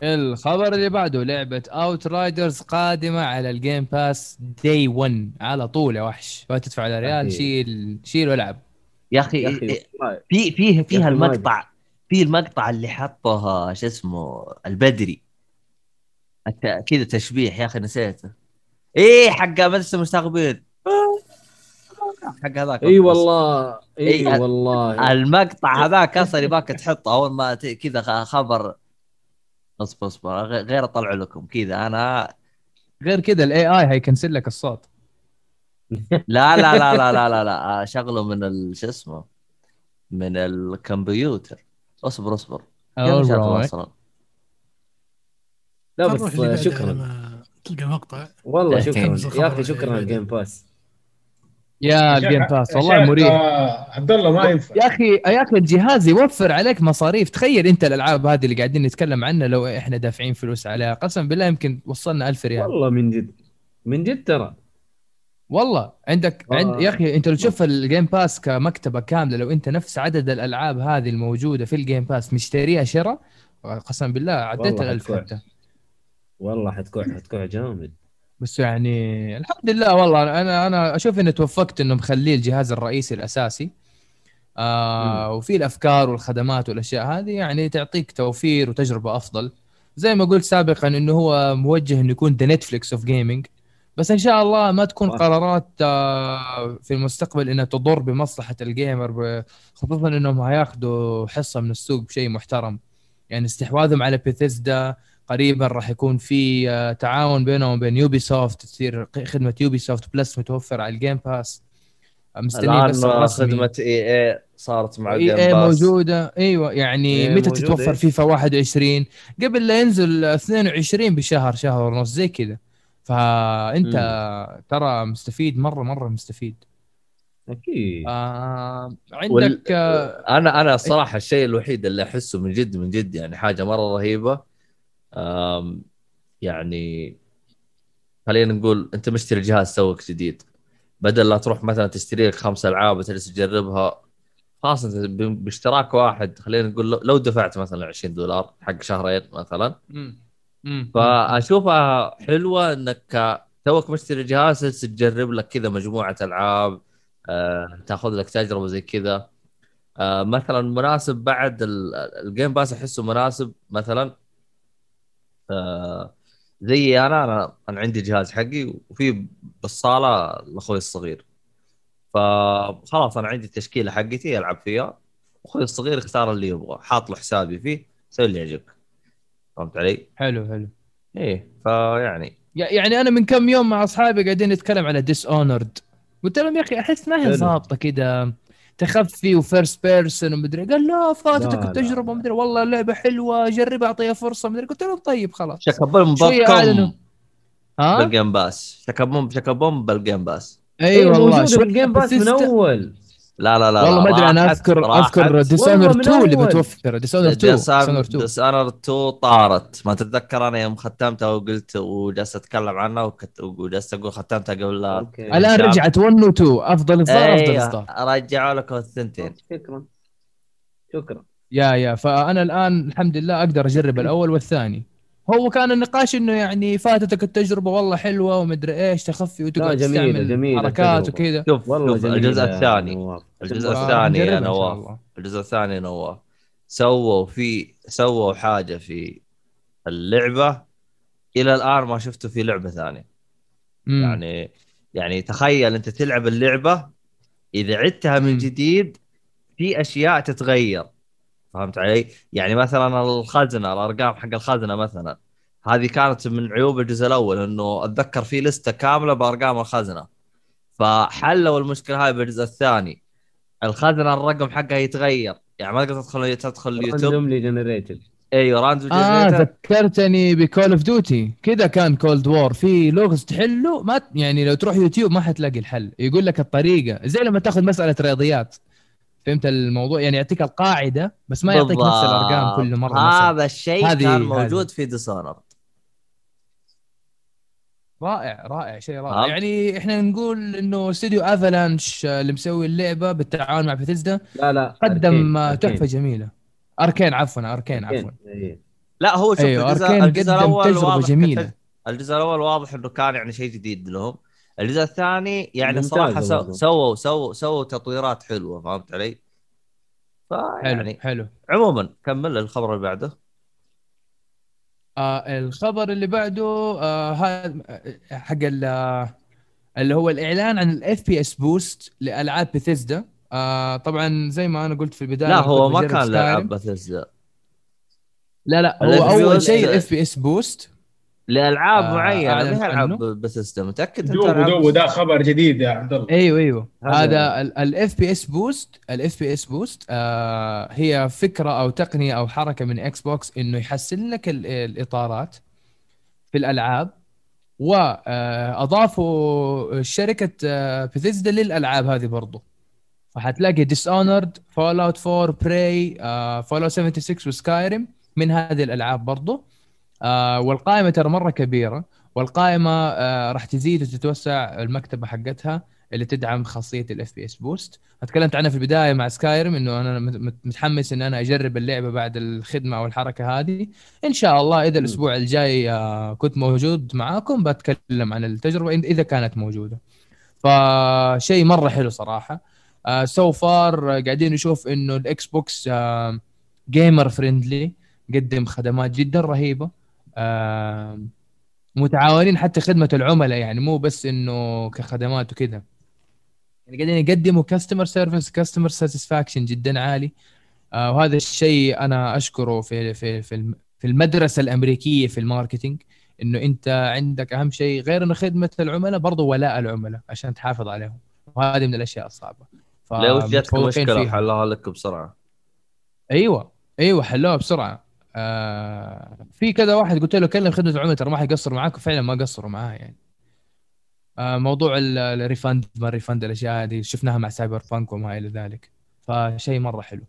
الخبر اللي بعده لعبة Outriders قادمة على ال Game Pass day 1 على طول يا وحش. ما تدفع على ريال. شيل شيل والعب. يا أخي يا أخي والله في فيه فيها المقطع في المقطع اللي حطه شو اسمه البدري. كذا تشبيح يا أخي نسيته. إيه حق مدرسه المستغربين حق هذاك إي والله إي إي، والله. المقطع هذاك أصلا يباك تحطه. أول ما ت- كذا خ- خبر. اصبر اصبر غ- غير اطلع لكم. كذا أنا غير كذا الاي اي هيكنسل لك الصوت. لا لا لا لا لا لا, لا. شغله من ال- شو اسمه؟ من الكمبيوتر. اصبر اصبر. أصلا لا بس شكرا. تلقى مقطع. والله. شكرا. يا أخي شكرا الجيم باس يا الجيم باس والله مريح. عبد الله ما ينفع. يا أخي يا أخي الجهاز يوفر عليك مصاريف. تخيل أنت الألعاب هذه اللي قاعدين نتكلم عنها لو إحنا دافعين فلوس عليها. قسم بالله يمكن وصلنا ألف ريال. والله من جد. من جد ترى. والله عندك آه. عند يا أخي أنت لو تشوف ال Game Pass كمكتبة كاملة لو أنت نفس عدد الألعاب هذه الموجودة في ال Game Pass مشتريها شراء قسم بالله عديت حتكوع. حتى. والله حتكوع حتكوع جامد. بس يعني الحمد لله والله أنا أنا أشوف إني توفقت إنه مخليه الجهاز الرئيسي الأساسي. آه وفي الأفكار والخدمات والأشياء هذه يعني تعطيك توفير وتجربة أفضل. زي ما قلت سابقا إنه هو موجه إنه يكون the Netflix of gaming بس إن شاء الله ما تكون صح. قرارات آه في المستقبل إنها تضر بمصلحة ال gamer خصوصا إنهم هياخذوا حصة من السوق بشيء محترم. يعني استحواذهم على بيثيسدا قريبا راح يكون في آه، تعاون بينهم وبين Ubisoft تصير خدمة Ubisoft Plus متوفر على ال Game Pass آه، مستنيين بس الرسمي. خدمة إي إي صارت مع إي ال Game اي Pass موجودة. أيوه يعني إيه متى تتوفر إيه. فيفا 21 قبل لا ينزل 22 بشهر شهر ونص زي كذا. فأنت ترى مستفيد مرة مرة مستفيد. أكيد. آه وال- عندك آه أنا أنا الصراحه الشيء الوحيد اللي أحسه من جد من جد يعني حاجة مرة رهيبة. آم، يعني خلينا نقول أنت مشتري جهاز توك جديد. بدل لا تروح مثلا تشتري لك خمس ألعاب وتجلس تجربها خلاص انت باشتراك واحد خلينا نقول لو- لو دفعت مثلا 20 دولار حق شهرين مثلا. مم. فأشوفها حلوة إنك توك مشتري جهاز تجرب لك كذا مجموعة ألعاب آه، تاخذ لك تجربة زي كذا. آه، مثلا مناسب بعد ال- ال Game Pass أحسه مناسب مثلا. آه، زي أنا أنا أنا عندي جهاز حقي وفي بالصالة لأخوي الصغير. فخلاص أنا عندي التشكيلة حقتي ألعب فيها. أخوي الصغير يختار اللي يبغى حاط له حسابي فيه سوي اللي يعجبك. فهمت علي؟ حلو حلو. إيه فيعني. يع- يعني أنا من كم يوم مع أصحابي قاعدين نتكلم على Dishonored قلت لهم يا أخي أحس ما هي. ظابطة كذا تخفي و first person ومدري قال لا فاتتك التجربة. مدري والله اللعبة حلوة جربها أعطيها فرصة مدري قلت لهم طيب خلاص. شكبون. بكم ها؟ بالجيم باس. شكبون شكبون بالجيم باس. اي اي والله. شوية بالجيم باس من أول. لا لا لا والله ما أدري أنا اذكر. أذكر ديس والله اونر من 2 اللي. متوفره ديس اونر 2 ديس اونر 2 ديس اونر 2 طارت. ما تتذكر أنا يوم ختمتها وقلت وجلست أتكلم عنها وكت- وجلست أقول ختمتها قبل لا أوكي. الآن. رجعت. 1 و 2 أفضل إصدار أفضل أيوة، إصدار. رجعوا لك الثنتين. شكرا. شكرا. يا يا. فأنا الآن الحمد لله أقدر أجرب الأول والثاني. هو كان النقاش إنه يعني فاتتك التجربة والله حلوة ومدري إيش تخفي وتقعد جميلة- تستعمل جميلة حركات. وكذا شوف والله شوف الجزء يا الثاني. الجزء الثاني يا نواف. الجزء الثاني نواف سووا في سووا حاجة في اللعبة إلى الآن ما شفته في لعبة ثانية مم. يعني يعني تخيل أنت تلعب اللعبة إذا عدتها من. جديد في أشياء تتغير فهمت علي؟ يعني مثلا الخزنة الأرقام حق الخزنة مثلا هذه كانت من عيوب الجزء الأول إنه أتذكر في لستة كاملة بأرقام الخزنة. فحلوا المشكلة هاي بالجزء الثاني. الخزنة الرقم حقها يتغير. يعني ما تقدر تدخل تدخل اليوتيوب randomly generated إيوه random آه ذكرتني ب Call of Duty كذا كان Cold War في لغز تحله ما يعني لو تروح يوتيوب ما حتلاقي الحل. يقول لك الطريقة. زي لما تاخذ مسألة رياضيات. فهمت الموضوع؟ يعني يعطيك القاعدة بس ما يعطيك نفس الأرقام كل مرة هذا الشيء كان هذه. موجود في ديسونر رائع رائع شيء رائع. فهمت؟ يعني إحنا نقول إنه استوديو افلانش اللي مسوي اللعبة بالتعاون مع بثيسدا لا لا قدم أركين، تحفة أركين. جميلة. اركين عفوا اركين عفوا. إيه. لا هو شوف أيوه الجزء, الجزء قدم الأول تجربة واضح جميلة. الجزء الأول واضح إنه كان يعني شيء جديد لهم. الجزء الثاني يعني صراحة سو-. سووا سووا سووا تطويرات حلوة فهمت علي؟ حلو فيعني حلو عموما كمل الخبر اللي بعده آه الخبر اللي بعده آه هذا حق ال- آه، اللي هو الإعلان عن ال FPS Boost لألعاب بثيسدا آه طبعا زي ما أنا قلت في البداية لا هو ما كان. لعب بثزدا لا لا هو أول شيء ال F بي اس بوست لألعاب آه، معينة ما ألعاب. بثزدا متأكد أنت دوب ألعاب دوب ده خبر جديد يا عبد الله. أيوه أيوه. هذا- ال FPS Boost ال FPS Boost هي فكرة أو تقنية أو حركة من إكس بوكس إنه يحسن لك ال- الإطارات في الألعاب واضافوا شركة بثيسدا للألعاب هذه برضو. فحتلاقي Dishonored Fallout 4 Prey Fallout 76 و Skyrim من هذه الألعاب برضو. آه، والقائمة ترى مرة كبيرة. والقائمة آه، راح تزيد وتتوسع المكتبة حقتها اللي تدعم خاصية ال FPS Boost تكلمت عنها في البداية مع Skyrim إنه أنا مت- مت- متحمس إن أنا أجرب اللعبة بعد الخدمة أو الحركة هذه. إن شاء الله إذا الأسبوع الجاي آه، كنت موجود معاكم بتكلم عن التجربة إذا كانت موجودة. فشيء مرة حلو صراحة. so far قاعدين نشوف إنه الاكس بوكس gamer friendly قدم خدمات جدا رهيبة. آه، متعاونين حتى خدمة العملاء يعني مو بس إنه كخدمات وكذا. يعني قاعدين يقدموا customer service customer satisfaction جدا عالي. آه وهذا الشيء أنا أشكره في في في في المدرسة الأمريكية في ال marketing إنه أنت عندك أهم شيء غير إنه خدمة العملاء برضو ولاء العملاء عشان تحافظ عليهم. وهذه من الأشياء الصعبة. لو جاتك فمتفوقين مشكله فيها. حلها لك بسرعة. أيوه أيوه حلوها بسرعة. آه في كذا واحد قلت له كلم خدمة العملاء ترى ما حيقصروا معاك وفعلا ما قصروا معاه يعني. آه موضوع ال- ال refund ما ال refund الأشياء هذه شفناها مع Cyberpunk وما إلى ذلك. فشيء مرة حلو.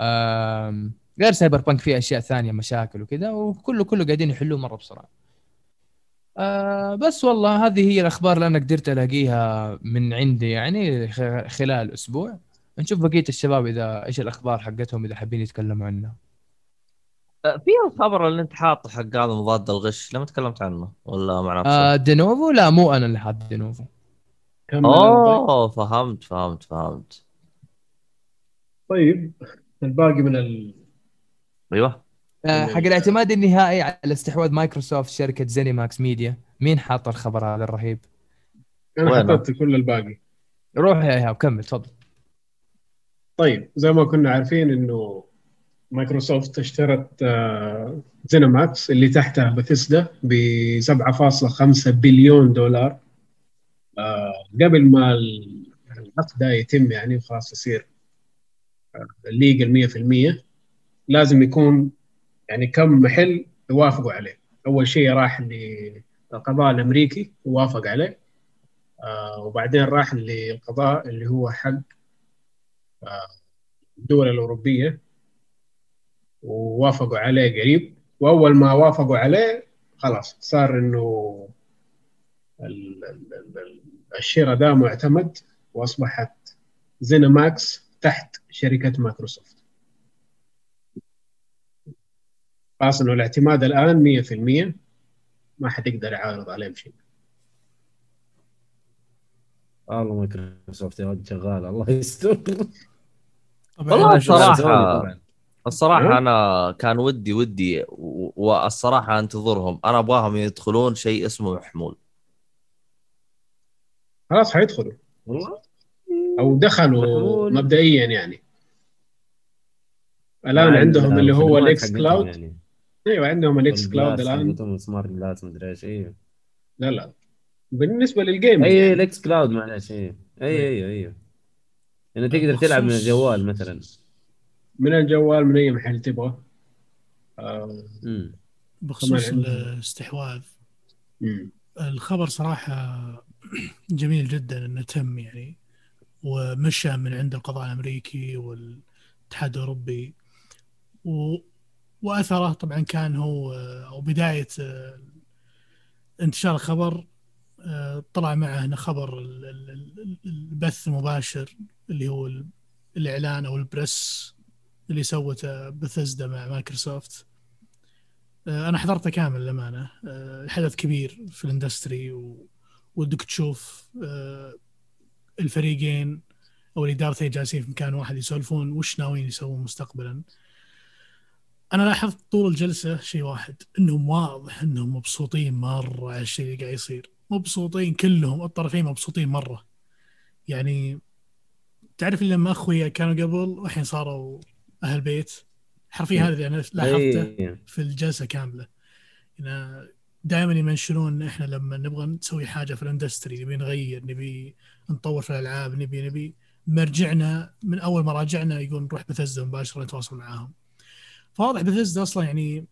آم، غير Cyberpunk في أشياء ثانية مشاكل وكذا وكله كله قاعدين يحلوه مرة بسرعة. آه بس والله هذه هي الأخبار اللي أنا قدرت ألاقيها من عندي يعني خلال أسبوع. نشوف بقية الشباب إذا إيش الأخبار حقتهم إذا حابين يتكلموا عنها. آه، في الخبر اللي انت حاطه حق هذا مضاد الغش؟ لما تكلمت عنه ولا مع نفسك؟ آه دينوفو؟ لا مو أنا اللي حاط دينوفو. أوه فهمت فهمت فهمت. طيب الباقي من ال... أيوه. آه حق الاعتماد النهائي على استحواذ مايكروسوفت شركة زينيماكس ميديا. مين حاط الخبر هذا الرهيب؟ أنا؟ حطيت كل الباقي. روح يا إيهاب كمل تفضل. طيب زي ما كنا عارفين إنه مايكروسوفت اشترت آه، زينماكس اللي تحتها بثيسدا ب 7.5 بليون دولار. آه، قبل ما ال- العقد ده يتم يعني وخلاص يصير ليجل 100% لازم يكون يعني كم محل يوافقوا عليه. أول شيء راح للقضاء الأمريكي ووافق عليه آه، وبعدين راح للقضاء اللي هو حق آه، الدول الأوروبية. ووافقوا عليه قريب. وأول ما وافقوا عليه خلاص صار إنه ال- ال- ال- ال- الشراء ده معتمد وأصبحت زينماكس تحت شركة مايكروسوفت. خلاص إنه الاعتماد الآن 100% ما حد يقدر يعارض عليه بشيء. والله مايكروسوفت يا ولد شغال الله يستر. والله شغال. الصراحة- ها؟ أنا كان ودي ودي و- والصراحة أنتظرهم. أنا أبغاهم يدخلون شيء اسمه محمول. خلاص حيدخلوا. والله؟ أو دخلوا محمول. مبدئيا يعني. الآن عندهم اللي هو ال xCloud. يعني. أيوه عندهم ال xCloud حقتهم SmartGlass مدري إيش. إيه. لا لا. بالنسبة لل game اي يعني. الإكس كلاود معلش إيه. اي اي اي انه تقدر تلعب من الجوال مثلا. من الجوال من أي محل تبغى آه. بخصوص. الاستحواذ. الخبر صراحة جميل جدا إنه تم يعني ومشى من عند القضاء الأمريكي والاتحاد الأوروبي و... وأثره طبعا كان هو أو بداية آه، انتشار الخبر آه، طلع معه هنا خبر ال- ال- ال- البث المباشر اللي هو ال- الإعلان أو ال press اللي سوته بثزدا مع مايكروسوفت. آه، أنا حضرته كامل للأمانة. آه، حدث كبير في الإندستري ودك تشوف آه، الفريقين أو الادارتين جالسين في مكان واحد يسولفون وش ناويين يسوون مستقبلا. أنا لاحظت طول الجلسة شيء واحد إنهم واضح إنهم مبسوطين مرة على الشيء اللي قاعد يصير. مبسوطين كلهم الطرفين مبسوطين مرة. يعني تعرف لما أخويا كانوا قبل والحين صاروا أهل بيت حرفيا هذا اللي أنا لاحظته اي في الجلسة كاملة. دائما يمنشنون إحنا لما نبغى نسوي حاجة في ال industry نبي نغير نبي نطور في الألعاب نبي نبي مرجعنا من أول ما راجعنا يقول نروح بثزدا مباشرة نتواصل معاهم. فواضح بثزدا أصلا يعني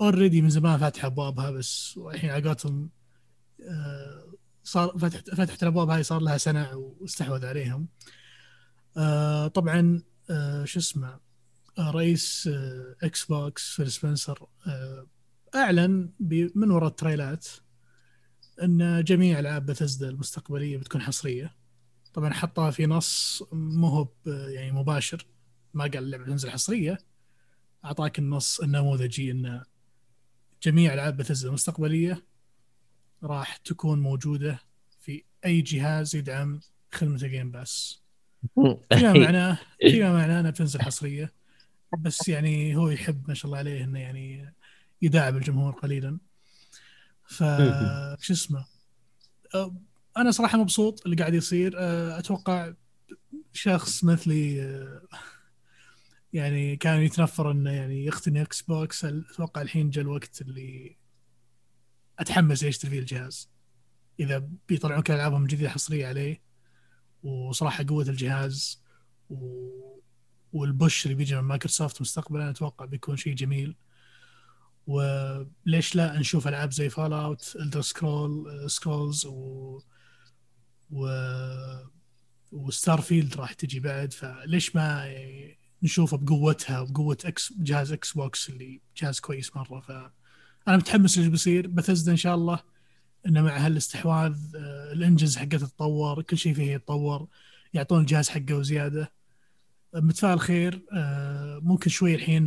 already من زمان فاتحة أبوابها بس والحين عقاتهم آه، صار فتحت فتحت الأبواب هاي صار لها سنة واستحوذ عليهم. آه، طبعا آه، شو اسمه رئيس إكس بوكس فيل سبنسر أعلن من وراء التريلات أن جميع ألعاب بثزدا المستقبلية بتكون حصرية. طبعا حطها في نص مو هو يعني مباشر. ما قال اللعبة تنزل حصرية. أعطاك النص النموذجي أن جميع ألعاب بثزدا المستقبلية راح تكون موجودة في أي جهاز يدعم خدمة الجيم باس فيما معناه فيما معناه أنها بتنزل حصرية. بس يعني هو يحب ما شاء الله عليه إنه يعني يداعب الجمهور قليلا. ف شو اسمه أه، أنا صراحة مبسوط اللي قاعد يصير. أه، أتوقع شخص مثلي أه، يعني كان يتنفر إنه يعني يقتني إكس بوكس أتوقع الحين جاء الوقت اللي أتحمس اشتري فيه الجهاز. إذا بيطلعون كل العابهم الجديده حصرية عليه وصراحة قوة الجهاز و... وال push اللي بيجي من مايكروسوفت مستقبلا أتوقع بيكون شيء جميل. وليش لا نشوف ألعاب زي فال اوت إلدر سكرول سكرولز و و وستار فيلد راح تجي بعد. فليش ما نشوفه بقوتها وبقوة إكس جهاز إكس بوكس اللي جهاز كويس مرة. فانا متحمس إيش بيصير. بثزدا إن شاء الله إنه مع هالاستحواذ آه، ال engines حقته تتطور كل شيء فيه يتطور يعطون الجهاز حقه وزيادة. متفائل خير آه، ممكن شوي الحين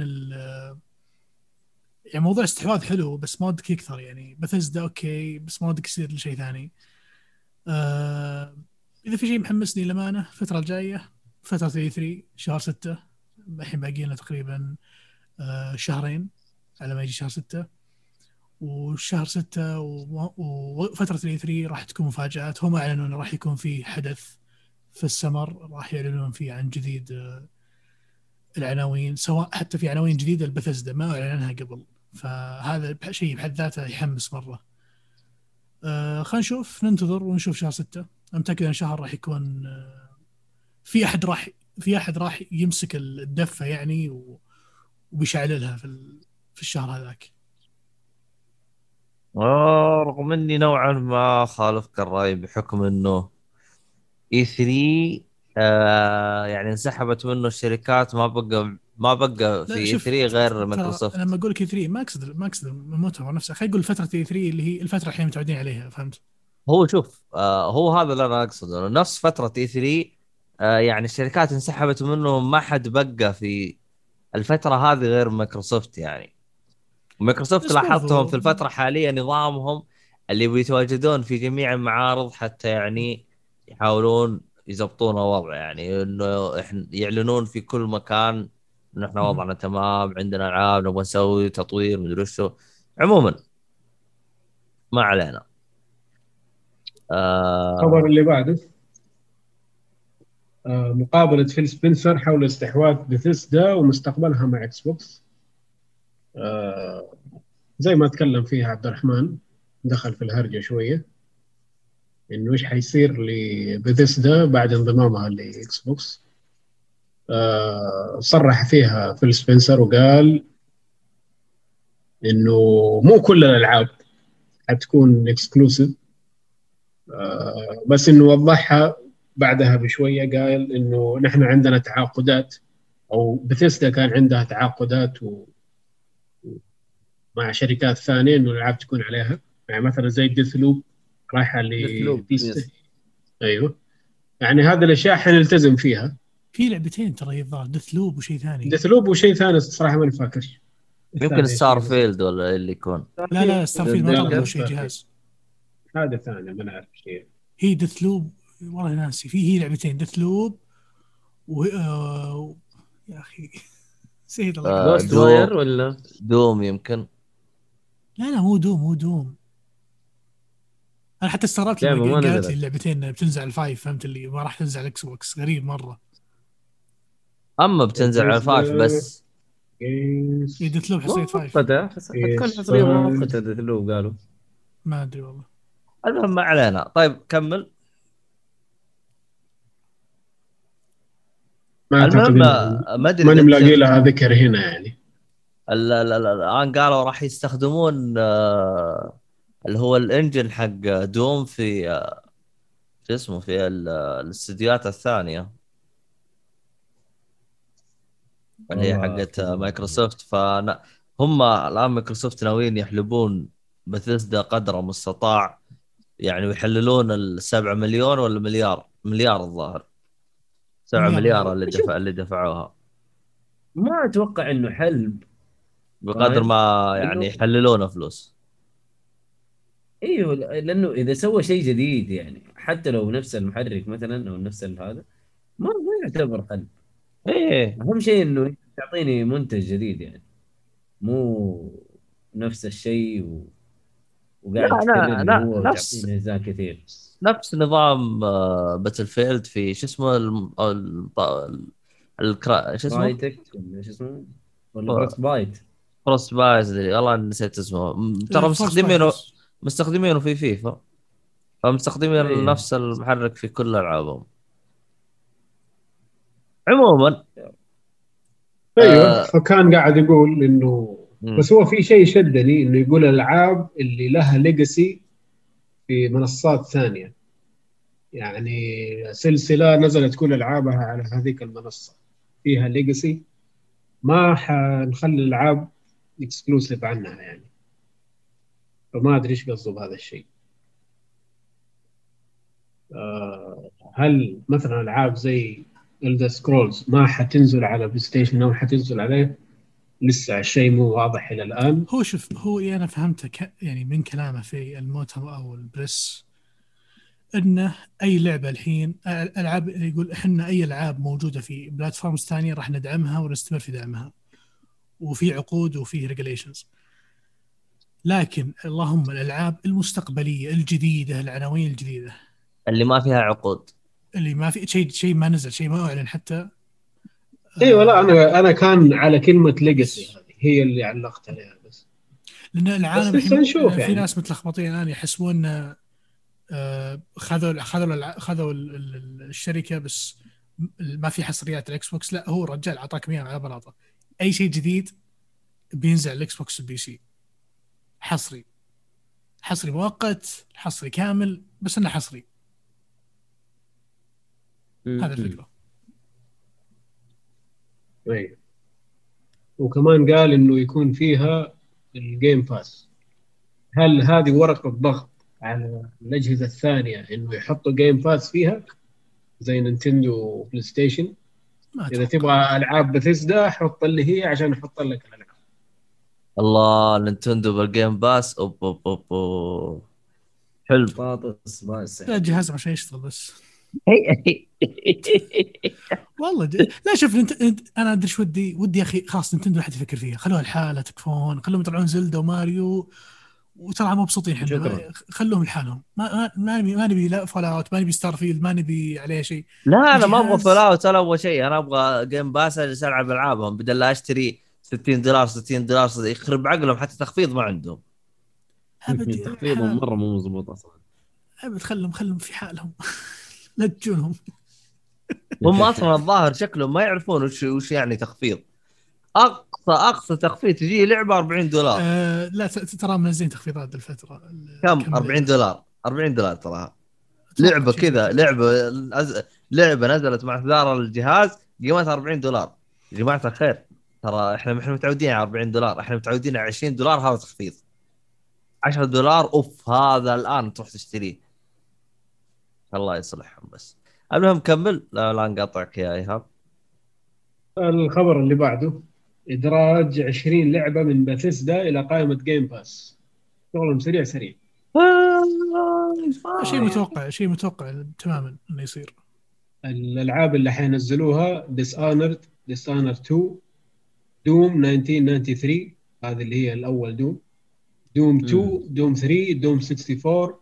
يعني موضوع استحواذ حلو بس ما ودك يكثر يعني. بثزدا أوكي بس ما ودك يصير لشيء ثاني. آه إذا في شيء محمسني للأمانة الفترة الجاية فترة 3 شهر 6 الحين باقي لنا تقريبا آه شهرين على ما يجي شهر 6 وشهر 6 وفترة 3 راح تكون مفاجآت هم أعلنوا إنه راح يكون في حدث في السمر راح يعلنون فيه عن جديد آه العناوين سواء حتى في عناوين جديدة لبثزدا ما أعلنها قبل. فهذا شيء بحد ذاته يحمس مرة. آه خلينا نشوف ننتظر ونشوف شهر ستة. متأكد إن شهر راح يكون آه في أحد راح في أحد راح يمسك الدفة يعني وبيشعللها في في الشهر هذاك. رغم إني نوعا ما خالفك الرأي بحكم إنه إي 3 آه يعني انسحبت منه الشركات ما بقى ما بقى في إي 3 غير مايكروسوفت. لما أقول لك إي 3 ما أقصد ما أقصد المؤتمر نفسه. خلينا نقول فترة إي 3 اللي هي الفترة الحين متعودين عليها فهمت؟ هو شوف آه هو هذا اللي أنا أقصده. نفس فترة إي 3 آه يعني الشركات انسحبت منه ما حد بقى في الفترة هذه غير مايكروسوفت يعني. مايكروسوفت لاحظتهم في الفترة الحالية نظامهم اللي بيتواجدون في جميع المعارض حتى يعني يحاولون يضبطون الوضع يعني إنه إحنا يعلنون في كل مكان إنه إحنا وضعنا تمام عندنا ألعاب نبغى نسوي تطوير مدري وشو عموما ما علينا. آه... الخبر اللي بعده آه مقابلة فيل سبنسر حول استحواذ بثيسدا ومستقبلها مع إكس بوكس. آه زي ما تكلم فيها عبد الرحمن دخل في الهرجة شوية. إنه إيش حيصير لبثيسدا بعد انضمامها لاكس بوكس آه، صرح فيها فيل سبنسر وقال إنه مو كل الألعاب حتكون exclusive آه، بس إنه وضحها بعدها بشوية قال إنه نحن عندنا تعاقدات أو بثيسدا كان عندها تعاقدات و... مع شركات ثانية إنه الألعاب تكون عليها. يعني مثلا زي ديث لوب رايحة ل أيوه. يعني هذه الأشياء حنلتزم فيها. في لعبتين ترى الظاهر ديث لوب وشيء ثاني. ديث لوب وشيء ثاني صراحة ماني فاكر. يمكن ستار فيلد ولا اللي يكون. لا لا ستار فيلد ما طلعوا شيء جهاز. هذا ثاني ما نعرف شيء. هي ديث لوب والله ناسي. في هي لعبتين. ديث لوب و آه... يا أخي. نسيت الله. جوست واير ولا؟ دوم يمكن. لا لا مو دوم مو دوم أنا حتى استغربت لما قالت لي اللعبتين بتنزل على الفايف فهمت اللي ما راح تنزل على الإكس بوكس غريب مرة. أما بتنزل على الفايف بس. ديث لوب حصرية فايف. حتكون حصرية مؤقتة ديث لوب قالوا. ما أدري والله. المهم ما علينا. طيب كمل. ما المهم ما أدري ماني ملاقي لها ذكر هنا يعني. الان قالوا راح يستخدمون آه، اللي هو ال engine حق دوم في شو اسمه في الاستديوهات الثانية. اللي هي حقت مايكروسوفت. فهم الآن مايكروسوفت ناويين يحلبون بثيسدا قدر المستطاع يعني ويحللون السبعة مليون ولا مليار مليار الظاهر. سبعة مليار اللي دفع اللي دفعوها. ما أتوقع إنه حلب. بقدر ما يعني يحللونه فلوس. إيوه لأنه إذا سوى شيء جديد يعني حتى لو نفس المحرك مثلا أو نفس هذا ما ما يعتبر حلب إيه أهم شيء إنه تعطيني منتج جديد يعني مو نفس الشيء و... وقاعد لا لا لا نفس اجزاء كثير نفس نظام Battlefield في شو اسمه الكرا شو اسمه؟ إيش اسمه؟ ولا آه. Frostbite Frostbite والله نسيت اسمه ترى مستخدمينه. مستخدمينه في فيفا فمستخدمين إيه. نفس المحرك في كل ألعابهم عموما أيوه آه. فكان قاعد يقول إنه مم. بس هو في شيء شدني إنه يقول الألعاب اللي لها legacy في منصات ثانية يعني سلسلة نزلت كل ألعابها على هذيك المنصة فيها legacy ما حنخلي الألعاب exclusive عنها يعني فما أدري إيش قصده بهذا الشيء. آه، هل مثلا ألعاب زي Elder Scrolls ما حتنزل على PlayStation أو حتنزل عليه؟ لسه الشيء مو واضح إلى الآن. هو شوف هو إيه أنا فهمته ك... يعني من كلامه في المؤتمر أو ال press إنه أي لعبة الحين ألعاب يقول إحنا أي ألعاب موجودة في platforms ثانية راح ندعمها ونستمر في دعمها. وفي عقود وفي regulations لكن اللهم الألعاب المستقبلية الجديدة العناوين الجديدة. اللي ما فيها عقود. اللي ما في شيء شيء ما نزل شيء ما أعلن حتى. إيوه لا أنا أنا كان على كلمة legacy هذه هي اللي علقت عليها بس. لأن العالم بس نشوف في يعني. ناس متلخبطين الآن يحسبون إن، آه، خذوا خذوا خذوا ال- ال- الشركة بس ما في حصريات ال Xbox لا هو رجال أعطاك اياها على بلاطة. أي شيء جديد بينزل على ال Xbox وال PC. حصري. حصري مؤقت حصري كامل بس إنه حصري. هذا الفكرة. أيوه وكمان قال إنه يكون فيها ال Game Pass هل هذه ورقة ضغط على الأجهزة الثانية إنه يحطوا Game Pass فيها؟ زي Nintendo و PlayStation؟ إذا. تبغى ألعاب بثيسدا حط اللي هي عشان يحط لك الالعاب الله Nintendo بال Game Pass أوب أوب أوب, أوب. حلو. بطاطس Pass لا جهازهم عشان يشتغل بس. والله ج... لا شوف انت, انت أنا أدري إيش ودي. ودي يا أخي خلاص Nintendo لا حد يفكر فيها. خلوها الحالة تكفون. خلوهم يطلعون Zelda و Mario. وترى مبسوطين إحنا خلوهم لحالهم. ما ما- ما نبي ما نبي لا Fallout ما نبي Starfield ما نبي عليه شيء. لا أنا ما أبغى جهاز. Fallout ولا أبغى شيء. أنا أبغى Game Pass أجلس ألعب ألعابهم. بدل لا أشتري 60 دولار 60 دولار يخرب عقلهم حتى تخفيض ما عندهم. ابد تخفيضهم مرة مو مضبوط أصلا. ابد خلهم خلهم في حالهم. لا تجونهم. هم أصلا الظاهر شكلهم ما يعرفون وش وش يعني تخفيض. اقصى أقصى تخفيض تجي لعبة 40 دولار. آه لا ت- ترى منزلين تخفيضات الفترة. كم؟ 40 دولار. 40 دولار تراها لعبة كذا لعبة لعبة نزلت مع اصدار الجهاز قيمتها 40 دولار. يا جماعة الخير ترى إحنا إحنا متعودين على 40 دولار إحنا متعودين على 20 دولار هذا تخفيض. 10 دولار أوف هذا الآن تروح تشتريه الله يصلحهم بس. المهم كمل. لا لا نقاطعك يا إيهاب. الخبر اللي بعده إدراج 20 لعبة من باثيسدا إلى قائمة Game Pass شغلهم سريع سريع. شيء متوقع شيء متوقع تماما إنه يصير. الألعاب اللي حينزلوها Dishonored Dishonored 2 Doom 1993 هذه اللي هي الأول Doom. Doom 2 Doom 3 Doom 64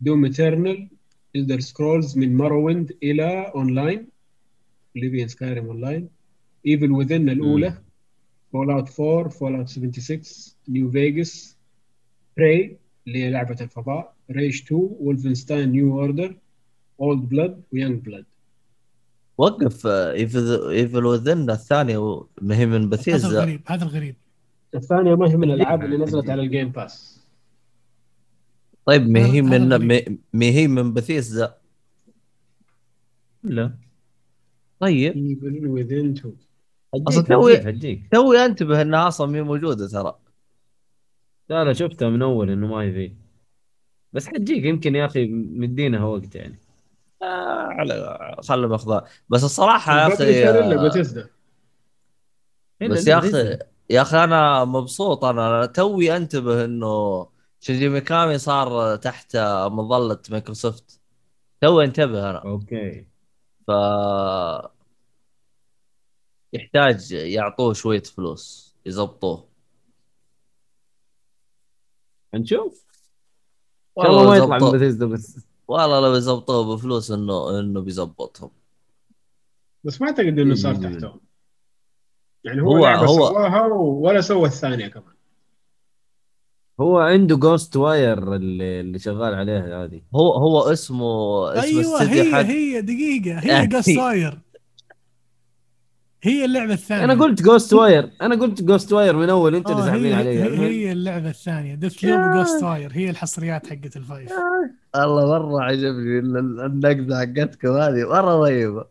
Doom Eternal Elder Scrolls من Morrowind إلى اونلاين Oblivion Skyrim Online Evil Within الأولى Fallout 4 Fallout 76 New Vegas Prey اللي هي لعبة الفضاء Rage 2 Wolfenstein New Order Old Blood و Youngblood وقف Evil Evil Within الثانية ما هي من هذا بثيزدا الغريب هذا الغريب. الثانية ما هي من الألعاب اللي نزلت على ال Game Pass طيب ما هي هذا من. ما- هي من بثيزدا لا. طيب. Evil Within 2 أصلاً حجيك توي- توي انتبه انها أصلا مي موجودة ترى. لا لا شفتها من أول إنه ما هي بس حجيك يمكن يا أخي مدينها وقت يعني. آه، على خلهم ياخذها بس الصراحة يا أخي إلا بس يا. أخي يا أخي أنا مبسوط. أنا توي أنتبه إنه شينجي ميكامي صار تحت مظلة مايكروسوفت. توي أنتبه أنا. Okay. ف يحتاج يعطوه شوية فلوس يزبطوه. نشوف. والله ما يطلع من. بثيسدا بس. والله لو يزبطوه بفلوس إنه إنه بيزبطهم بس. ما أعتقد إنه صار. تحتهم. يعني هو, هو- هو لعبة هو- سواها ولا سوى الثانية كمان. هو عنده Ghostwire اللي, اللي شغال عليها هذه. هو هو اسمه اسم أيوه هي حق هي دقيقة هي Ghostwire هي اللعبة الثانية. أنا قلت Ghostwire أنا قلت Ghostwire من أول أنت اللي آه زعلانين هي, علي. هي, هي اللعبة الثانية. Deathloop Ghostwire هي الحصريات حقت ال five الله مرة عجبني ال- ال- النقده حقتكم هذه. مرة طيبة.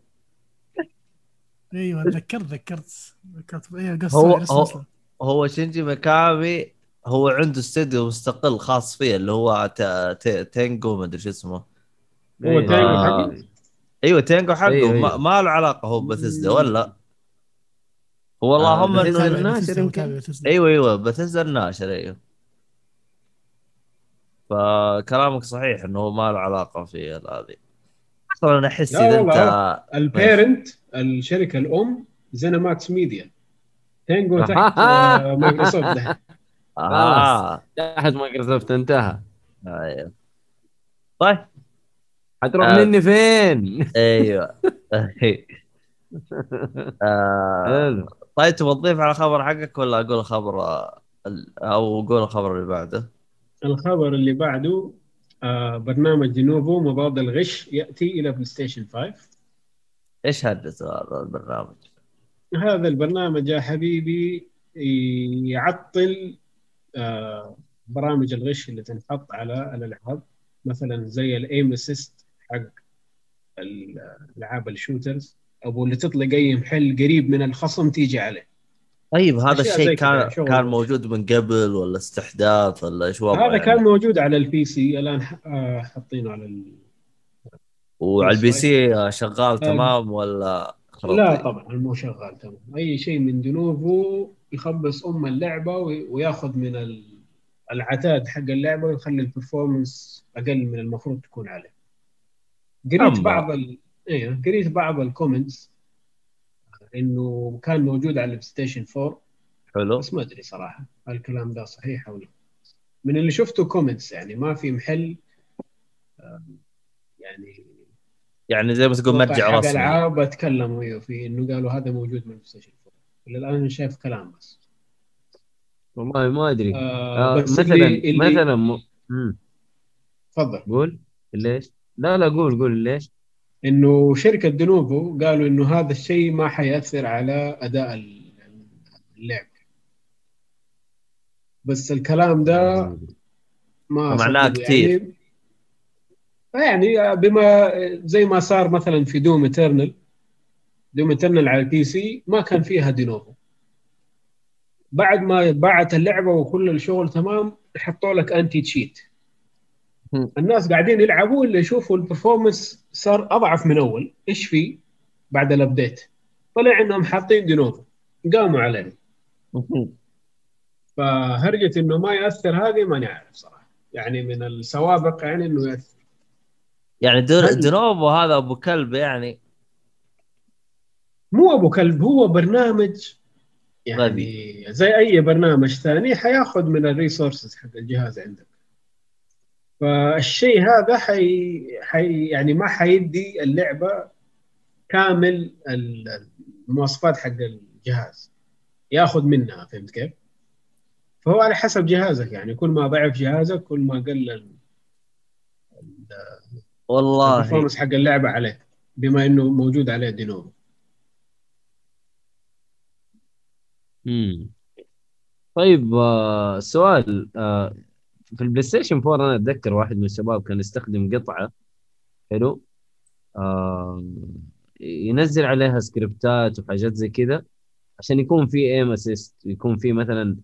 أيوه تذكرت ذكرت ذكرت أيوه Ghost هو- هو-. هو شينجي ميكامي هو عنده استديو مستقل خاص فيه اللي هو تا- تا- تينجو ما أدري شو اسمه. هو. تانجو آه. حقه؟ أيوه تينجو حقه. أيوة، ما, أيوة. ما له علاقة هو بثيسدا ولا؟ هو اللهم آه، إنه الناشر يمكن. أيوه أيوه بثيسدا الناشر أيوه. فكلامك صحيح إنه ما له علاقة في هذه. أصلا أنا أحس لا إذا والله. أنت ال parent الشركة الأم زينماكس ميديا. تانجو تحت مايكروسوفت ده آه تحت مايكروسوفت انتهى. أيوه. طيب. حتروح آه. مني فين؟ أيوه. آه، طيب تبغى تضيف على خبر حقك ولا أقول الخبر ال- أو قول الخبر اللي بعده؟ الخبر اللي بعده آه، برنامج دينوفو مضاد الغش يأتي إلى بلاي ستيشن 5 إيش هرجته هذا البرنامج؟ هذا البرنامج يا حبيبي يعطل آه، برامج الغش اللي تنحط على الألعاب مثلا زي ال aim assist حق الالعاب ال shooters أو اللي تطلق أي محل قريب من الخصم تيجي عليه طيب هذا الشيء كان. كان موجود من قبل ولا استحداث ولا إيش وضعه هذا يعني؟ كان موجود على ال PC الآن آه، حاطينه على ال... وعلى ال PC آه، شغال تمام ولا خرطي؟ لا طبعا مو شغال تمام أي شيء من دينوفو يخبص أم اللعبة وي- وياخذ من ال- العتاد حق اللعبة ويخلي ال performance أقل من المفروض تكون عليه قريت. بعض ال... أيوه قريت بعض ال comments إنه كان موجود على البلاي ستيشن 4 حلو. بس ما أدري صراحة هل الكلام ده صحيح أو لا. من اللي شفته comments يعني ما في محل يعني يعني زي ما تقول مرجع رسمي. العاب أتكلموا أيوه فيه إنه قالوا هذا موجود من البلاي ستيشن 4 إلى الآن شايف كلام بس. والله ما أدري. آه آه بس مثلا اللي, مثلا م... تفضل. قول. ليش؟ لا لا قول قول ليش؟ إنه شركة دينوفو قالوا إنه هذا الشيء ما حيأثر على أداء اللعب بس الكلام ده ما معناه كتير. يعني يعني بما زي ما صار مثلا في دوم ايترنال دوم ايترنال على ال PC ما كان فيها دينوفو بعد ما باعت اللعبة وكل الشغل تمام حطوا لك anti-cheat. الناس قاعدين يلعبوا اللي يشوفوا ال performance صار أضعف من أول. إيش في؟ بعد ال update طلع إنهم حاطين دينوفو قاموا عليه فهرجة إنه ما يأثر هذه ماني عارف صراحة. يعني من السوابق يعني إنه يأثر. يعني دينوفو هذا أبو كلب يعني. مو أبو كلب هو برنامج. يعني غبي. زي أي برنامج ثاني حياخذ من ال resources حق الجهاز عندك فالشيء هذا حي... حي... يعني ما حيدي اللعبة كامل ال- المواصفات حق الجهاز ياخذ منها فهمت كيف؟ فهو على حسب جهازك يعني كل ما ضعف جهازك كل ما قل ال- والله ال performance حق اللعبة عليه بما إنه موجود عليه دينوفو مم. طيب آه سؤال آه في البلاي ستيشن 4 أنا أتذكر واحد من الشباب كان يستخدم قطعة حلو؟ آه ينزل عليها scriptات وحاجات زي كذا عشان يكون في aim assist يكون في مثلا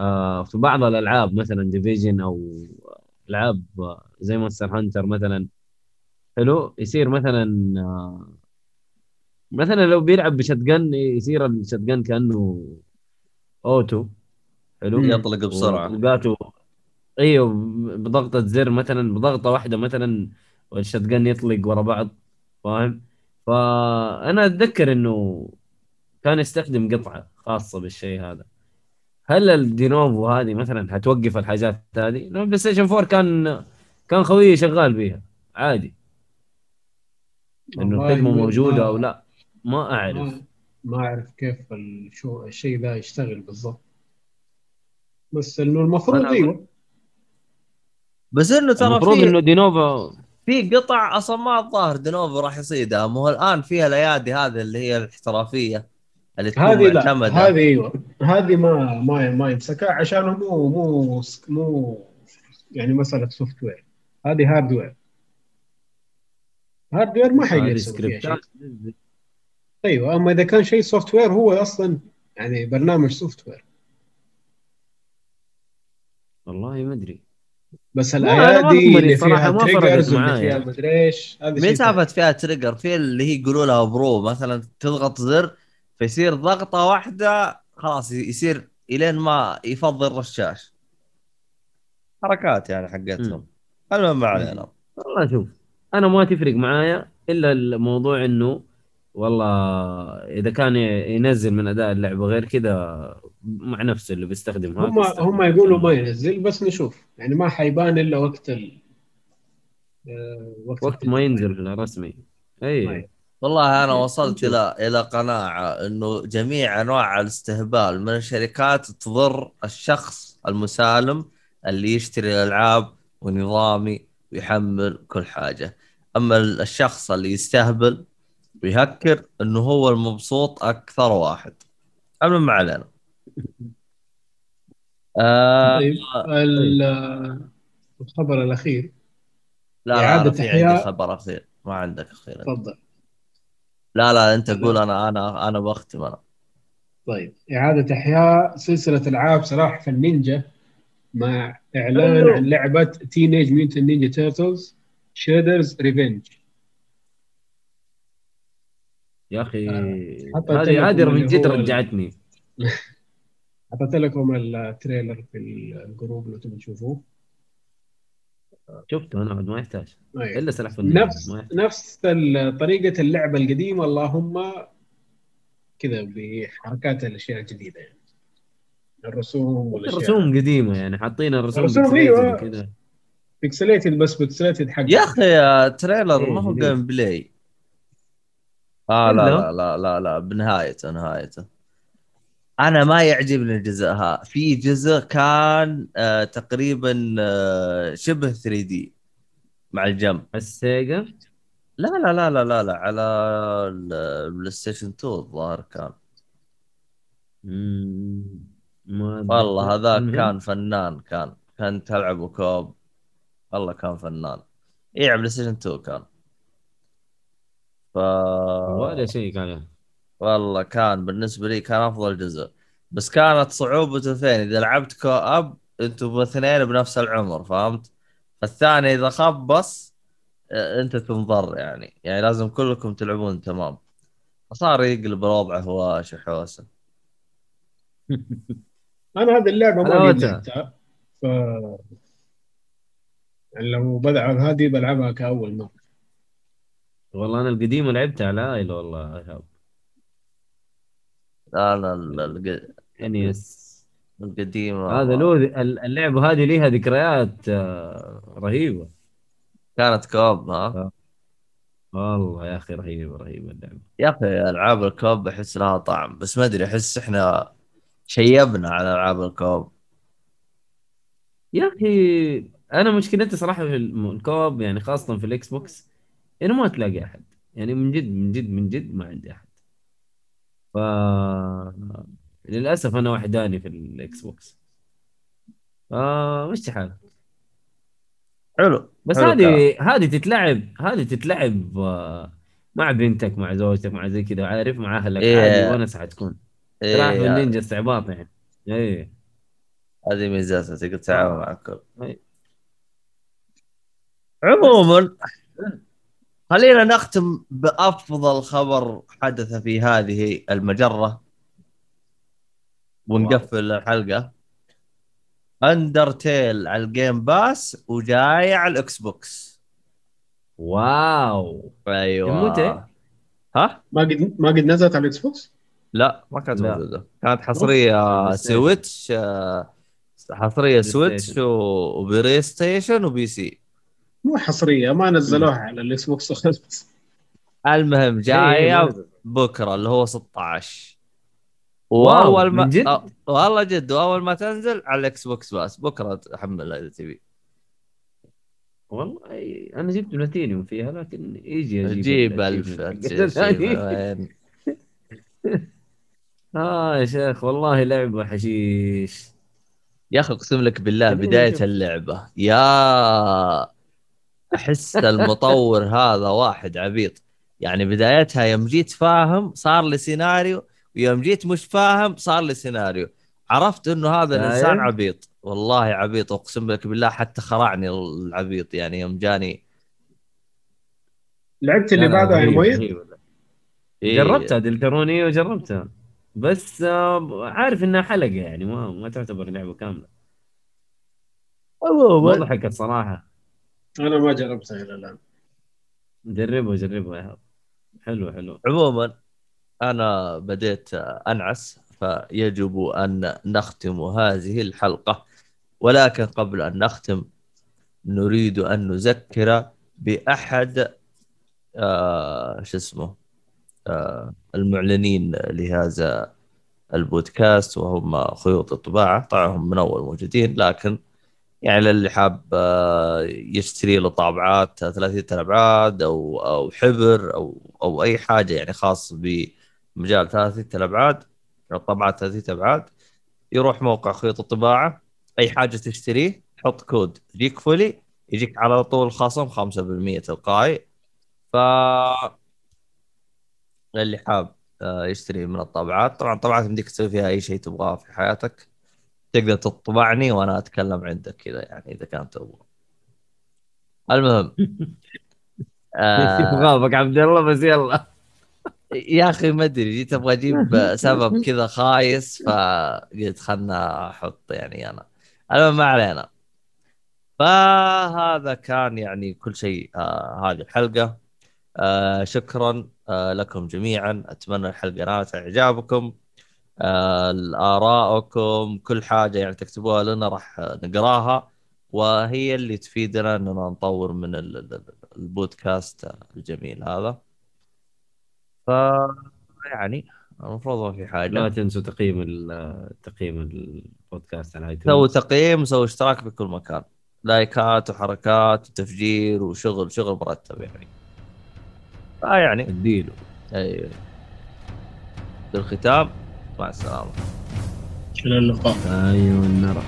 آه في بعض الألعاب مثلا ديفيجن أو ألعاب آه، زي مونستر هانتر مثلا حلو؟ يصير مثلا آه مثلا لو بيلعب بشوتجن يصير ال shotgun كأنه auto حلو. يطلق بسرعة. وقاته أيوه بضغطة زر مثلا بضغطة واحدة مثلا وال shotgun يطلق ورا بعض فاهم؟ فأنا أتذكر إنه كان يستخدم قطعة خاصة بالشيء هذا. هل الدينوفو هذه مثلا حتوقف الحاجات هذه؟ لأنه البلاي ستيشن 4 كان كان خويي شغال بيها عادي. إنه ما- موجودة أو لا ما أعرف. ما, أعرف كيف الشيء ذا يشتغل بالضبط. بس إنه المفروض أيوه. بس إنه ترى المفروض في إنه دينوفو في قطع أصلا ما الظاهر دينوفو راح يصيدها. مو الآن فيها الأيادي هذه اللي هي الاحترافية اللي تكون هذه لا. هذه أيوه هذه ما ما ما يمسكها عشان مو مو مو يعني مسألة software هذه hardware hardware ما حيقدر أيوه أما إذا كان شيء software هو أصلا يعني برنامج software والله ما أدري. بس الايادي اللي فيها triggers واللي معايا. فيها مدري إيش. مين. سالفه فيها trigger في اللي هي يقولوا لها pro مثلا تضغط زر فيصير ضغطة واحدة خلاص يصير إلين ما يفضي الرشاش حركات يعني حقتهم. المهم ما علينا. والله شوف أنا ما تفرق معايا إلا الموضوع إنه والله إذا كان ينزل من أداء اللعبه غير كذا مع نفسه اللي بيستخدم هذا هم. هم يقولوا ما ينزل بس نشوف يعني ما حيبان إلا وقت ال آه، وقت, وقت ما ينزل رسمي أي. والله أنا وصلت. إلى إلى قناعة إنه جميع أنواع الاستهبال من الشركات تضر الشخص المسالم اللي يشتري الألعاب ونظامي ويحمل كل حاجة أما الشخص اللي يستهبل ويهكر إنه هو المبسوط أكثر واحد. المهم ما علينا. آه طيب ال- الخبر الأخير. لا لا إعادة أنا في عندي. خبر أخير. ما عندك أخير. تفضل. لا لا أنت قول أنا أنا أنا بختم أنا. طيب إعادة إحياء. سلسلة ألعاب سلاحف النينجا مع إعلان عن لعبة Teenage Mutant Ninja Turtles Shredder's Revenge يا أخي لكم هذه هذه من جد رجعتني حطيت لكم ال trailer في ال group لو تبغوا تشوفوه شفته أنا بعد ما يحتاج أيوة. إلا النينجا نفس. نفس ال- طريقة اللعبة القديمة اللهم كذا بحركات الأشياء الجديدة يعني الرسوم والأشياء الرسوم قديمة يعني حاطين الرسوم الرسوم، pixelated أيوة. وكذا pixelated بس pixelated حق يا أخي آه، trailer إيه، ما هو. game play آه لا؟ لا لا لا لا بنهايته نهايته. أنا ما يعجبني الجزء ها في جزء كان آه تقريبا آه شبه 3 D مع الجنب السيجا؟ لا لا لا لا لا, لا على ال- ال PlayStation 2 الظاهر كان. والله هذاك المهم، كان فنان كان كان تلعب co-op والله كان فنان. اي على PlayStation 2 كان. ف ولا شيء كان. والله كان بالنسبة لي كان أفضل جزء. بس كانت صعوبته فين إذا لعبت co-op أنتم اثنين بنفس العمر فهمت؟ الثاني إذا خبص آه، أنت تنضر يعني. يعني لازم كلكم تلعبون تمام. صار يقلب الوضع هواش وحوسة. أنا هذه اللعبة ما. لعبتها ف يعني لو بلعب هذه بلعبها كأول مرة. والله أنا القديمه لعبتها على عائله والله يا شباب لا لا لا الق- يعني يس القديمه هذا له اللعبة هذه ليها ذكريات آه، رهيبة. كانت co-op ها؟ والله يا أخي رهيبة رهيبة اللعبة. يا أخي ألعاب ال co-op أحس لها طعم بس ما أدري أحس إحنا شيبنا على ألعاب ال co-op. يا أخي أنا مشكلتي صراحة في الم- ال co-op يعني خاصة في ال Xbox انه ما تلاقي أحد. يعني من جد من جد من جد ما عندي أحد. ف للأسف أنا وحداني في ال Xbox ف مش حال حلو بس هذه هذه تتلعب هذه تتلعب آه، مع بنتك مع زوجتك مع زي كذا عارف مع أهلك إيه. عادي ونس حتكون إيه النينجا استعباط يعني؟ إيه. هذه ميزاتها تقدر تتعامل مع الكل إيه. عموما خلينا نختم بأفضل خبر حدث في هذه المجرة. ونقفل الحلقة. Undertale على ال Game Pass وجاي على ال Xbox wow. أيوه. متى؟ ها؟ ما قد ما قد نزلت على ال Xbox لا ما كانت. موجودة. كانت حصرية PlayStation. Switch آه، حصرية Switch و PlayStation و PC مو حصرية ما نزلوها على ال Xbox المهم إيه، جاية بكرة اللي هو 16 wow، وأول ما جد؟ أ- والله جد وأول ما تنزل على ال Xbox بس. بكرة تحملها إذا تبي. والله أنا جبت بلاتينيوم فيها لكن يجي أجيب جيب ألف آه يا شيخ والله لعبه حشيش يا أخي أقسم لك بالله بداية. اللعبة. يا أحس المطور هذا واحد عبيط. يعني بدايتها يوم جيت فاهم صار لي سيناريو ويوم جيت مش فاهم صار لي سيناريو. عرفت إنه هذا شايف؟ الإنسان عبيط. والله عبيط أقسم لك بالله حتى خرعني العبيط. يعني يوم جاني لعبت اللي بعدها يا مؤيد. إيه، جربتها دلتروني وجربتها. بس آه، عارف إنها حلقة يعني ما ما تعتبر لعبة كاملة. مضحكة الصراحه أنا ما جربتها إلى الآن. جربها جربها يا هذا حلو حلو. عموما أنا بديت أنعس فيجب أن نختم هذه الحلقة. ولكن قبل أن نختم نريد أن نذكر بأحد آه شو اسمه آه المعلنين لهذا البودكاست وهم خيوط الطباعة. طبعا هم من أول موجودين لكن يعني للي حاب آه، يشتري له طابعات 30 الأبعاد أو أو حبر أو أو أي حاجة يعني خاص بمجال 30 الأبعاد الطابعات ثلاثية أبعاد يروح موقع خيوط الطباعة أي حاجة تشتريه حط code Geek Fully يجيك على طول خصم 5% تلقائي. ف اللي حاب آه، يشتري من الطابعات طبعا الطابعات يمديك تسوي فيها أي شيء تبغاه في حياتك. تقدر تطبعني وأنا أتكلم عندك كذا يعني إذا كان تبغى. المهم آه غابك عبد الله بس يلا. يا أخي ما أدري جيت أبغى أجيب سبب كذا خايس فقلت خلنا أحط يعني أنا. المهم ما علينا. فهذا كان يعني كل شيء آه هذه الحلقة. آه شكرا آه لكم جميعا. أتمنى الحلقة نالت إعجابكم. آه آرائكم كل حاجة يعني تكتبوها لنا راح نقراها وهي اللي تفيدنا إننا نطور من ال- ال- البودكاست الجميل هذا. ف يعني المفروض ما في لا حاجة تنسوا تقييم تقييم البودكاست على سووا ايتونز تقييم سووا اشتراك في كل مكان. لايكات وحركات وتفجير وشغل شغل مرتب يعني. آه يعني اديله. أي. في الختام مع السلامة. إلى اللقاء. أيوه نرى